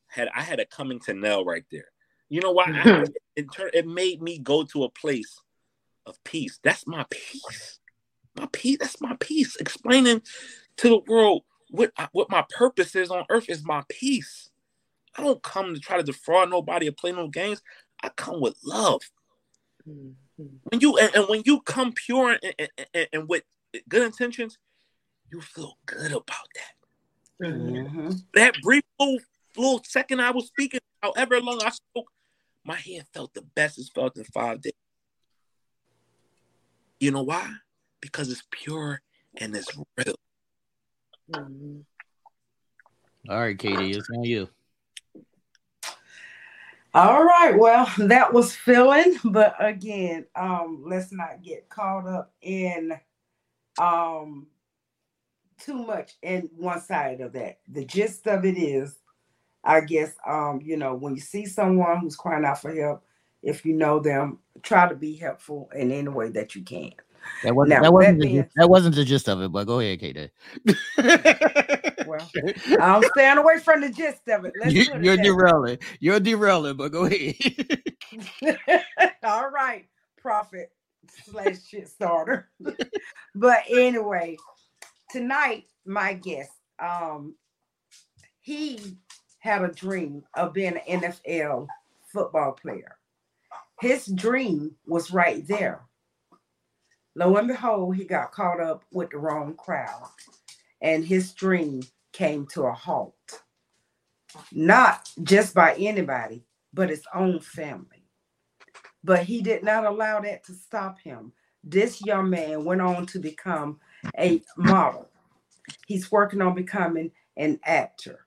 had I had a coming to nail right there. You know why? I, it, tur- it made me go to a place of peace. That's my peace. My peace. That's my peace. Explaining to the world what what my purpose is on earth is my peace. I don't come to try to defraud nobody or play no games. I come with love. Mhm. When you and, and when you come pure and, and, and with good intentions, you feel good about that. Mhm. That brief little, little second I was speaking, however long I spoke, my hand felt the best it's felt in five days. You know why? Because it's pure and it's real. Mhm. All right, KD, it's on you. All right. Well, that was filling, but again, um, let's not get caught up in um too much in one side of that. The gist of it is, I guess, um, you know, when you see someone who's crying out for help, if you know them, try to be helpful in any way that you can. That wasn't Now, that wasn't that the, that wasn't the gist of it, but go ahead, KD. Well, I'm staying away from the gist of it. Let's you, you're that derailing. You're derailing, but go ahead. All right, prophet slash shit starter. but anyway, tonight my guest, um, he had a dream of being an NFL football player. His dream was right there. Lo and behold, he got caught up with the wrong crowd, and his dream came to a halt. Not just by anybody, but his own family. But he did not allow that to stop him. This young man went on to become a model. He's working on becoming an actor.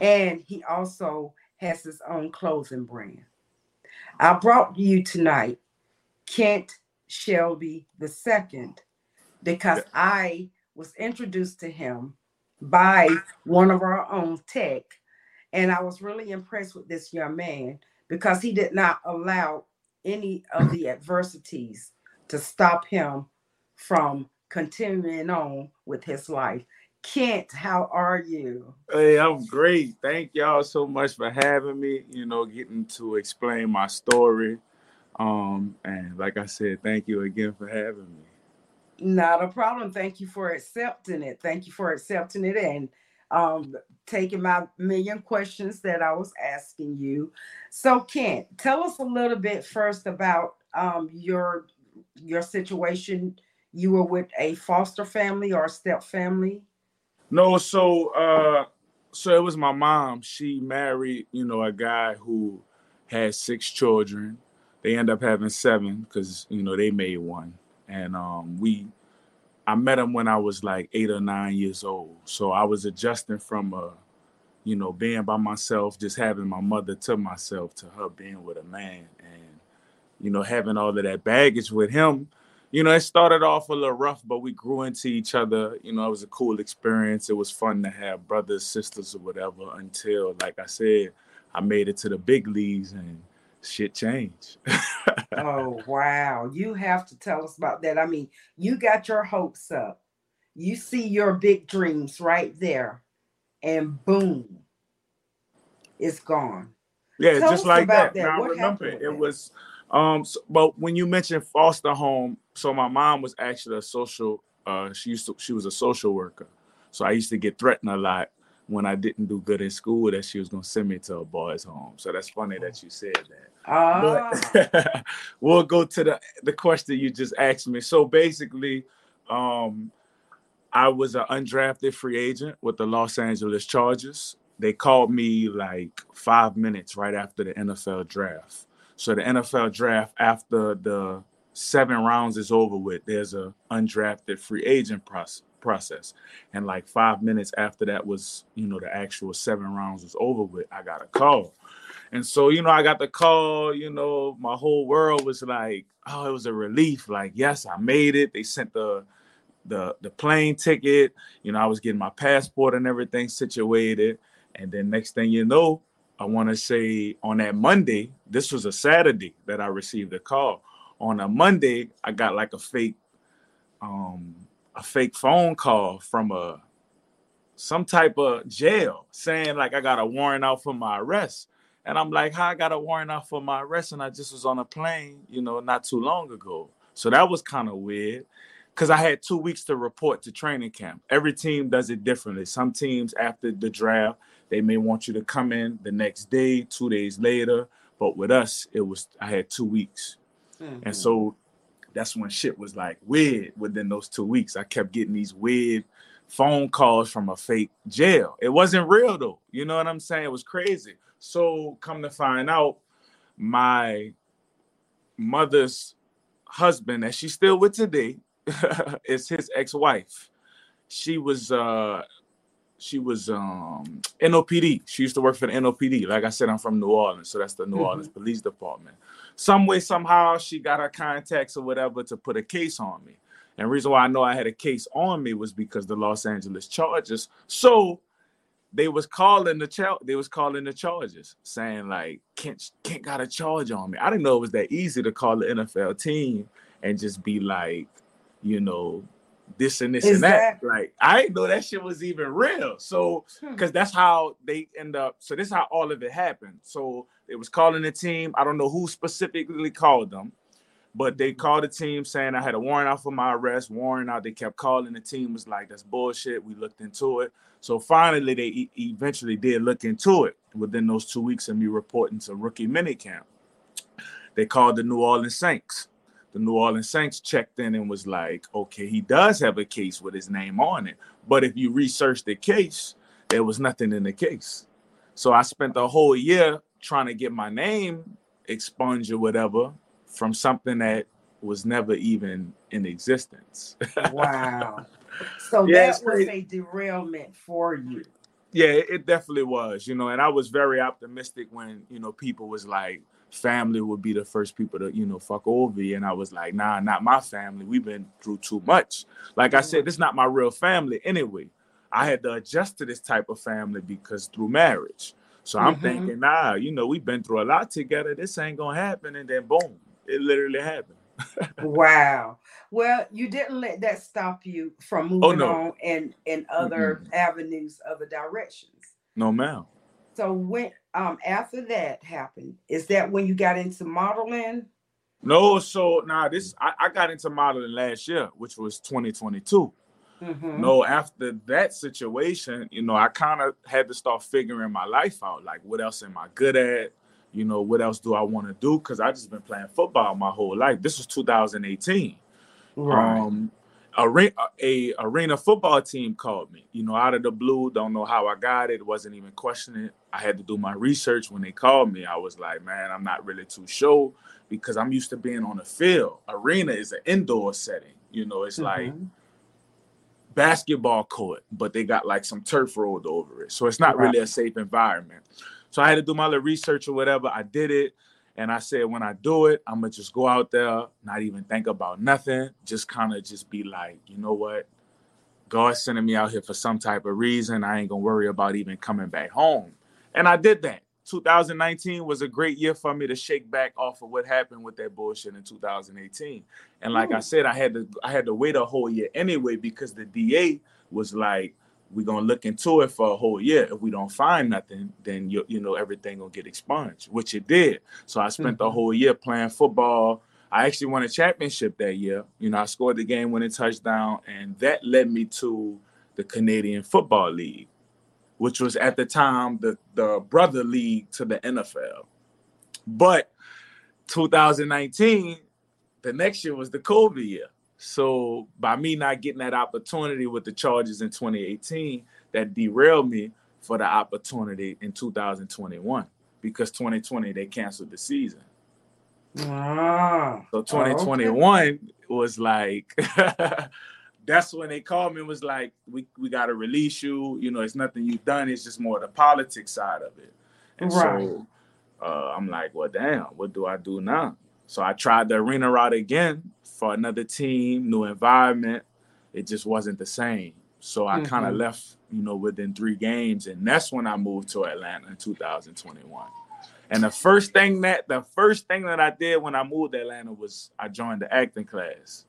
And he also has his own clothing brand. I brought you tonight Kent Shelby II because I was introduced to him by one of our own tech. And I was really impressed with this young man because he did not allow any of the adversities to stop him from continuing on with his life. Kent, how are you? Hey, I'm great. Thank y'all so much for having me. You know, getting to explain my story. Um, and like I said, thank you again for having me. Not a problem. Thank you for accepting it. Thank you for accepting it and um, taking my million questions that I was asking you. So, Kent, tell us a little bit first about um, your your situation. You were with a foster family or a step family? No, so uh, so it was my mom. She married, you know, a guy who had six children. They end up having seven because you know they made one, and um, we. I met him when I was like eight or nine years old, so I was adjusting from a, you know, being by myself, just having my mother to myself, to her being with a man, and you know, having all of that baggage with him you know, it started off a little rough, but we grew into each other. You know, it was a cool experience. It was fun to have brothers, sisters, or whatever until, like I said, I made it to the big leagues and shit changed. oh, wow. You have to tell us about that. I mean, you got your hopes up, you see your big dreams right there, and boom, it's gone. Yeah, tell just like that. that. Now, remember, it that? was um, so, but when you mentioned foster home, so my mom was actually a social. Uh, she used to. She was a social worker. So I used to get threatened a lot when I didn't do good in school that she was gonna send me to a boys' home. So that's funny that you said that. Ah. But we'll go to the the question you just asked me. So basically, um, I was an undrafted free agent with the Los Angeles Chargers. They called me like five minutes right after the NFL draft. So the NFL draft after the seven rounds is over with, there's a undrafted free agent process process. And like five minutes after that was, you know, the actual seven rounds was over with, I got a call. And so, you know, I got the call, you know, my whole world was like, oh, it was a relief. Like, yes, I made it. They sent the the the plane ticket, you know, I was getting my passport and everything situated. And then next thing you know, I want to say on that Monday, this was a Saturday that I received a call. On a Monday, I got like a fake um a fake phone call from a some type of jail saying like I got a warrant out for my arrest. And I'm like, how I got a warrant out for my arrest? And I just was on a plane, you know, not too long ago. So that was kind of weird because I had two weeks to report to training camp. Every team does it differently. Some teams after the draft, they may want you to come in the next day, two days later. But with us, it was I had two weeks. Mm-hmm. And so that's when shit was like weird within those two weeks. I kept getting these weird phone calls from a fake jail. It wasn't real though. You know what I'm saying? It was crazy. So come to find out, my mother's husband, that she's still with today, is his ex-wife. She was uh she was um NOPD. She used to work for the NOPD. Like I said, I'm from New Orleans, so that's the New mm-hmm. Orleans Police Department. Some way, somehow, she got her contacts or whatever to put a case on me. And reason why I know I had a case on me was because the Los Angeles Chargers. So they was calling the ch- they was calling the charges, saying like Kent Kent got a charge on me. I didn't know it was that easy to call the NFL team and just be like, you know, this and this exactly. and that. Like I didn't know that shit was even real. So because hmm. that's how they end up. So this is how all of it happened. So it was calling the team. I don't know who specifically called them, but they mm-hmm. called the team saying I had a warrant out for my arrest. Warrant out. They kept calling. The team was like, "That's bullshit." We looked into it. So finally, they e- eventually did look into it within those two weeks of me reporting to rookie minicamp. They called the New Orleans Saints the New Orleans Saints checked in and was like, okay, he does have a case with his name on it. But if you research the case, there was nothing in the case. So I spent the whole year trying to get my name expunged or whatever from something that was never even in existence. wow. So yeah, that was a derailment for you. Yeah, it definitely was, you know, and I was very optimistic when, you know, people was like, family would be the first people to, you know, fuck over you. And I was like, nah, not my family. We've been through too much. Like I said, this is not my real family anyway. I had to adjust to this type of family because through marriage. So I'm mm-hmm. thinking, nah, you know, we've been through a lot together. This ain't gonna happen. And then boom, it literally happened. wow. Well, you didn't let that stop you from oh, moving oh, no. on and in other mm-hmm. avenues, other directions. No, ma'am. So when um after that happened, is that when you got into modeling? No, so now this I, I got into modeling last year, which was 2022. Mm-hmm. No, after that situation, you know, I kind of had to start figuring my life out. Like, what else am I good at? You know, what else do I want to do? Because I just been playing football my whole life. This was 2018. Right. Um, a, a arena football team called me. You know, out of the blue. Don't know how I got it. Wasn't even questioning. I had to do my research when they called me. I was like, man, I'm not really too sure because I'm used to being on the field. Arena is an indoor setting. You know, it's mm-hmm. like basketball court, but they got like some turf rolled over it. So it's not right. really a safe environment. So I had to do my little research or whatever. I did it. And I said, when I do it, I'm gonna just go out there, not even think about nothing, just kind of just be like, you know what? God's sending me out here for some type of reason. I ain't gonna worry about even coming back home. And I did that. 2019 was a great year for me to shake back off of what happened with that bullshit in 2018. And like Ooh. I said, I had to I had to wait a whole year anyway because the DA was like, we're gonna look into it for a whole year. If we don't find nothing, then you you know everything gonna get expunged, which it did. So I spent mm-hmm. the whole year playing football. I actually won a championship that year. You know, I scored the game winning touchdown, and that led me to the Canadian Football League, which was at the time the the brother league to the NFL. But 2019, the next year was the COVID year. So by me not getting that opportunity with the Chargers in 2018, that derailed me for the opportunity in 2021 because 2020 they canceled the season. Wow. So 2021 okay. was like that's when they called me and was like, we, we gotta release you. You know, it's nothing you've done, it's just more the politics side of it. And right. so uh, I'm like, well, damn, what do I do now? So I tried the arena route again for another team, new environment. It just wasn't the same. So I mm-hmm. kind of left, you know, within three games, and that's when I moved to Atlanta in 2021. And the first thing that the first thing that I did when I moved to Atlanta was I joined the acting class.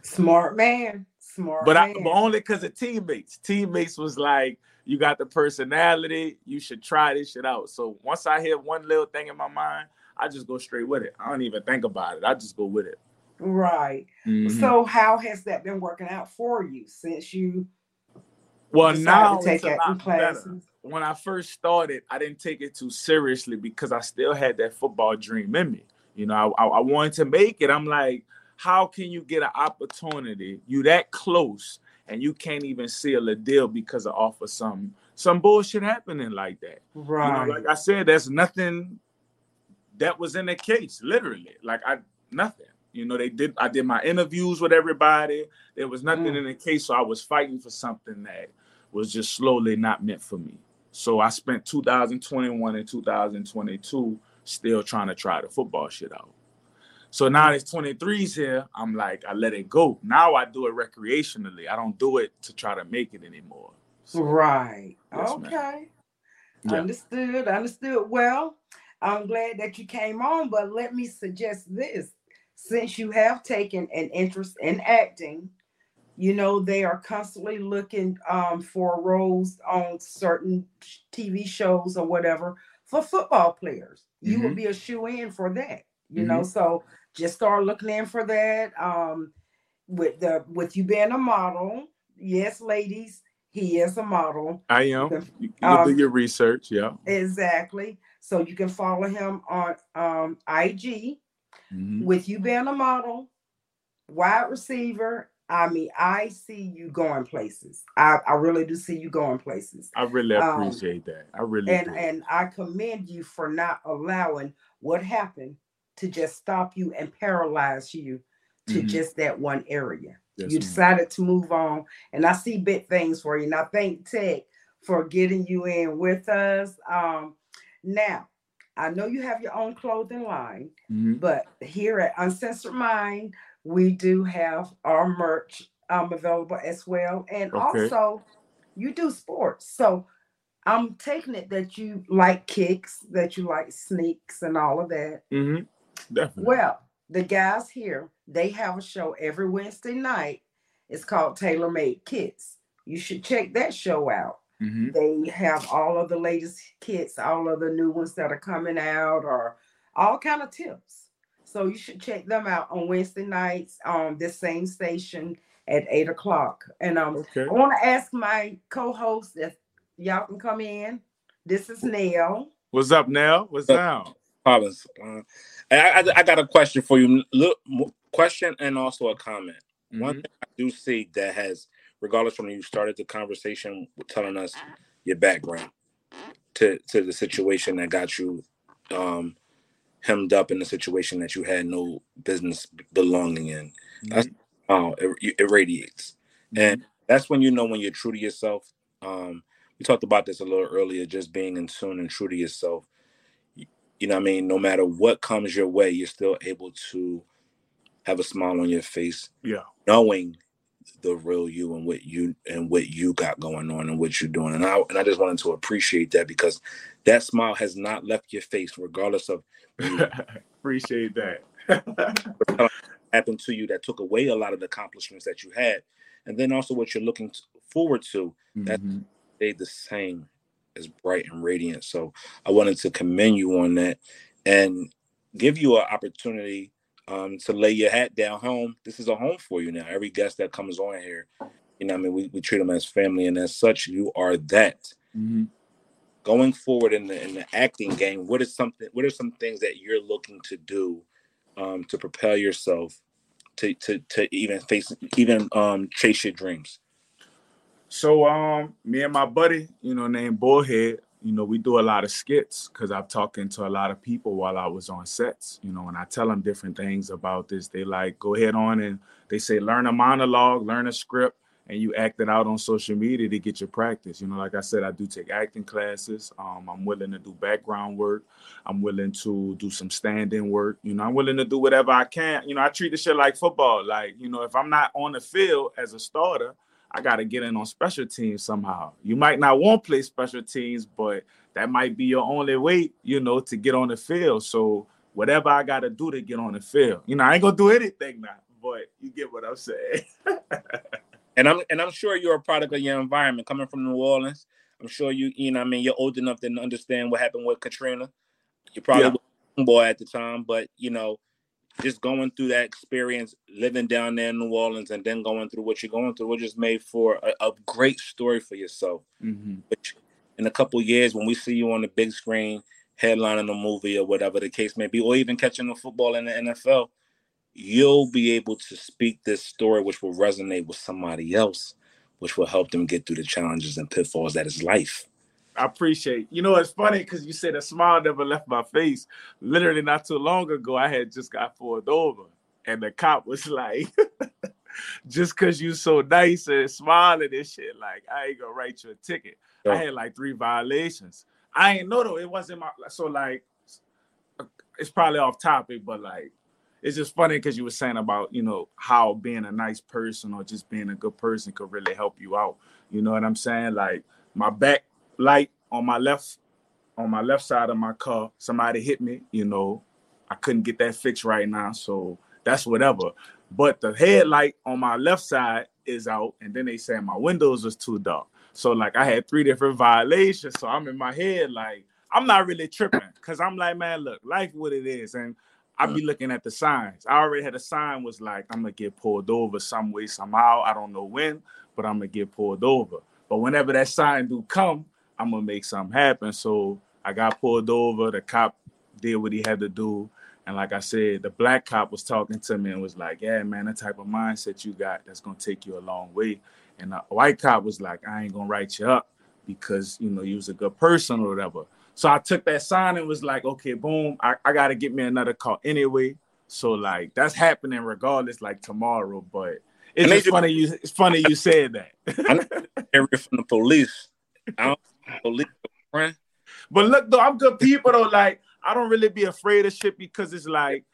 Smart man, smart. But man. I, but only because of teammates. Teammates was like, "You got the personality. You should try this shit out." So once I hit one little thing in my mind, I just go straight with it. I don't even think about it. I just go with it. Right. Mm-hmm. So how has that been working out for you since you well now to take acting classes? Better. When I first started, I didn't take it too seriously because I still had that football dream in me. You know, I, I wanted to make it. I'm like, how can you get an opportunity? You that close and you can't even seal a deal because of off of some some bullshit happening like that. Right. You know, like I said, there's nothing that was in the case, literally. Like I nothing. You know, they did I did my interviews with everybody. There was nothing mm. in the case. So I was fighting for something that was just slowly not meant for me. So I spent 2021 and 2022 still trying to try the football shit out. So now it's 23s here. I'm like, I let it go. Now I do it recreationally. I don't do it to try to make it anymore. So, right. Yes, okay. Yeah. Understood. Understood. Well, I'm glad that you came on, but let me suggest this. Since you have taken an interest in acting, you know, they are constantly looking um, for roles on certain TV shows or whatever for football players. You mm-hmm. would be a shoe in for that, you mm-hmm. know. So just start looking in for that. Um, with the with you being a model, yes, ladies, he is a model. I am. You, you um, do your research, yeah. Exactly. So you can follow him on um, IG mm-hmm. with you being a model, wide receiver. I mean, I see you going places. I, I really do see you going places. I really um, appreciate um, that. I really and do. and I commend you for not allowing what happened to just stop you and paralyze you to mm-hmm. just that one area. Yes, you decided to move on, and I see big things for you. And I thank Tech for getting you in with us. Um, now, I know you have your own clothing line, mm-hmm. but here at Uncensored Mind, we do have our merch um, available as well. And okay. also, you do sports. So I'm taking it that you like kicks, that you like sneaks, and all of that. Mm-hmm. Definitely. Well, the guys here, they have a show every Wednesday night. It's called TaylorMade Kicks. You should check that show out. Mm-hmm. They have all of the latest kits, all of the new ones that are coming out, or all kind of tips. So you should check them out on Wednesday nights on this same station at eight o'clock. And um, okay. I want to ask my co-host if y'all can come in. This is Nell. What's up, Nell? What's down? Problems. Uh, I, I, I, got a question for you. Look, question and also a comment. Mm-hmm. One thing I do see that has, regardless from when you started the conversation, telling us your background to to the situation that got you um hemmed up in the situation that you had no business belonging in. Mm-hmm. That's how it, it radiates, mm-hmm. and that's when you know when you're true to yourself. Um, we talked about this a little earlier, just being in tune and true to yourself. You know, I mean, no matter what comes your way, you're still able to have a smile on your face. Yeah, knowing the real you and what you and what you got going on and what you're doing. And I and I just wanted to appreciate that because that smile has not left your face, regardless of appreciate that happened to you that took away a lot of the accomplishments that you had, and then also what you're looking forward to mm-hmm. that stayed the same as bright and radiant. So I wanted to commend you on that and give you an opportunity um, to lay your hat down home. This is a home for you now. Every guest that comes on here, you know, I mean, we, we treat them as family, and as such, you are that. Mm-hmm. Going forward in the in the acting game, what is something? What are some things that you're looking to do um, to propel yourself to to to even face even um, chase your dreams? So um, me and my buddy, you know, named Bullhead, you know, we do a lot of skits because I've talking to a lot of people while I was on sets, you know, and I tell them different things about this. They like, go ahead on and they say, learn a monologue, learn a script, and you act it out on social media to get your practice. You know, like I said, I do take acting classes. Um, I'm willing to do background work. I'm willing to do some stand-in work. You know, I'm willing to do whatever I can. You know, I treat the shit like football. Like, you know, if I'm not on the field as a starter, I got to get in on special teams somehow. You might not want to play special teams, but that might be your only way, you know, to get on the field. So whatever I got to do to get on the field, you know, I ain't gonna do anything now, but you get what I'm saying. and I'm and I'm sure you're a product of your environment coming from New Orleans. I'm sure you, you know, I mean, you're old enough to understand what happened with Katrina. You probably yeah. boy at the time, but you know, just going through that experience, living down there in New Orleans, and then going through what you're going through, it just made for a, a great story for yourself. Mm-hmm. Which, in a couple years, when we see you on the big screen, headlining a movie or whatever the case may be, or even catching the football in the NFL, you'll be able to speak this story, which will resonate with somebody else, which will help them get through the challenges and pitfalls that is life. I appreciate. You know, it's funny because you said a smile never left my face. Literally, not too long ago, I had just got pulled over, and the cop was like, "Just because you so nice and smiling and shit, like I ain't gonna write you a ticket." Yeah. I had like three violations. I ain't know though. It wasn't my so like. It's probably off topic, but like it's just funny because you were saying about you know how being a nice person or just being a good person could really help you out. You know what I'm saying? Like my back light on my left on my left side of my car. Somebody hit me, you know. I couldn't get that fixed right now, so that's whatever. But the headlight on my left side is out, and then they say my windows was too dark. So like I had three different violations. So I'm in my head like I'm not really tripping because I'm like, man, look, life what it is, and I be looking at the signs. I already had a sign was like I'm gonna get pulled over some way somehow. I don't know when, but I'm gonna get pulled over. But whenever that sign do come, I'm gonna make something happen. So I got pulled over. The cop did what he had to do. And like I said, the black cop was talking to me and was like, Yeah, man, the type of mindset you got, that's gonna take you a long way. And the white cop was like, I ain't gonna write you up because you know you was a good person or whatever. So I took that sign and was like, okay, boom, I, I gotta get me another car anyway. So like that's happening regardless, like tomorrow. But it's just funny you it's funny you said that. I'm from the police. I don't. But look though, I'm good people though. Like I don't really be afraid of shit because it's like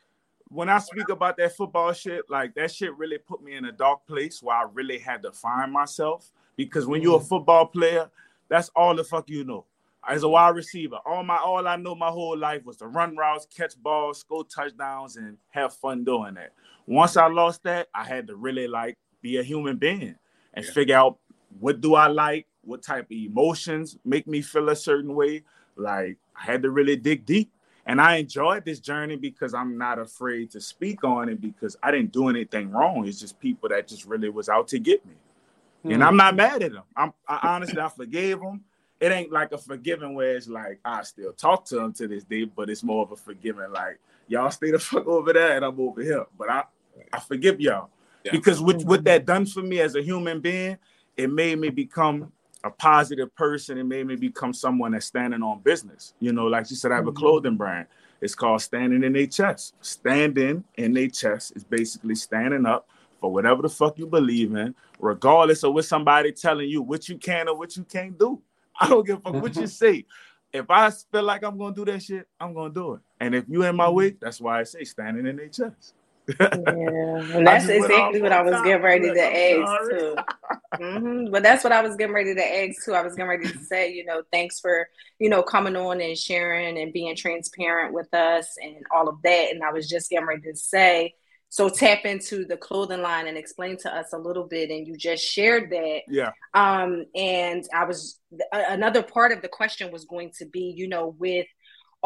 when I speak about that football shit, like that shit really put me in a dark place where I really had to find myself. Because when you're a mm. football player, that's all the fuck you know. As a wide receiver, all my all I know my whole life was to run routes, catch balls, score touchdowns, and have fun doing that. Once I lost that, I had to really like be a human being and yeah. figure out what do I like, what type of emotions make me feel a certain way. Like I had to really dig deep. And I enjoyed this journey because I'm not afraid to speak on it because I didn't do anything wrong. It's just people that just really was out to get me. Mm-hmm. And I'm not mad at them. I'm I honestly I forgave them. It ain't like a forgiving where it's like I still talk to them to this day, but it's more of a forgiving like y'all stay the fuck over there and I'm over here. But I I forgive y'all. Yeah. Because with what that done for me as a human being, it made me become a positive person. It made me become someone that's standing on business. You know, like you said, I have a mm-hmm. clothing brand. It's called Standing in a Chest. Standing in a chest is basically standing up for whatever the fuck you believe in, regardless of what somebody telling you what you can or what you can't do. I don't give a fuck what you mm-hmm. say. If I feel like I'm gonna do that shit, I'm gonna do it. And if you in my way, mm-hmm. that's why I say standing in a chest yeah, and that's exactly what I was getting ready to ask too. Mm-hmm. But that's what I was getting ready to ask too. I was getting ready to say, you know, thanks for you know coming on and sharing and being transparent with us and all of that. And I was just getting ready to say, so tap into the clothing line and explain to us a little bit. And you just shared that. Yeah. Um, and I was another part of the question was going to be, you know, with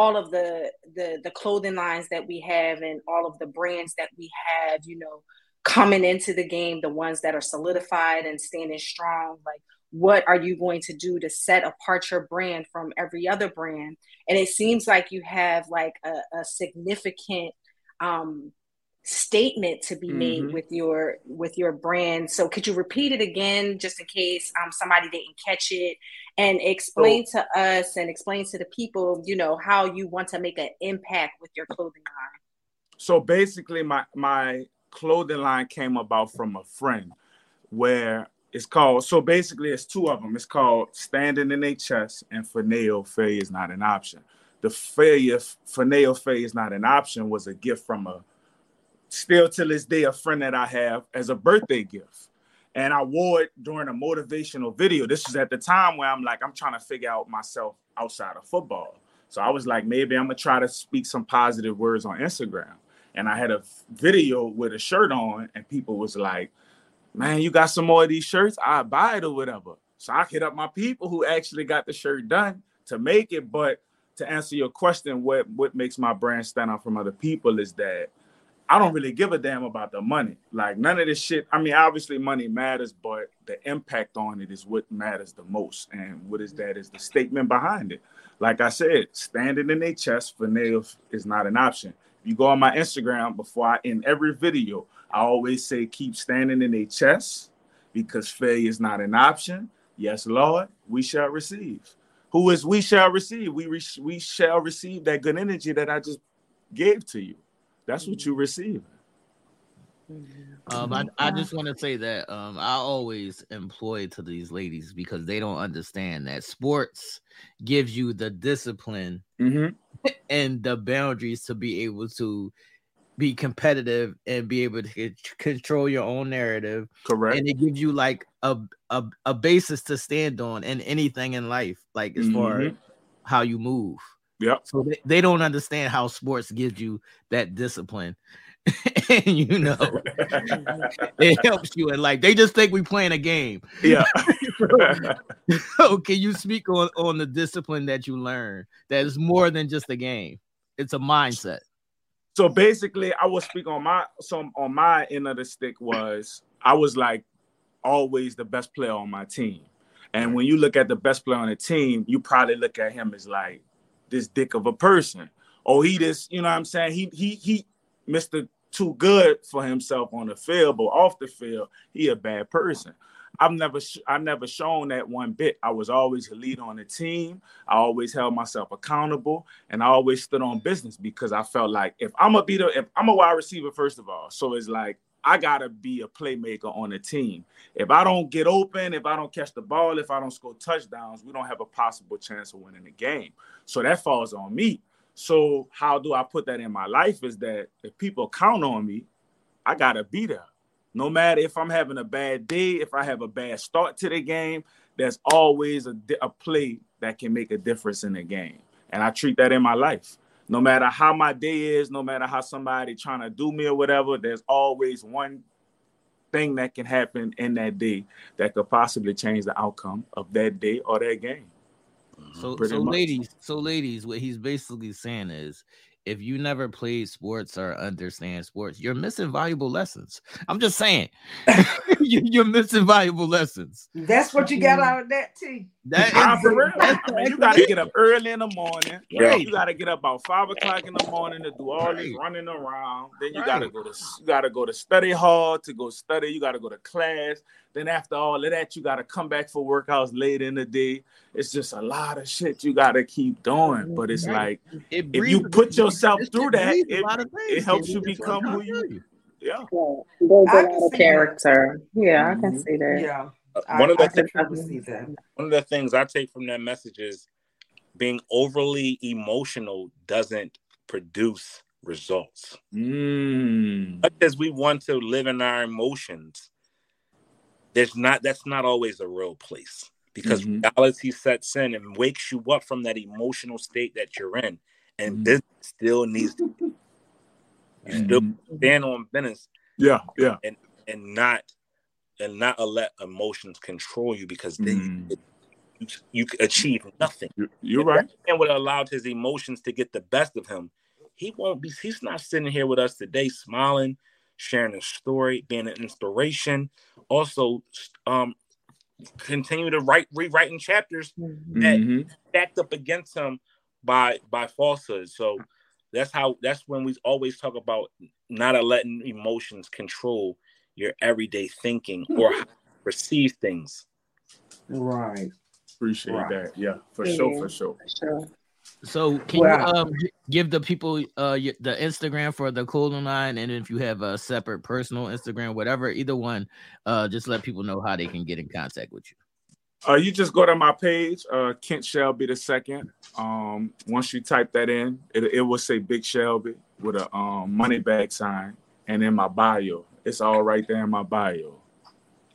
all of the the the clothing lines that we have and all of the brands that we have you know coming into the game the ones that are solidified and standing strong like what are you going to do to set apart your brand from every other brand? And it seems like you have like a, a significant um statement to be mm-hmm. made with your with your brand. So could you repeat it again just in case um, somebody didn't catch it and explain so, to us and explain to the people you know how you want to make an impact with your clothing line. So basically my my clothing line came about from a friend where it's called so basically it's two of them it's called standing in a chest and finale failure is not an option. The failure finale failure is not an option was a gift from a still to this day a friend that I have as a birthday gift. And I wore it during a motivational video. This was at the time where I'm like, I'm trying to figure out myself outside of football. So I was like, maybe I'm gonna try to speak some positive words on Instagram. And I had a video with a shirt on, and people was like, Man, you got some more of these shirts? I buy it or whatever. So I hit up my people who actually got the shirt done to make it. But to answer your question, what what makes my brand stand out from other people is that I don't really give a damn about the money. Like none of this shit. I mean, obviously money matters, but the impact on it is what matters the most. And what is that? Is the statement behind it. Like I said, standing in a chest for nails is not an option. If you go on my Instagram before I in every video, I always say keep standing in a chest because failure is not an option. Yes, Lord, we shall receive. Who is we shall receive? We re- we shall receive that good energy that I just gave to you. That's what you receive. Um, I, I just want to say that um, I always employ to these ladies because they don't understand that sports gives you the discipline mm-hmm. and the boundaries to be able to be competitive and be able to control your own narrative. Correct. And it gives you like a a, a basis to stand on in anything in life, like as mm-hmm. far as how you move. Yeah. So they, they don't understand how sports gives you that discipline. and you know it helps you in life. They just think we playing a game. Yeah. so can you speak on, on the discipline that you learn that is more than just a game? It's a mindset. So basically, I will speak on my some on my end of the stick was I was like always the best player on my team. And when you look at the best player on the team, you probably look at him as like this dick of a person. Oh, he just, you know what I'm saying? He he he Mr. Too good for himself on the field, but off the field, he a bad person. I've never sh- I never shown that one bit. I was always a lead on the team. I always held myself accountable, and I always stood on business because I felt like if I'm a beater, if I'm a wide receiver, first of all, so it's like I gotta be a playmaker on the team. If I don't get open, if I don't catch the ball, if I don't score touchdowns, we don't have a possible chance of winning the game. So that falls on me. So how do I put that in my life? Is that if people count on me, I gotta be there. No matter if I'm having a bad day, if I have a bad start to the game, there's always a, a play that can make a difference in the game. And I treat that in my life no matter how my day is, no matter how somebody trying to do me or whatever, there's always one thing that can happen in that day that could possibly change the outcome of that day or that game. So, so much. ladies, so ladies, what he's basically saying is, if you never played sports or understand sports, you're missing valuable lessons. I'm just saying, you're missing valuable lessons. That's what you got mm-hmm. out of that too. That is for real. I mean, you got to get up early in the morning. Yeah. You got to get up about five o'clock in the morning to do all this running around. Then you right. got to go to you got to go to study hall to go study. You got to go to class. Then after all of that, you got to come back for workouts late in the day. It's just a lot of shit you got to keep doing. But it's right. like it if you put yourself through that, it, it helps you become who you. Are. Yeah, there's a lot of character. That. Yeah, mm-hmm. I can mm-hmm. see that. Yeah, uh, one of the things, one of the things I take from that message is being overly emotional doesn't produce results. Mm. As we want to live in our emotions, there's not that's not always a real place because mm-hmm. reality sets in and wakes you up from that emotional state that you're in and mm-hmm. business still needs to you mm-hmm. still stand on business yeah yeah and and not and not let emotions control you because then mm. you, you achieve nothing you're, right and would have allowed his emotions to get the best of him he won't be he's not sitting here with us today smiling sharing a story, being an inspiration. Also, um, continue to write, rewriting chapters mm-hmm. that stacked up against him by by falsehood. So that's how that's when we always talk about not letting emotions control your everyday thinking or perceive things. Right. Appreciate right. that. Yeah, for yeah. sure, for sure. For sure. So can wow. you um give the people uh the Instagram for the clothing line, and if you have a separate personal Instagram, whatever, either one, uh, just let people know how they can get in contact with you. Uh, you just go to my page, uh, Kent Shelby the second. Um, once you type that in, it, it will say Big Shelby with a um money bag sign, and in my bio, it's all right there in my bio.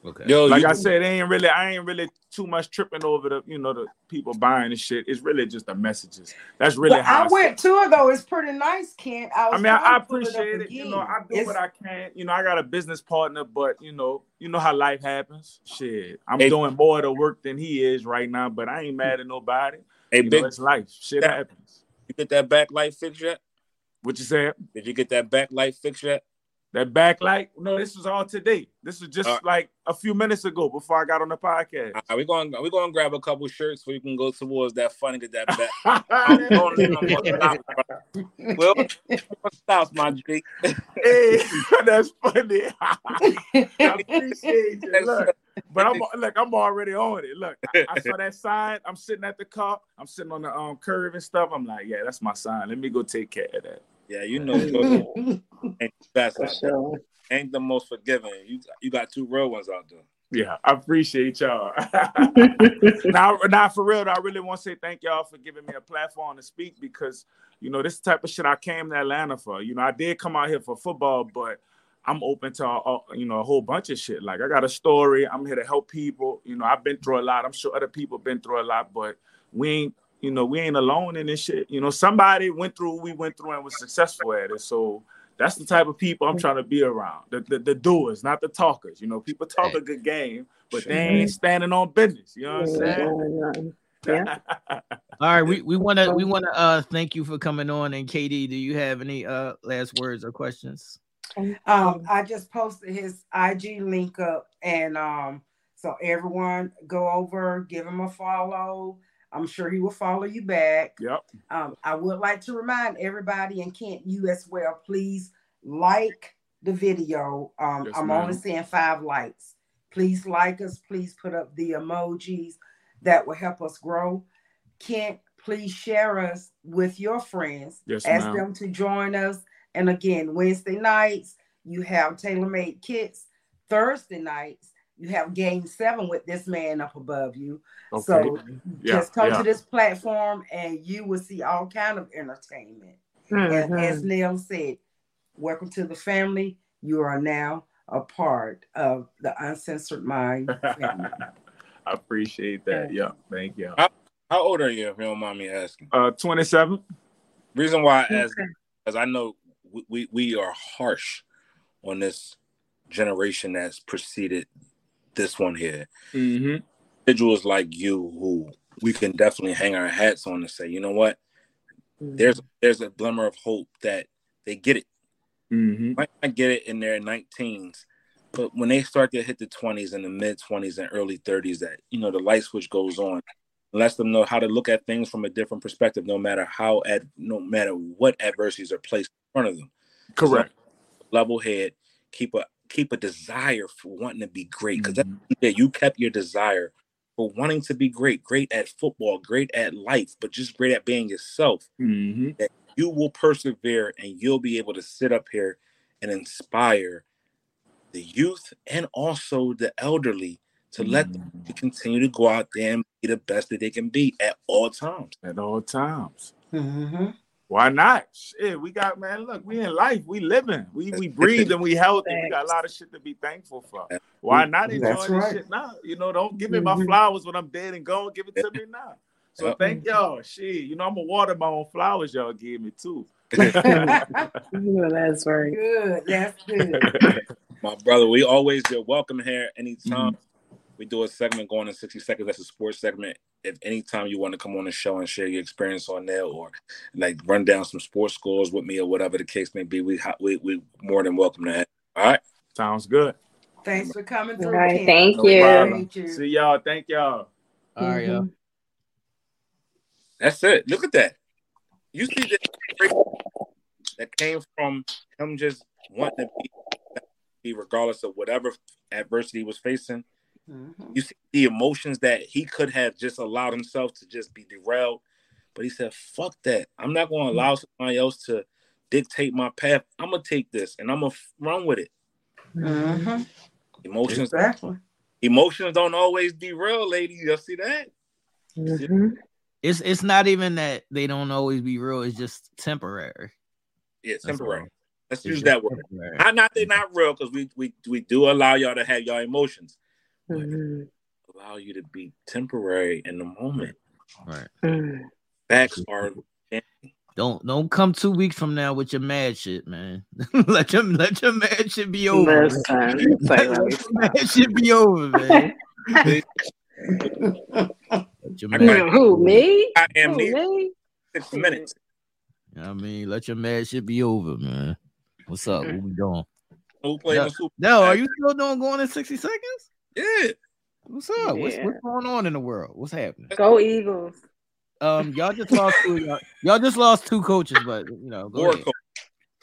Okay. Yo, like you, I said, ain't really I ain't really too much tripping over the you know the people buying the shit. It's really just the messages. That's really but how I, I went to it though. It's pretty nice, Kent. I, I mean, I, I appreciate it. You know, I do it's, what I can. You know, I got a business partner, but you know, you know how life happens. Shit, I'm hey, doing more of the work than he is right now, but I ain't mad at nobody. Hey, you big, know, it's life. Shit that, happens. You get that backlight fixed yet? What you saying? Did you get that backlight fixed yet? That backlight, no, this was all today. This was just uh, like a few minutes ago before I got on the podcast. Are we going? Are we going to grab a couple shirts so we can go towards that fun and get that back? well, stops, my G. hey, that's funny. I appreciate you. Look, but I'm look, I'm already on it. Look, I, I, saw that sign. I'm sitting at the car. I'm sitting on the um curve and stuff. I'm like, yeah, that's my sign. Let me go take care of that. Yeah, you know, ain't best sure. ain't the most forgiving. You you got two real ones out there. Yeah, I appreciate y'all. now, now for real, I really want to say thank y'all for giving me a platform to speak because you know this type of shit I came to Atlanta for. You know, I did come out here for football, but I'm open to a, you know a whole bunch of shit. Like I got a story. I'm here to help people. You know, I've been through a lot. I'm sure other people been through a lot, but we ain't you know, we ain't alone in this shit. You know, somebody went through we went through and was successful at it. So that's the type of people I'm trying to be around. The the, the doers, not the talkers. You know, people talk a good game, but they ain't standing on business. You know what I'm saying? Yeah. All right, we we want to we want to uh thank you for coming on. And Katie, do you have any uh last words or questions? Um, I just posted his IG link up, and um, so everyone go over, give him a follow. I'm sure he will follow you back. Yep. Um, I would like to remind everybody and Kent you as well, please like the video. Um, yes, I'm ma'am. only seeing five likes. Please like us. Please put up the emojis that will help us grow. Kent, please share us with your friends. Yes, Ask ma'am. them to join us. And again, Wednesday nights, you have TaylorMade Kicks. Thursday nights, you have game seven with this man up above you. Okay. So yeah, just come yeah. to this platform and you will see all kind of entertainment. Mm-hmm. And as Nell said, welcome to the family. You are now a part of the uncensored mind family. I appreciate that. Yeah, thank you. How, how, old are you, if you don't mind me asking? Uh, 27. Reason why I ask, because I know we, we, we are harsh on this generation that's preceded this one here. Mm-hmm. Individuals like you who we can definitely hang our hats on and say, you know what, mm-hmm. there's there's a glimmer of hope that they get it. Mm-hmm. Might not get it in their 19s, but when they start to hit the 20s and the mid 20s and early 30s, that you know the light switch goes on, lets them know how to look at things from a different perspective, no matter how ad, no matter what adversities are placed in front of them. Correct. So, level head, keep a keep a desire for wanting to be great because mm-hmm. that you kept your desire for wanting to be great, great at football, great at life, but just great at being yourself. Mm-hmm. That you will persevere and you'll be able to sit up here and inspire the youth and also the elderly to let them mm-hmm. continue to go out there and be the best that they can be at all times. At all times. Mm-hmm. Why not? Shit, we got man. Look, we in life. We living. We we breathe and we healthy. we got a lot of shit to be thankful for. Why not enjoy That's this right. shit now? You know, don't give me my mm-hmm. flowers when I'm dead and gone. Give it to me now. So yep. thank y'all. Shit, you know I'm gonna water my own flowers. Y'all give me too. that's right. Good. That's good. my brother, we always get welcome here anytime. Mm-hmm we do a segment going in 60 seconds. That's a sports segment. If anytime you want to come on the show and share your experience on there or like run down some sports scores with me or whatever the case may be, we we we more than welcome to that. All right. Sounds good. Thanks for coming through. All right, thank, no you. thank you. See y'all. Thank y'all. All right, mm-hmm. That's it. Look at that. You see that that came from him just wanting to be, regardless of whatever adversity he was facing Mm-hmm. You see the emotions that he could have just allowed himself to just be derailed, but he said, "Fuck that! I'm not going to allow somebody else to dictate my path. I'm gonna take this and I'm gonna run with it." Mm-hmm. Emotions, exactly. Emotions don't always derail, ladies. Y'all see that? Mm-hmm. It's it's not even that they don't always be real. It's just temporary. Yeah, temporary. Let's use that word. Not, not they're not real because we, we we do allow y'all to have y'all emotions mm-hmm. allow you to be temporary in the moment. Right. Mm. Facts are. Don't don't come two weeks from now with your mad shit, man. let your let your mad shit be over. Last time, let your mad shit be over, man. Who me? I am Who, me? Six minutes. I mean, let your mad shit be over, man. What's up? What we doing? Who playing no, Super no, are you still doing going in 60 seconds? Yeah. What's up? Yeah. What's, what's going on in the world? What's happening? Go Eagles. Um, y'all just lost two. Y'all, y'all just lost two coaches, but you know, four, co-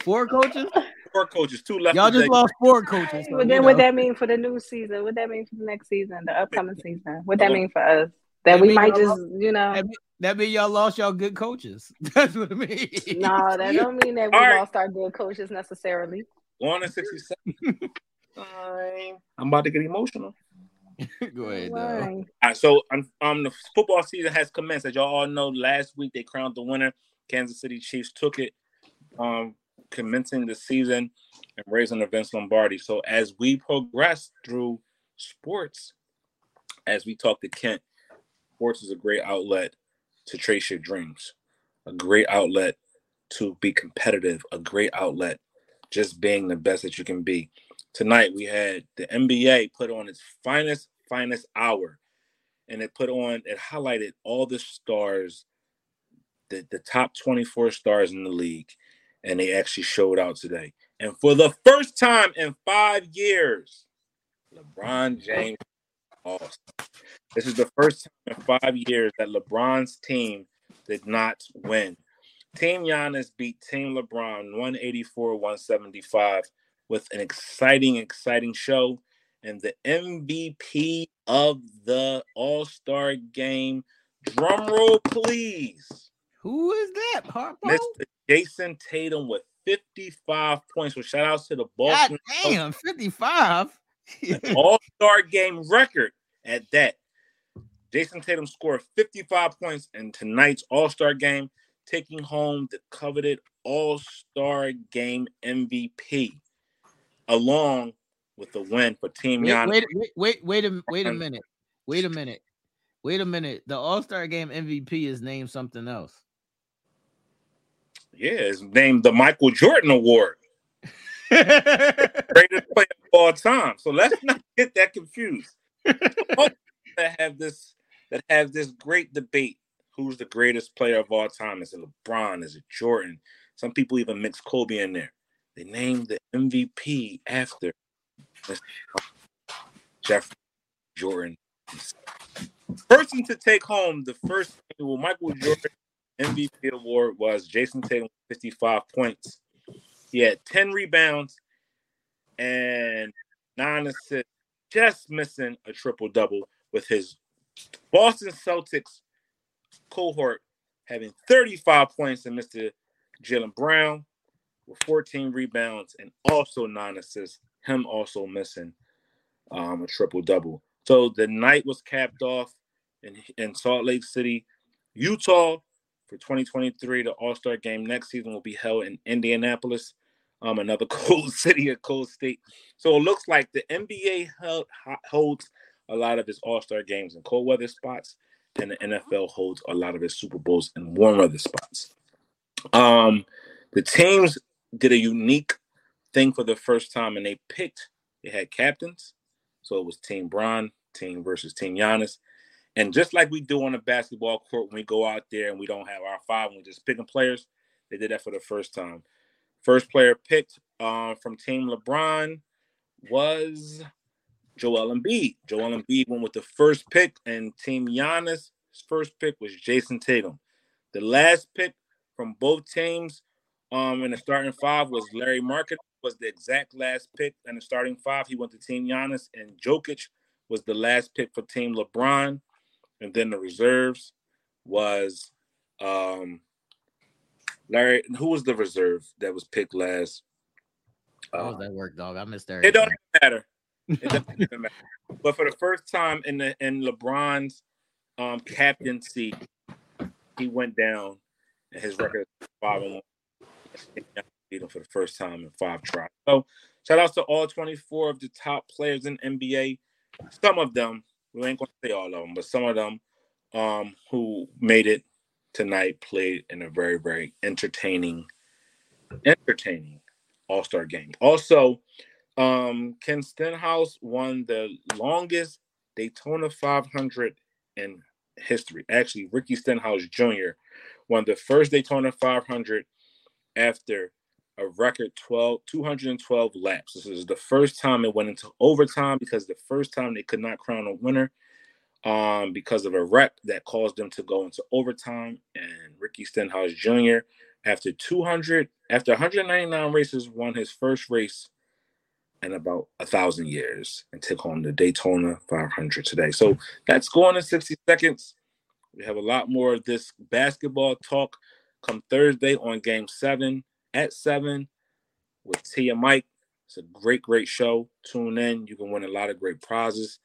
four coaches. Four coaches, two left. Y'all just lost four coaches. So, but then, what that mean for the new season? What that mean for the next season, the upcoming season? What that mean for us? That, that we might just, lost, you know. That mean, that mean y'all lost y'all good coaches. That's what it means. No, that don't mean that we right. lost our good coaches necessarily. One and sixty-seven. I'm about to get emotional. Go ahead. All right, so um, um, the football season has commenced. As y'all all know, last week they crowned the winner. Kansas City Chiefs took it, um, commencing the season and raising the Vince Lombardi. So as we progress through sports, as we talk to Kent, sports is a great outlet to trace your dreams, a great outlet to be competitive, a great outlet just being the best that you can be tonight we had the NBA put on its finest, finest hour. And it put on, it highlighted all the stars, the, the top 24 stars in the league. And they actually showed out today. And for the first time in five years, LeBron James awesome. This is the first time in five years that LeBron's team did not win. Team Giannis beat Team LeBron 184 175 with an exciting, exciting show. And the MVP of the All Star game, drum roll, please. Who is that? Harpo? Mr. Jayson Tatum with 55 points. So shout outs to the Boston. God damn, 55. All Star game record at that. Jayson Tatum scored 55 points in tonight's All Star game, taking home the coveted All Star game MVP along with the win for Team Giannis. Wait, wait, wait, wait a wait a minute. Wait a minute. Wait a minute. The All Star Game MVP is named something else. Yeah, it's named the Michael Jordan Award. Greatest player of all time. So let's not get that confused. to have this that have this great debate who's the greatest player of all time? Is it LeBron? Is it Jordan? Some people even mix Kobe in there. They named the MVP after Jeff Jordan. Person to take home the first annual Michael Jordan MVP award was Jayson Tatum, 55 points. He had 10 rebounds and nine assists, just missing a triple double with his Boston Celtics cohort having 35 points and Mr. Jaylen Brown with 14 rebounds and also nine assists, him also missing um, a triple double. So the night was capped off in, in Salt Lake City, Utah for 2023. The All Star game next season will be held in Indianapolis, um, another cold city, a cold state. So it looks like the NBA held, holds a lot of its All Star games in cold weather spots, and the NFL holds a lot of its Super Bowls in warm weather spots. Um, the teams did a unique thing for the first time, and they picked. They had captains, so it was Team Bron, team versus Team Giannis. And just like we do on the basketball court when we go out there and we don't have our five and we just picking players, they did that for the first time. First player picked uh, from Team LeBron was Joel Embiid. Joel Embiid went with the first pick, and Team Giannis' first pick was Jayson Tatum. The last pick from both teams um, in the starting five was Lauri Markkanen, was the exact last pick and the starting five. He went to Team Giannis, and Jokic was the last pick for Team LeBron. And then the reserves was um, Larry. Who was the reserve that was picked last? How does that work, dog? I missed that. It doesn't matter. It doesn't matter. But for the first time in the in LeBron's um, captaincy, he went down, and his record is five and one. For the first time in five tries. So shout out to all 24 of the top players in NBA. Some of them, we ain't gonna say all of them, but some of them um, who made it tonight played in a very, very entertaining, entertaining all-star game. Also, um, Ken Stenhouse won the longest Daytona 500 in history. Actually, Ricky Stenhouse Jr. won the first Daytona 500 after a record 12 212 laps. This is the first time it went into overtime because the first time they could not crown a winner um, because of a wreck that caused them to go into overtime. And Ricky Stenhouse Jr. after 200 after 199 races won his first race in about a thousand years and took home the Daytona 500 today. So that's going in 60 seconds. We have a lot more of this basketball talk come Thursday on Game Seven at seven with Tia Mike. It's a great, great show. Tune in. You can win a lot of great prizes.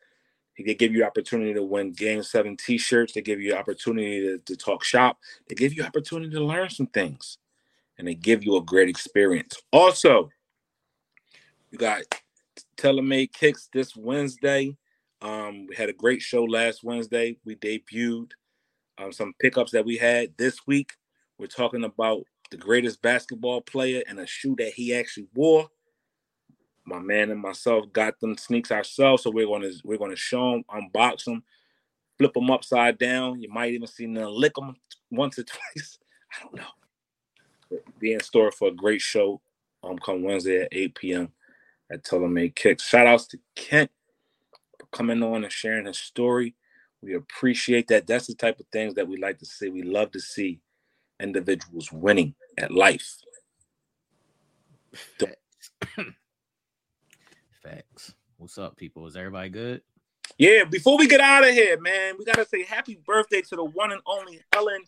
They give you opportunity to win Game Seven T-shirts. They give you opportunity to, to talk shop. They give you opportunity to learn some things, and they give you a great experience. Also, you got TaylorMade Kicks this Wednesday. Um, we had a great show last Wednesday. We debuted um, some pickups that we had this week. We're talking about the greatest basketball player and a shoe that he actually wore. My man and myself got them sneaks ourselves, so we're gonna we're gonna show them, unbox them, flip them upside down. You might even see them lick them once or twice. I don't know. But be in store for a great show. Um, come Wednesday at 8 p.m. at TaylorMade Kicks. Shout outs to Kent for coming on and sharing his story. We appreciate that. That's the type of things that we like to see. We love to see individuals winning at life. Facts. Facts. What's up, people? Is everybody good? Yeah, before we get out of here, man, we gotta say happy birthday to the one and only Helen.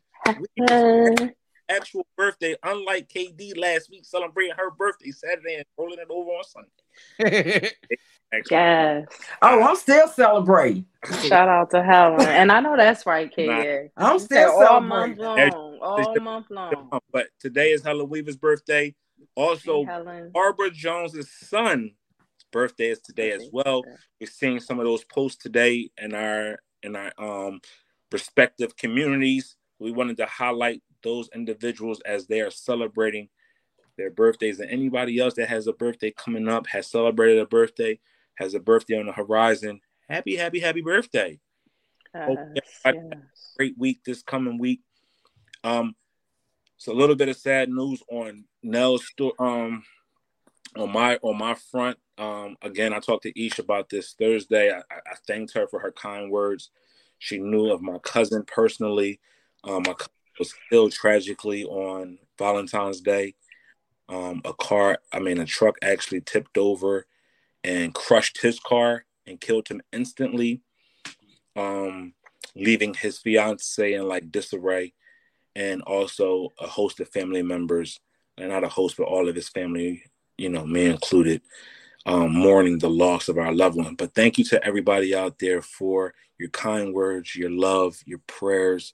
Actual birthday, unlike KD last week celebrating her birthday Saturday and rolling it over on Sunday. yes. Oh, I'm still celebrating. Shout out to Helen. And I know that's right, KD. I'm still all month long. All month long. But today is Helen Weaver's birthday. Also, hey, Barbara Jones's son's birthday is today as well. We're seeing some of those posts today in our in our um respective communities. We wanted to highlight those individuals as they are celebrating their birthdays. And anybody else that has a birthday coming up, has celebrated a birthday, has a birthday on the horizon, happy, happy, happy birthday. yes. great week this coming week. Um, it's a little bit of sad news on Nell's um on my on my front. Um, again, I talked to Ish about this Thursday. I, I thanked her for her kind words. She knew of my cousin personally. Um, my cousin was killed tragically on Valentine's Day. Um, a car, I mean, a truck actually tipped over and crushed his car and killed him instantly, um, leaving his fiance in like disarray, and also a host of family members, and not a host, but all of his family, you know, me included, um, mourning the loss of our loved one. But thank you to everybody out there for your kind words, your love, your prayers.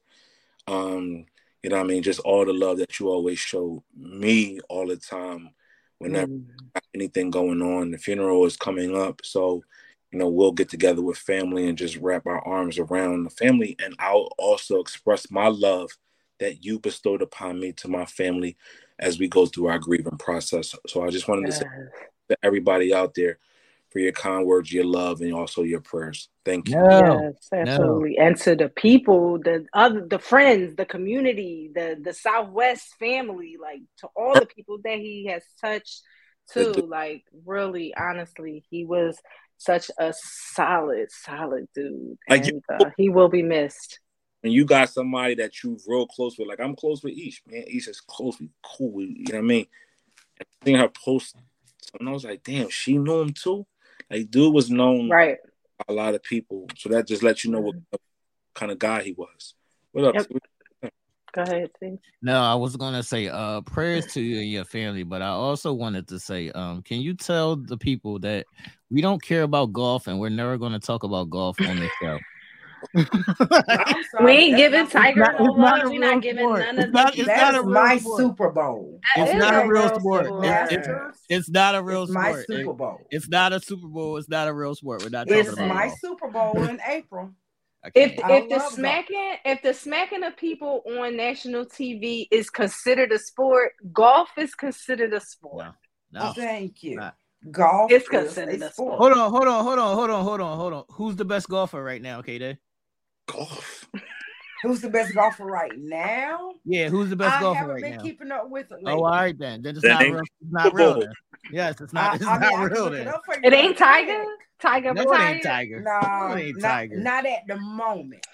Um, you know I mean? Just all the love that you always show me all the time whenever mm. anything going on. The funeral is coming up. So, you know, we'll get together with family and just wrap our arms around the family. And I'll also express my love that you bestowed upon me to my family as we go through our grieving process. So I just wanted yes. to say to everybody out there, for your kind words, your love, and also your prayers. Thank you. No, yes, absolutely. No. And to the people, the other, the friends, the community, the the Southwest family, like to all the people that he has touched, too. Like really, honestly, he was such a solid, solid dude, like and you, uh, he will be missed. And you got somebody that you real close with, like I'm close with Ish, man. Ish is close, we cool. You know what I mean? And seeing her post, and I was like, damn, she knew him too. Like, dude was known right a lot of people, so that just lets you know what kind of guy he was. What up? Yep. Go ahead, please. No, I was gonna say uh prayers to you and your family, but I also wanted to say, um, can you tell the people that we don't care about golf and we're never gonna talk about golf on this show? we ain't giving Tiger no love. We're not giving sport. none of that. It's not a my sport. Super Bowl. It's not a real sport. It's, it's, it's, not a real it's sport. My Super Bowl. It, it's not a Super Bowl. It's not a real sport. We're not. It's my Super Bowl in April. If if the smacking golf. if the smacking of people on national TV is considered a sport, golf is considered a sport. No, no. Thank you. Not. Golf is considered a sport. Hold on, hold on, hold on, hold on, hold on, hold on. Who's the best golfer right now, K golf. Who's the best golfer right now? Yeah, who's the best I golfer haven't right been now? keeping up with it. Lately. Oh, all right then. Then it's not real. It's not real. Then. Yes, it's not. It's I, I not mean, real. Then. It, it ain't Tiger. Tiger. No, it ain't Tiger. No, it ain't not, Tiger. Not at the moment.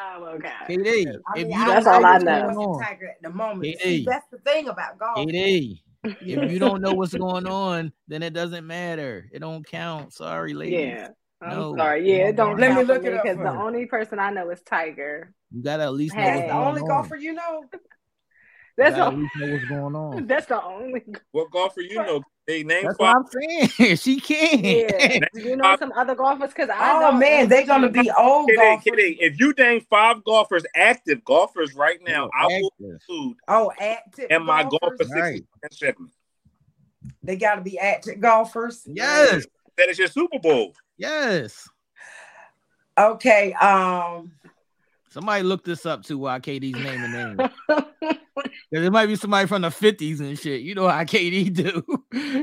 Oh, okay. KD, I mean, if you that's all I know. Tiger at the moment. See, that's the thing about golf. KD, if you don't know what's going on, then it doesn't matter. It don't count. Sorry, ladies. Yeah. I'm no, sorry. Yeah, don't let me look it up because the only person I know is Tiger. You gotta at least know hey, the only on. golfer you know. That's you at least know what's going on. That's the only. What golfer you know? Hey, name That's five. what I'm saying. she can. Yeah. you know some other golfers? Because I. Oh man, they're gonna be old kidding. Kidding. If you name five golfers, active golfers right now, I will include. Oh, active. And my golfer right. segment. They got to be active golfers. Yes. That is your Super Bowl. Yes. Okay. Um. Somebody look this up too while KD's name and name. there might be somebody from the 50s and shit. You know how KD do.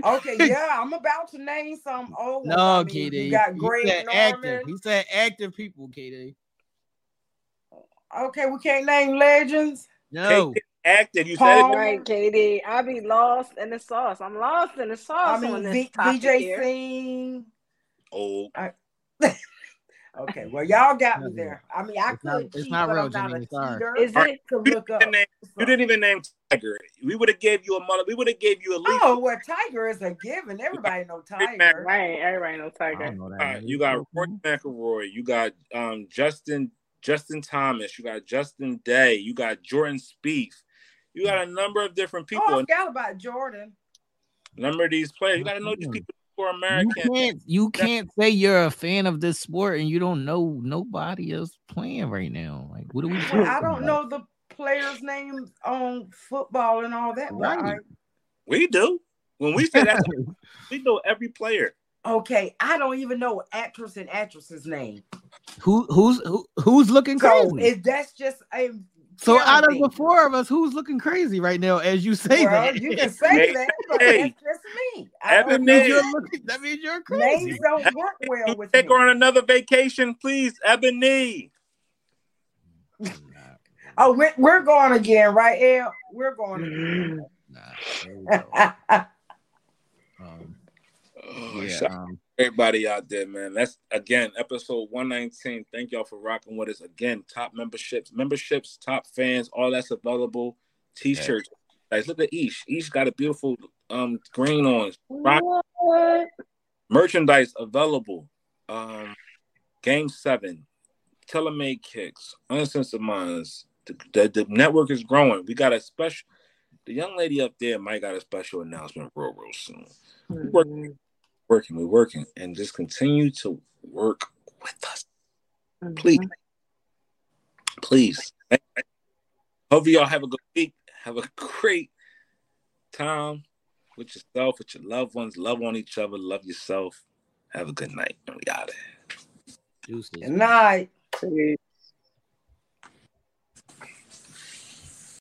okay, yeah, I'm about to name some old No, I mean, KD. You got Greg he Norman. Active. He said active people, KD. Okay, we can't name legends. No. Active. You Paul, said it right, KD. I be lost in the sauce. I'm lost in the sauce. I mean, v- Vijay Singh. Oh. I, okay, well, y'all got me there. I mean, I it's could. Not, it's cheat, not real, Janine. Sorry. Is it to look up? Name, you didn't even name Tiger. We would have gave you a mother. We would have gave you a leaf. Oh, well, Tiger is a given. Everybody know Tiger. Right, everybody know Tiger. Know right, you got Rory McIlroy. You got um, Justin Justin Thomas. You got Justin Day. You got Jordan Spieth. You got a number of different people. Oh, I forgot about Jordan. Number of these players. You got to know these people for American. You can't, you can't say you're a fan of this sport and you don't know nobody else playing right now. Like, what are we? Well, I don't about? know the players' names on football and all that. Right. right? We do. When we say that, we know every player. Okay, I don't even know actress and actress's name. Who who's who, who's looking so crazy? Is that's just a so out of the four of us, who's looking crazy right now as you say well, that? You can say that, but hey, that's just me. That means, you're looking, that means you're crazy. Names don't work well with Take me. her on another vacation, please, Ebony. oh, we're, we're going again, right, El? We're going again. Nah, um, oh, yeah, um, everybody out there, man. That's again episode 119. Thank y'all for rocking with us. Again, top memberships, memberships, top fans, all that's available. T-shirts. Yeah. Guys, look at Ish. Ish got a beautiful um green on. Rock. Merchandise available. Um Game Seven, TaylorMade Kicks, Uncensored Minds. The, the, the network is growing. We got a special. The young lady up there might got a special announcement real, real soon. Mm-hmm. We're working, working, we're working, and just continue to work with us, mm-hmm. please, please. Hope y'all have a good week. Have a great time with yourself, with your loved ones. Love on each other. Love yourself. Have a good night. We out of here. Good night.